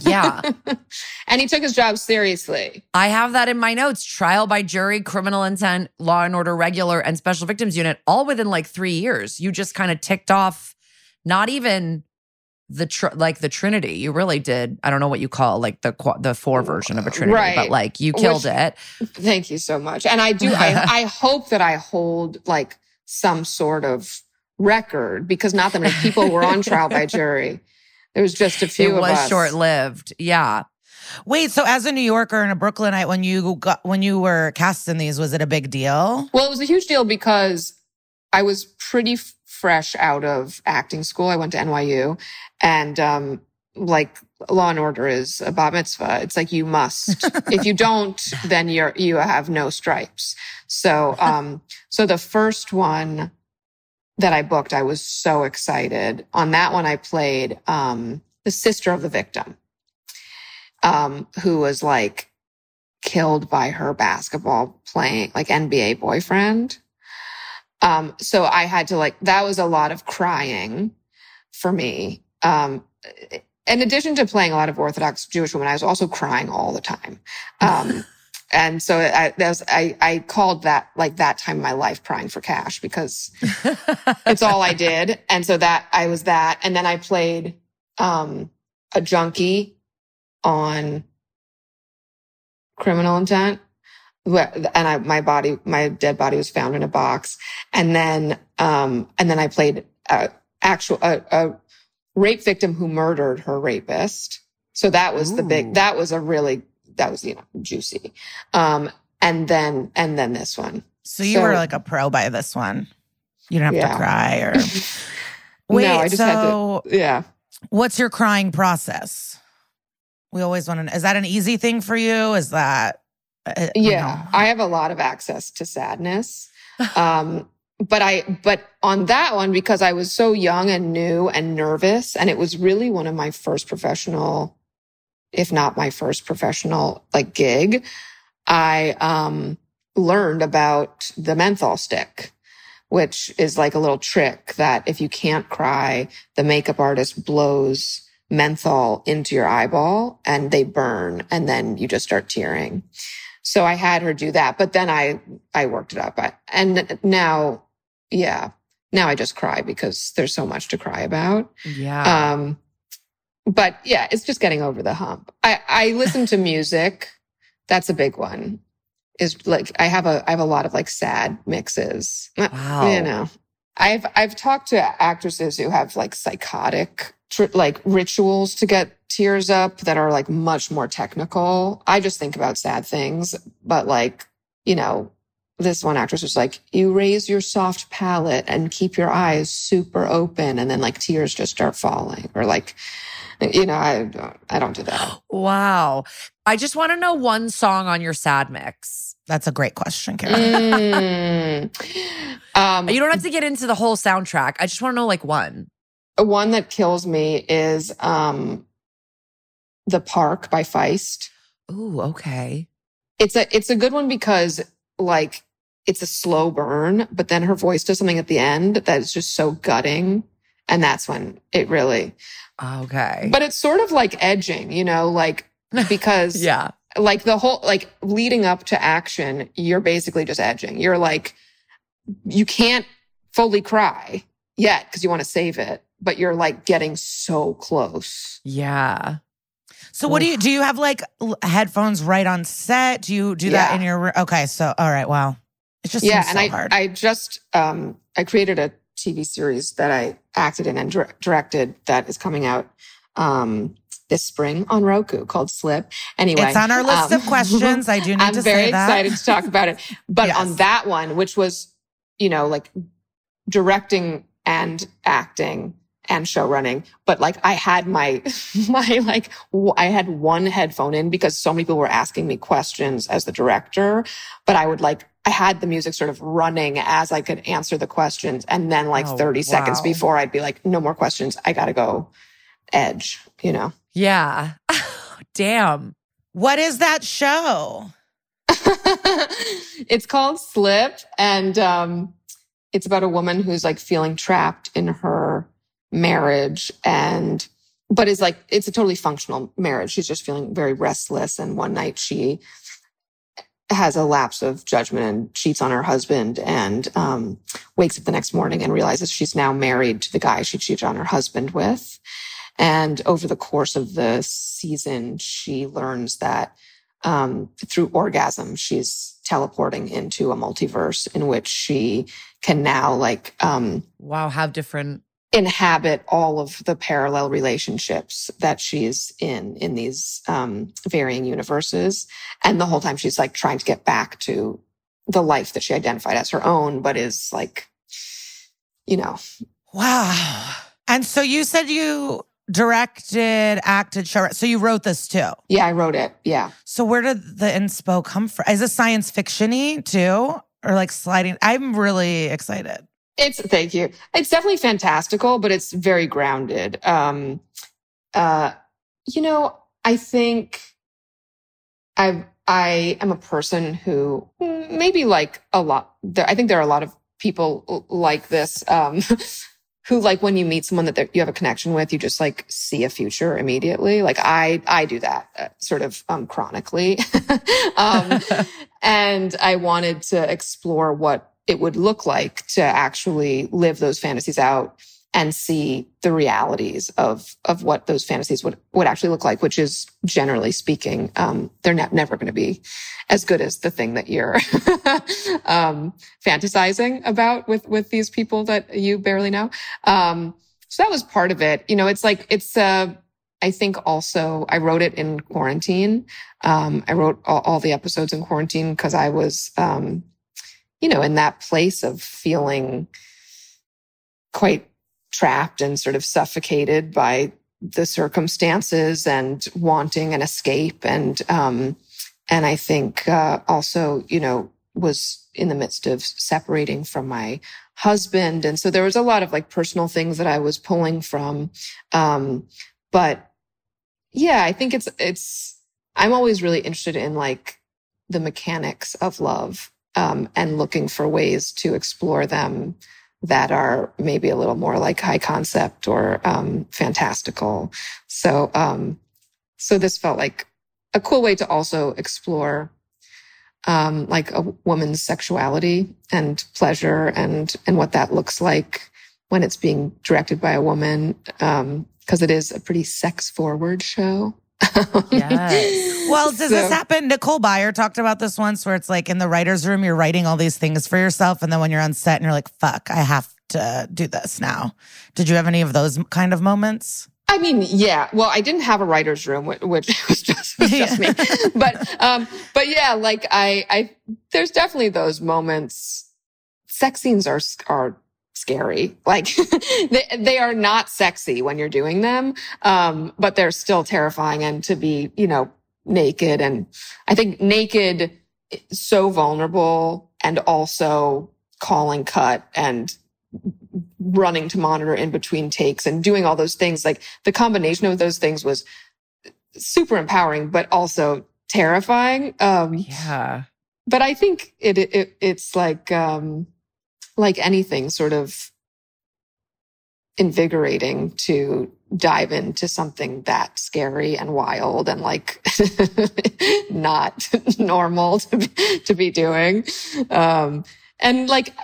Yeah. and he took his job seriously. I have that in my notes trial by jury, criminal intent, law and order regular, and special victims unit, all within like three years. You just kind of ticked off not even the tr- like the trinity you really did i don't know what you call like the qu- the four version of a trinity Right. but like you killed Which- it Thank you so much. And I do, I, I hope that I hold like some sort of record because not that many people were on trial by jury. There was just a few it was short lived yeah wait. So as a New Yorker and a Brooklynite, when you got when you were cast in these, was it a big deal? Well, it was a huge deal because I was pretty f- fresh out of acting school. I went to NYU and, um, like law and order is a bat mitzvah. It's like you must. if you don't, then you're, you have no stripes. So, um, so the first one that I booked, I was so excited. On that one, I played, um, the sister of the victim, um, who was like killed by her basketball playing, like NBA boyfriend. Um, so I had to like, that was a lot of crying for me. Um, in addition to playing a lot of Orthodox Jewish women, I was also crying all the time. Um, and so I, that was, I, I called that like that time of my life crying for cash because it's all I did. And so that I was that. And then I played, um, a junkie on criminal intent. And I, my body, my dead body was found in a box. And then, um, and then I played a actual, a, a rape victim who murdered her rapist. So that was the big, that was a really, that was, you know, juicy. Um, and then, and then this one. So you So- were like a pro by this one. You don't have Yeah. to cry or wait. no, I just had so to, yeah. what's your crying process? We always want to. Is that an easy thing for you? Is that uh, Yeah, no. I have a lot of access to sadness. Um, but I, but on that one, because I was so young and new and nervous, and it was really one of my first professional, if not my first professional like gig, I, um, learned about the menthol stick, which is like a little trick that if you can't cry, the makeup artist blows menthol into your eyeball and they burn and then you just start tearing. So I had her do that, but then I, I worked it up. I, and now, yeah, now I just cry because there's so much to cry about. Yeah. Um, but yeah, it's just getting over the hump. I, I listen to music. That's a big one. Is like I have a I have a lot of like sad mixes. Uh, Wow. You know, I've I've talked to actresses who have like psychotic tr- like rituals to get tears up that are like much more technical. I just think about sad things, but like you know, this one actress was like, you raise your soft palate and keep your eyes super open, and then like tears just start falling, or like, you know, I don't, I don't do that. wow. I just want to know one song on your sad mix. That's a great question, Kara. Mm. Um, You don't have to get into the whole soundtrack. I just want to know like one. one that kills me is um, "The Park" by Feist. Ooh, okay. It's a it's a good one because like it's a slow burn, but then her voice does something at the end that is just so gutting, and that's when it really. Okay. But it's sort of like edging, you know, like because yeah. like the whole like leading up to action, you're basically just edging. You're like you can't fully cry yet because you want to save it, but you're like getting so close. Yeah. So what do you do? You have like headphones right on set? Do you do that in your? r- Okay, so all right, wow. It just yeah, and so I hard. I just um I created a TV series that I acted in and dir- directed that is coming out um this spring on Roku called Slip. Anyway, it's on our list um, of questions. I do need I'm to very say that. excited to talk about it. But Yes. on that one, which was, you know, like directing and acting and show running, but like I had my, my like, I had one headphone in because so many people were asking me questions as the director, but I would like, I had the music sort of running as I could answer the questions. And then like Oh, 30 seconds before I'd be like, no more questions. I got to go edge, you know? Yeah. Damn. What is that show? it's called Slip, and um, it's about a woman who's like feeling trapped in her marriage, and but is like it's a totally functional marriage. She's just feeling very restless, and one night she has a lapse of judgment and cheats on her husband, and um, wakes up the next morning and realizes she's now married to the guy she cheated on her husband with. And over the course of the season, she learns that um, through orgasm, she's teleporting into a multiverse in which she can now like um, Wow. Have different. Inhabit all of the parallel relationships that she's in in these um, varying universes. And the whole time she's like trying to get back to the life that she identified as her own, but is like, you know, Wow. And so you said you directed, acted, show. So you wrote this too. yeah, I wrote it. Yeah. So where did the inspo come from? Is this science fiction-y too? Or like sliding? I'm really excited. It's thank you. It's definitely fantastical, but it's very grounded. Um uh you know, I think I I am a person who maybe like a lot there I think there are a lot of people like this um who like when you meet someone that you have a connection with you just like see a future immediately like i i do that uh, sort of um chronically um and i wanted to explore what it would look like to actually live those fantasies out and see the realities of of what those fantasies would would actually look like which is generally speaking um they're ne- never going to be as good as the thing that you're um fantasizing about with with these people that you barely know um so that was part of it you know it's like it's uh I think also I wrote it in quarantine. Um, I wrote all, all the episodes in quarantine because I was, um, you know, in that place of feeling quite trapped and sort of suffocated by the circumstances and wanting an escape. And, um, and I think, uh, also, you know, was in the midst of separating from my husband. And so there was a lot of like personal things that I was pulling from. Um, but yeah, I think it's, it's, I'm always really interested in like the mechanics of love, um, and looking for ways to explore them that are maybe a little more like high concept or, um, fantastical. So, um, so this felt like a cool way to also explore, um, like a woman's sexuality and pleasure and and what that looks like when it's being directed by a woman because it is a pretty sex forward show. Yes. Well, does this happen? Nicole Byer talked about this once where it's like in the writer's room, you're writing all these things for yourself. And then when you're on set and you're like, fuck, I have to do this now. Did you have any of those kind of moments? I mean, yeah. Well, I didn't have a writer's room, whi- which was just, was just me. But, um, but yeah, like I, I, there's definitely those moments. Sex scenes are, are scary. Like they, they are not sexy when you're doing them. Um, but they're still terrifying and to be, you know, naked. And I think naked, so vulnerable and also calling cut and running to monitor in between takes and doing all those things. Like the combination of those things was super empowering, but also terrifying. Um, yeah. but I think it, it it's like um, like anything, sort of invigorating to dive into something that scary and wild and like not normal to be, to be doing. Um, and like,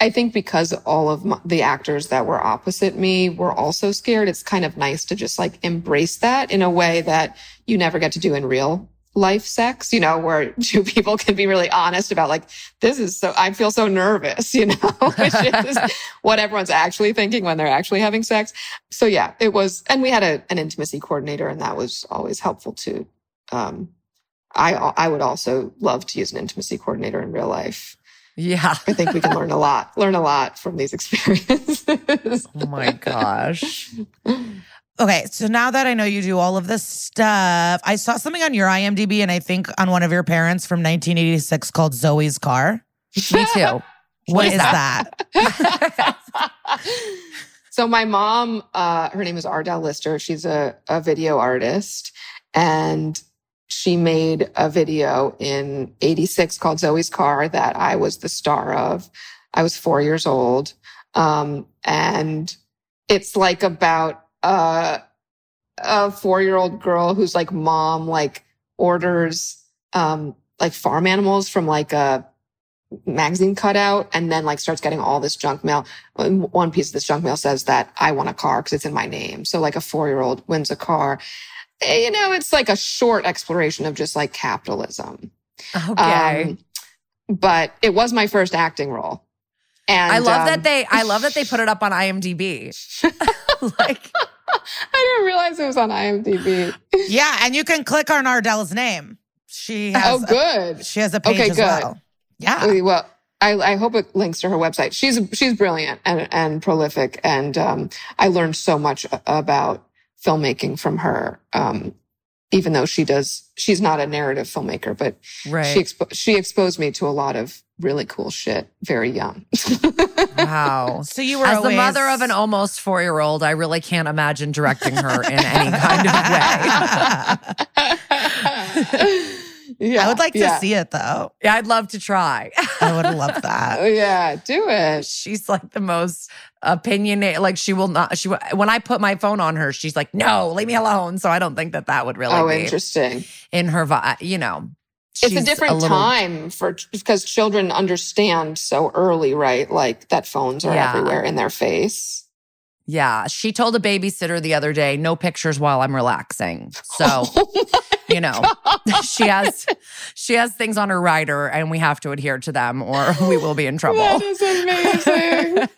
I think because all of my, the actors that were opposite me were also scared, it's kind of nice to just like embrace that in a way that you never get to do in real life sex, you know, where two people can be really honest about like, this is so, I feel so nervous, you know, which is what everyone's actually thinking when they're actually having sex. So yeah, it was, and we had a, an intimacy coordinator and that was always helpful too. Um, I, I would also love to use an intimacy coordinator in real life. Yeah. I think we can learn a lot, learn a lot from these experiences. Oh my gosh. Okay, so now that I know you do all of this stuff, I saw something on your IMDb and I think on one of your parents from 1986 called Zoe's Car. Me too. What is is that? so my mom, uh, her name is Ardell Lister. She's a, a video artist and she made a video in 86 called Zoe's Car that I was the star of. I was four years old. Um, and it's like about, uh, a four year old girl whose like mom like orders, um, like farm animals from like a magazine cutout and then like starts getting all this junk mail. One piece of this junk mail says that I want a car because it's in my name. So like a four year old wins a car. Eh, You know, it's like a short exploration of just like capitalism. Okay. Um, but it was my first acting role. And I love um, that they I love that they put it up on IMDb. like I didn't realize it was on IMDb. yeah, and you can click on Ardell's name. She has Oh, a- good. she has a page Okay, as good. well. Yeah. Well, I, I hope it links to her website. She's she's brilliant and, and prolific, and um, I learned so much about filmmaking from her. Um, even though she does, she's not a narrative filmmaker, but right. she expo- she exposed me to a lot of really cool shit very young. wow. So you were As the mother of an almost four year old, I really can't imagine directing her in any kind of way. yeah, I would like to see it though. Yeah, I'd love to try. I would love Oh, that. yeah, do it. she's like the most opinionated. Like she will not. She when I put my phone on her, she's like, "No, leave me alone." So I don't think that that would really Oh, be interesting. in her vibe. You know, it's a different little- time for because children understand so early, right? Like that phones are Yeah. everywhere in their face. Yeah, she told a babysitter the other day, "No pictures while I'm relaxing." So you know, she has she has things on her rider, and we have to adhere to them, or we will be in trouble. That is amazing.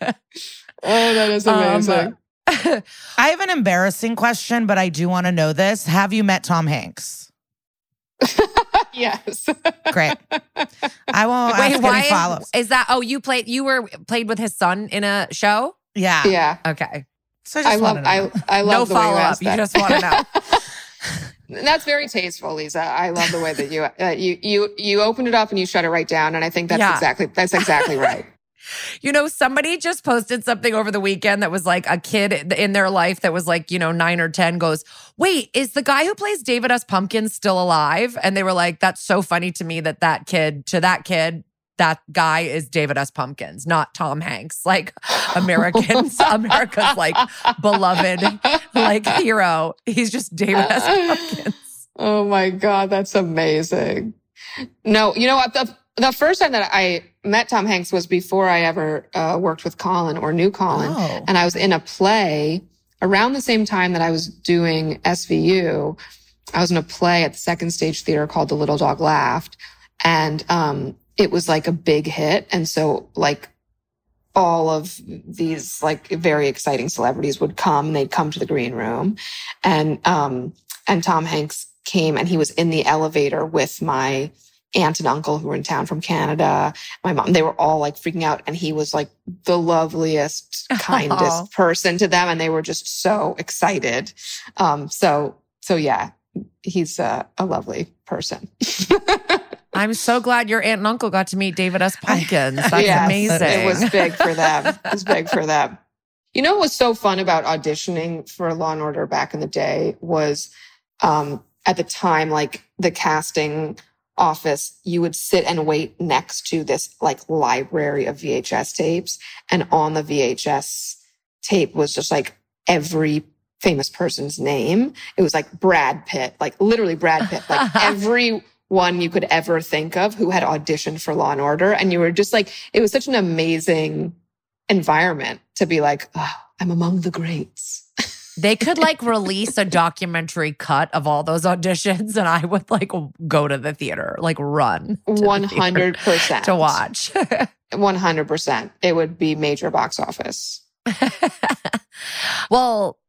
oh, that is Um, amazing. I have an embarrassing question, but I do want to know this. Have you met Tom Hanks? yes. Great. I won't Wait, ask why any follow-ups. is that? Oh, you played. You were played with his son in a show. Yeah. yeah. Okay, So I just I love to I. I love no the you follow up. asked You just want to know. That's very tasteful, Liza. I love the way that you uh, you you you opened it up and you shut it right down, and I think that's Yeah. exactly that's exactly right. You know, somebody just posted something over the weekend that was like a kid in their life that was like, you know, nine or 10 goes, Wait, is the guy who plays David S. Pumpkin still alive? And they were like, That's so funny to me that that kid, to that kid, that guy is David S. Pumpkins, not Tom Hanks. Like Americans, America's like beloved, like hero. He's just David S. Pumpkins. Oh my god, that's amazing. No, you know what? The, the first time that I met Tom Hanks was before I ever uh, worked with Colin or knew Colin. Oh. And I was in a play around the same time that I was doing SVU. I was in a play at the Second Stage Theater called The Little Dog Laughed. And um, it was like a big hit. And so, like, all of these like very exciting celebrities would come and they'd come to the green room. And um and Tom Hanks came and he was in the elevator with my aunt and uncle who were in town from Canada my mom. They were all like freaking out. And he was like the loveliest kindest Aw. person to them. And they were just so excited. Um so so yeah he's a, a lovely person I'm so glad your aunt and uncle got to meet David S. Pumpkins. That's Yes, amazing. It was big for them. It was big for them. You know what was so fun about auditioning for Law and Order back in the day was um, at the time, like the casting office, you would sit and wait next to this like library of VHS tapes. And on the VHS tape was just like every famous person's name. It was like Brad Pitt, like literally Brad Pitt, like every one you could ever think of who had auditioned for Law and Order. And you were just like, it was such an amazing environment to be like, oh, I'm among the greats. They could like release a documentary cut of all those auditions, and I would like go to the theater, like run to the One theater hundred percent to watch. One hundred percent. It would be major box office. well,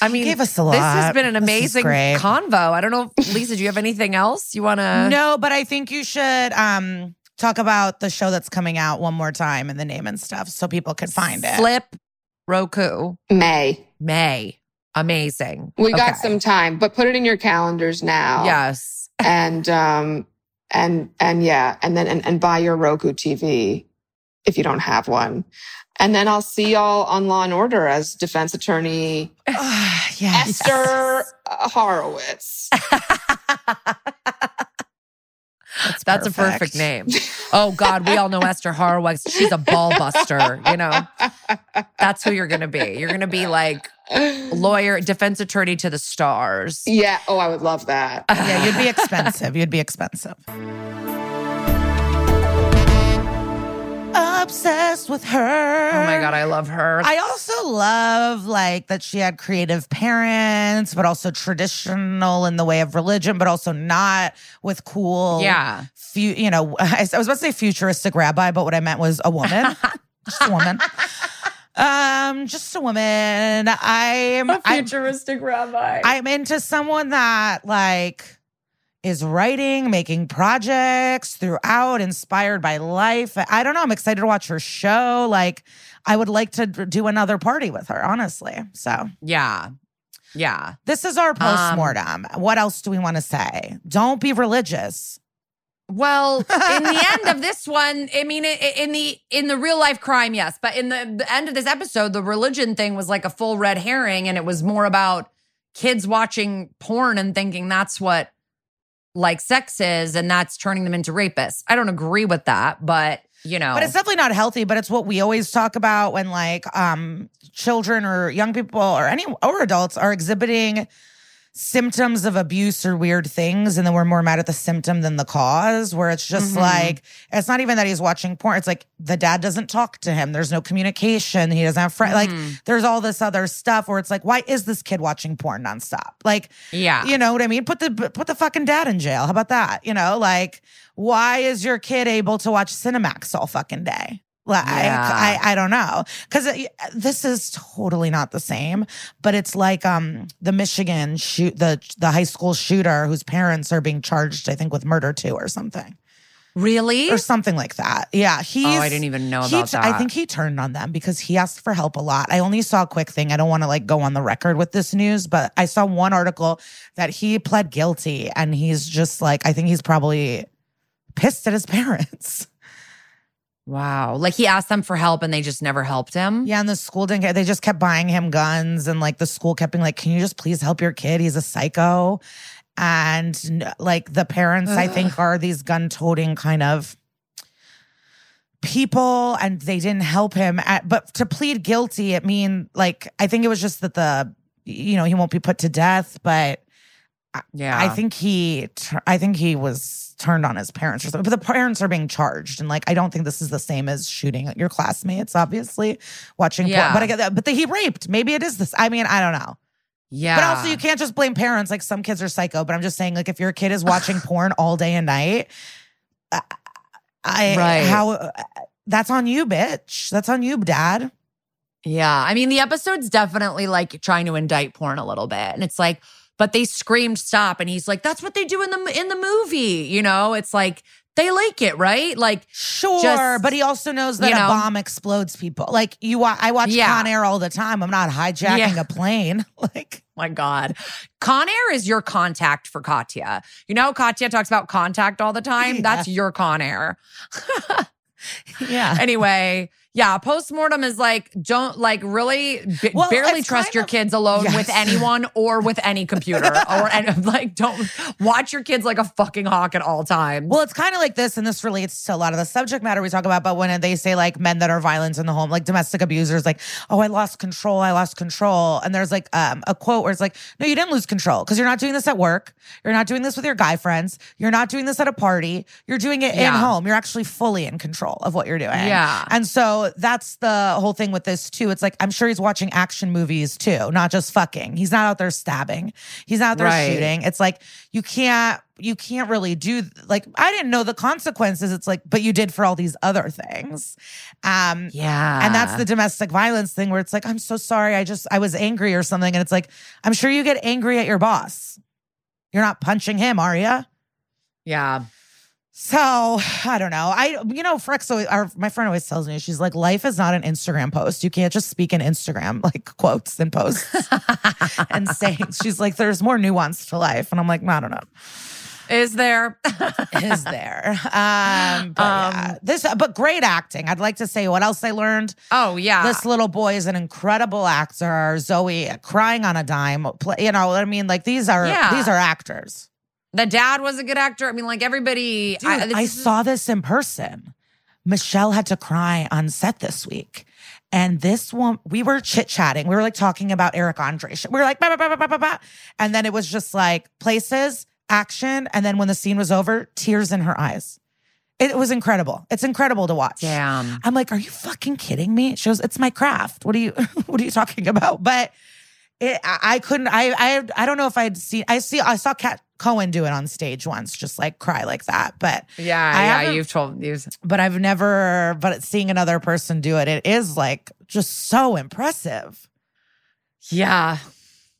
I mean, gave us a lot. this has been an amazing convo. I don't know, Liza, do you have anything else you want to? No, but I think you should um talk about the show that's coming out one more time and the name and stuff so people can find it. Slip Roku May. May. Amazing. We got Okay. some time, but put it in your calendars now. Yes. And um and and yeah, and then and, and buy your Roku TV if you don't have one. And then I'll see y'all on Law and Order as defense attorney yes. Esther Horowitz. That's a perfect name. Oh God, we all know Esther Horowitz. She's a ball buster. You know, that's who you're going to be. You're going to be like lawyer, defense attorney to the stars. Yeah. Oh, I would love that. Yeah, you'd be expensive. You'd be expensive. Obsessed with her. Oh my God, I love her. I also love like that she had creative parents, but also traditional in the way of religion, but also not with cool. yeah. Fu- you know, I was about to say futuristic rabbi, but what I meant was a woman, just a woman. Um, just a woman. I'm, I'm futuristic rabbi. I'm into someone that like is writing, making projects throughout, inspired by life. I don't know. I'm excited to watch her show. Like, I would like to do another party with her, honestly. So, yeah. Yeah. this is our postmortem. Um, what else do we want to say? Don't be religious. Well, in the end of this one, I mean, in the in the real life crime, yes, but in the, the end of this episode, the religion thing was like a full red herring, and it was more about kids watching porn and thinking that's what like sex is, and that's turning them into rapists. I don't agree with that, but you know, But it's definitely not healthy, but it's what we always talk about when like um children or young people or any or adults are exhibiting symptoms of abuse or weird things and then we're more mad at the symptom than the cause where it's just Mhm. like it's not even that he's watching porn it's like the dad doesn't talk to him there's no communication he doesn't have friends like Mhm. there's all this other stuff where it's like why is this kid watching porn nonstop like yeah, you know what I mean? Put the put the fucking dad in jail. How about that? You know, like why is your kid able to watch Cinemax all fucking day? Like Yeah. I I don't know because this is totally not the same. But it's like um the Michigan shoot the the high school shooter whose parents are being charged I think with murder too or something really. or something like that. Yeah, he's. oh, I didn't even know about t- that. I think he turned on them because he asked for help a lot. I only saw a quick thing. I don't want to like go on the record with this news, but I saw one article that he pled guilty and he's just like, I think he's probably pissed at his parents. Wow, like he asked them for help and they just never helped him. Yeah, and the school didn't get, they just kept buying him guns and like the school kept being like, can you just please help your kid? He's a psycho. And like the parents, I think, are these gun toting kind of people and they didn't help him at, but to plead guilty it mean like i think it was just that the you know he won't be put to death but Yeah. I think he, I think he was turned on his parents or something. But the parents are being charged, and like, I don't think this is the same as shooting your classmates. Obviously, watching. porn. But I get that. But the, he raped. Maybe it is this. I mean, I don't know. Yeah. But also, you can't just blame parents. Like some kids are psycho. But I'm just saying, like, if your kid is watching porn all day and night, I, I Right. how uh, that's on you, bitch. That's on you, dad. Yeah. I mean, the episode's definitely like trying to indict porn a little bit. And it's like, but they screamed stop. And he's like, that's what they do in the in the movie. You know, it's like they like it, right? Like, Sure, Just, but he also knows that you know- a bomb explodes people. Like you, I watch Yeah. Con Air all the time. I'm not hijacking Yeah. a plane. Like, my God. Con Air is your contact for Katya. You know, Katya talks about contact all the time. Yeah. That's your Con Air. yeah, anyway, yeah, postmortem is like, don't like really b- Well, barely trust your of- kids alone Yes. with anyone or with any computer or and like don't watch your kids like a fucking hawk at all times. Well, it's kind of like this, and this relates to a lot of the subject matter we talk about. But when they say like men that are violent in the home, like domestic abusers, like, oh, I lost control, I lost control. And there's like um, a quote where it's like, no, you didn't lose control because you're not doing this at work. You're not doing this with your guy friends. You're not doing this at a party. You're doing it in home. You're actually fully in control of what you're doing. Yeah. And so that's the whole thing with this too. It's like, I'm sure he's watching action movies too, not just fucking. He's not out there stabbing. He's not out there Right. shooting. It's like, you can't, you can't really do like I didn't know the consequences. It's like, but you did for all these other things. Um yeah. and that's the domestic violence thing where it's like, I'm so sorry. I just I was angry or something. And it's like, I'm sure you get angry at your boss. You're not punching him, are you? yeah. So I don't know. I you know, Frex always, our my friend always tells me she's like, life is not an Instagram post. You can't just speak in Instagram like quotes and posts and sayings. She's like, there's more nuance to life, and I'm like, I don't know. Is there? is there. Um, but yeah. Um, this, but great acting. I'd like to say what else I learned. oh yeah. This little boy is an incredible actor. Zoe crying on a dime. You know, what I mean, like these are Yeah. these are actors. The dad was a good actor. I mean, like everybody. Dude, I, is- saw this in person. Michelle had to cry on set this week. And this one, we were chit chatting. We were like talking about Eric Andre. We were like, bah, bah, bah, bah, bah, bah, and then it was just like places, action. And then when the scene was over, tears in her eyes. It was incredible. It's incredible to watch. Damn. I'm like, are you fucking kidding me? She goes, it's my craft. What are you, what are you talking about? But it, I, I couldn't, I, I, I don't know if I'd seen, I see, I saw Cat Cohen do it on stage once, just like cry like that. But Yeah, I yeah. You've told you. but I've never, but seeing another person do it, it is like just so impressive. Yeah.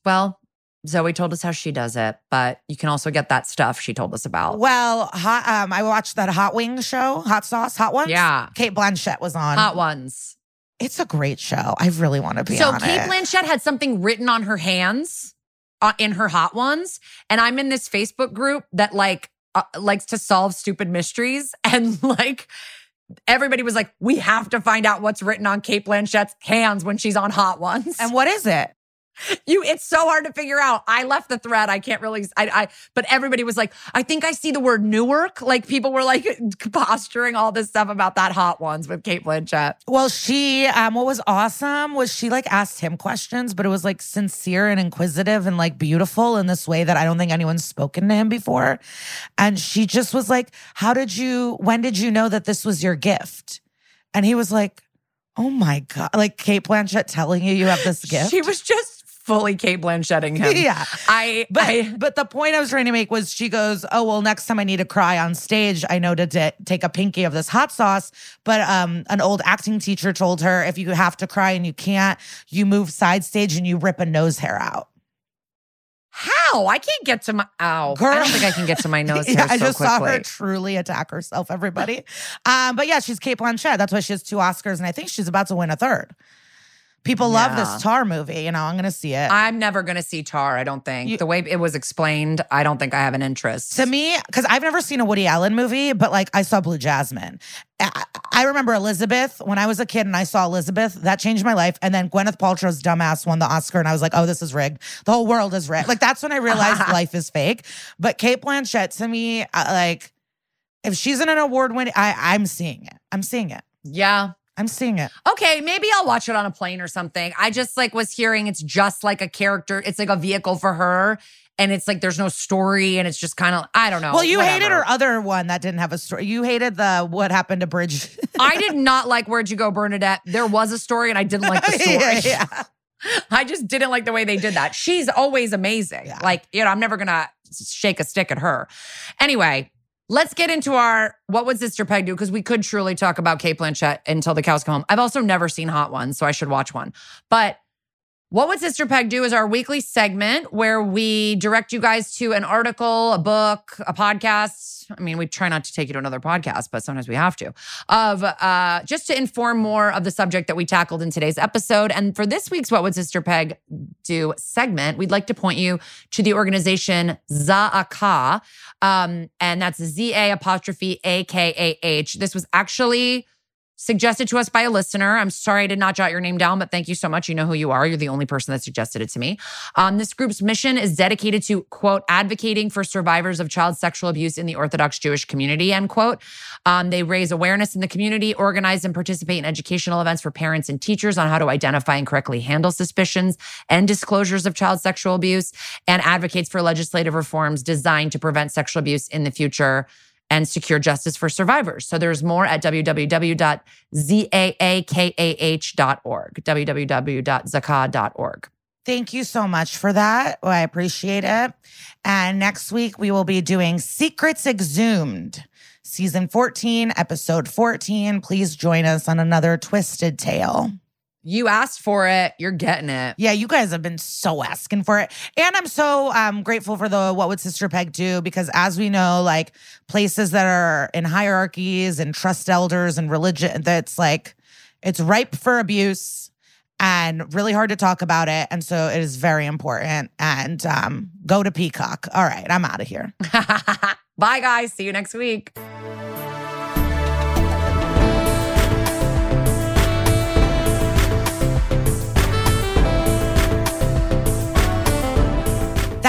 Well, Zoe told us how she does it, but you can also get that stuff she told us about. Well, hot, um, I watched that Hot Wing show, Hot Sauce, Hot Ones. Yeah. Cate Blanchett was on. Hot ones. It's a great show. I really want to be So Kate it. Blanchett had something written on her hands uh, in her hot ones, and I'm in this Facebook group that like uh, likes to solve stupid mysteries, and like everybody was like, "We have to find out what's written on Cate Blanchett's hands when she's on hot ones." and what is it? You, it's so hard to figure out. I left the thread. I can't really. I, I, but everybody was like, "I think I see the word Newark." Like people were like posturing all this stuff about that hot ones with Cate Blanchett. Well, she, um, what was awesome was she like asked him questions, but it was like sincere and inquisitive and like beautiful in this way that I don't think anyone's spoken to him before. And she just was like, How did you, when did you know that this was your gift? And he was like, Oh my God. Like Cate Blanchett telling you you have this gift. She was just fully Cate Blanchetting him. yeah. I, But I but the point I was trying to make was she goes, oh well, next time I need to cry on stage, I know to t- take a pinky of this hot sauce. But um, an old acting teacher told her if you have to cry and you can't, you move side stage and you rip a nose hair out. how I can't get to my ow. Girl. I don't think I can get to my nose Yeah, hair I just saw her truly attack herself. Everybody, um, but yeah, she's Cate Blanchett. That's why she has two Oscars, and I think she's about to win a third. People love Yeah. this Tár movie. You know, I'm gonna see it. I'm never going to see Tár. I don't think You- the way it was explained. I don't think I have an interest. To me, because I've never seen a Woody Allen movie, but like I saw Blue Jasmine. I, I remember Elizabeth when I was a kid and I saw Elizabeth. That changed my life. And then Gwyneth Paltrow's dumbass won the Oscar, and I was like, oh, this is rigged. The whole world is rigged. Like that's when I realized life is fake. But Cate Blanchett, to me, uh, like if she's in an award winning, I I'm seeing it. I'm seeing it. yeah, I'm seeing it. Okay, maybe I'll watch it on a plane or something. I just like was hearing it's just like a character. It's like a vehicle for her. And it's like there's no story and it's just kind of I don't know. well, you hated her other one that didn't have a story. You hated the what happened to Bridge. I did not like Where'd You Go, Bernadette. There was a story and I didn't like the story. yeah, yeah. I just didn't like the way they did that. She's always amazing. Yeah. Like, you know, I'm never gonna shake a stick at her. Anyway, let's get into our what would Sister Peg do? Because we could truly talk about Cate Blanchett until the cows come home. I've also never seen Hot Ones, so I should watch one. But what would Sister Peg do is our weekly segment where we direct you guys to an article, a book, a podcast. I mean, we try not to take you to another podcast, but sometimes we have to, of uh, just to inform more of the subject that we tackled in today's episode. And for this week's What Would Sister Peg Do segment, we'd like to point you to the organization Za'akah. Um, and that's Z A apostrophe A K A H. This was actually suggested to us by a listener. I'm sorry I did not jot your name down, but thank you so much. You know who you are. You're the only person that suggested it to me. Um, this group's mission is dedicated to, quote, advocating for survivors of child sexual abuse in the Orthodox Jewish community, end quote. Um, they raise awareness in the community, organize and participate in educational events for parents and teachers on how to identify and correctly handle suspicions and disclosures of child sexual abuse, and advocates for legislative reforms designed to prevent sexual abuse in the future and secure justice for survivors. So there's more at www.zaakah.org, www.zakah.org. Thank you so much for that. Well, I appreciate it. And next week, we will be doing Secrets Exhumed, season 14, episode 14. Please join us on another twisted tale. You asked for it, you're getting it. Yeah, you guys have been so asking for it. And I'm so um, grateful for the What Would Sister Peg Do? Because as we know, like places that are in hierarchies and trust elders and religion, that's like, it's ripe for abuse and really hard to talk about it. And so it is very important. And um, go to Peacock. All right, I'm out of here. Bye, guys. See you next week.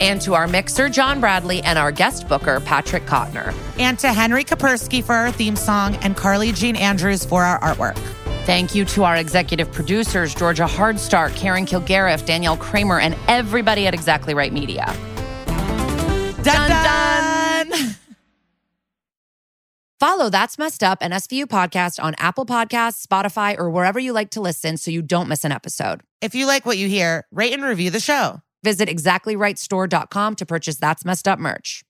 And to our mixer, John Bradley, and our guest booker, Patrick Kottner. and to Henry Kapersky for our theme song and Carly Jean Andrews for our artwork. Thank you to our executive producers, Georgia Hardstark, Karen Kilgariff, Danielle Kramer, and everybody at Exactly Right Media. Dun dun! Follow That's Messed Up and SVU podcast on Apple Podcasts, Spotify, or wherever you like to listen so you don't miss an episode. If you like what you hear, rate and review the show. Visit exactlyrightstore.com to purchase That's Messed Up merch.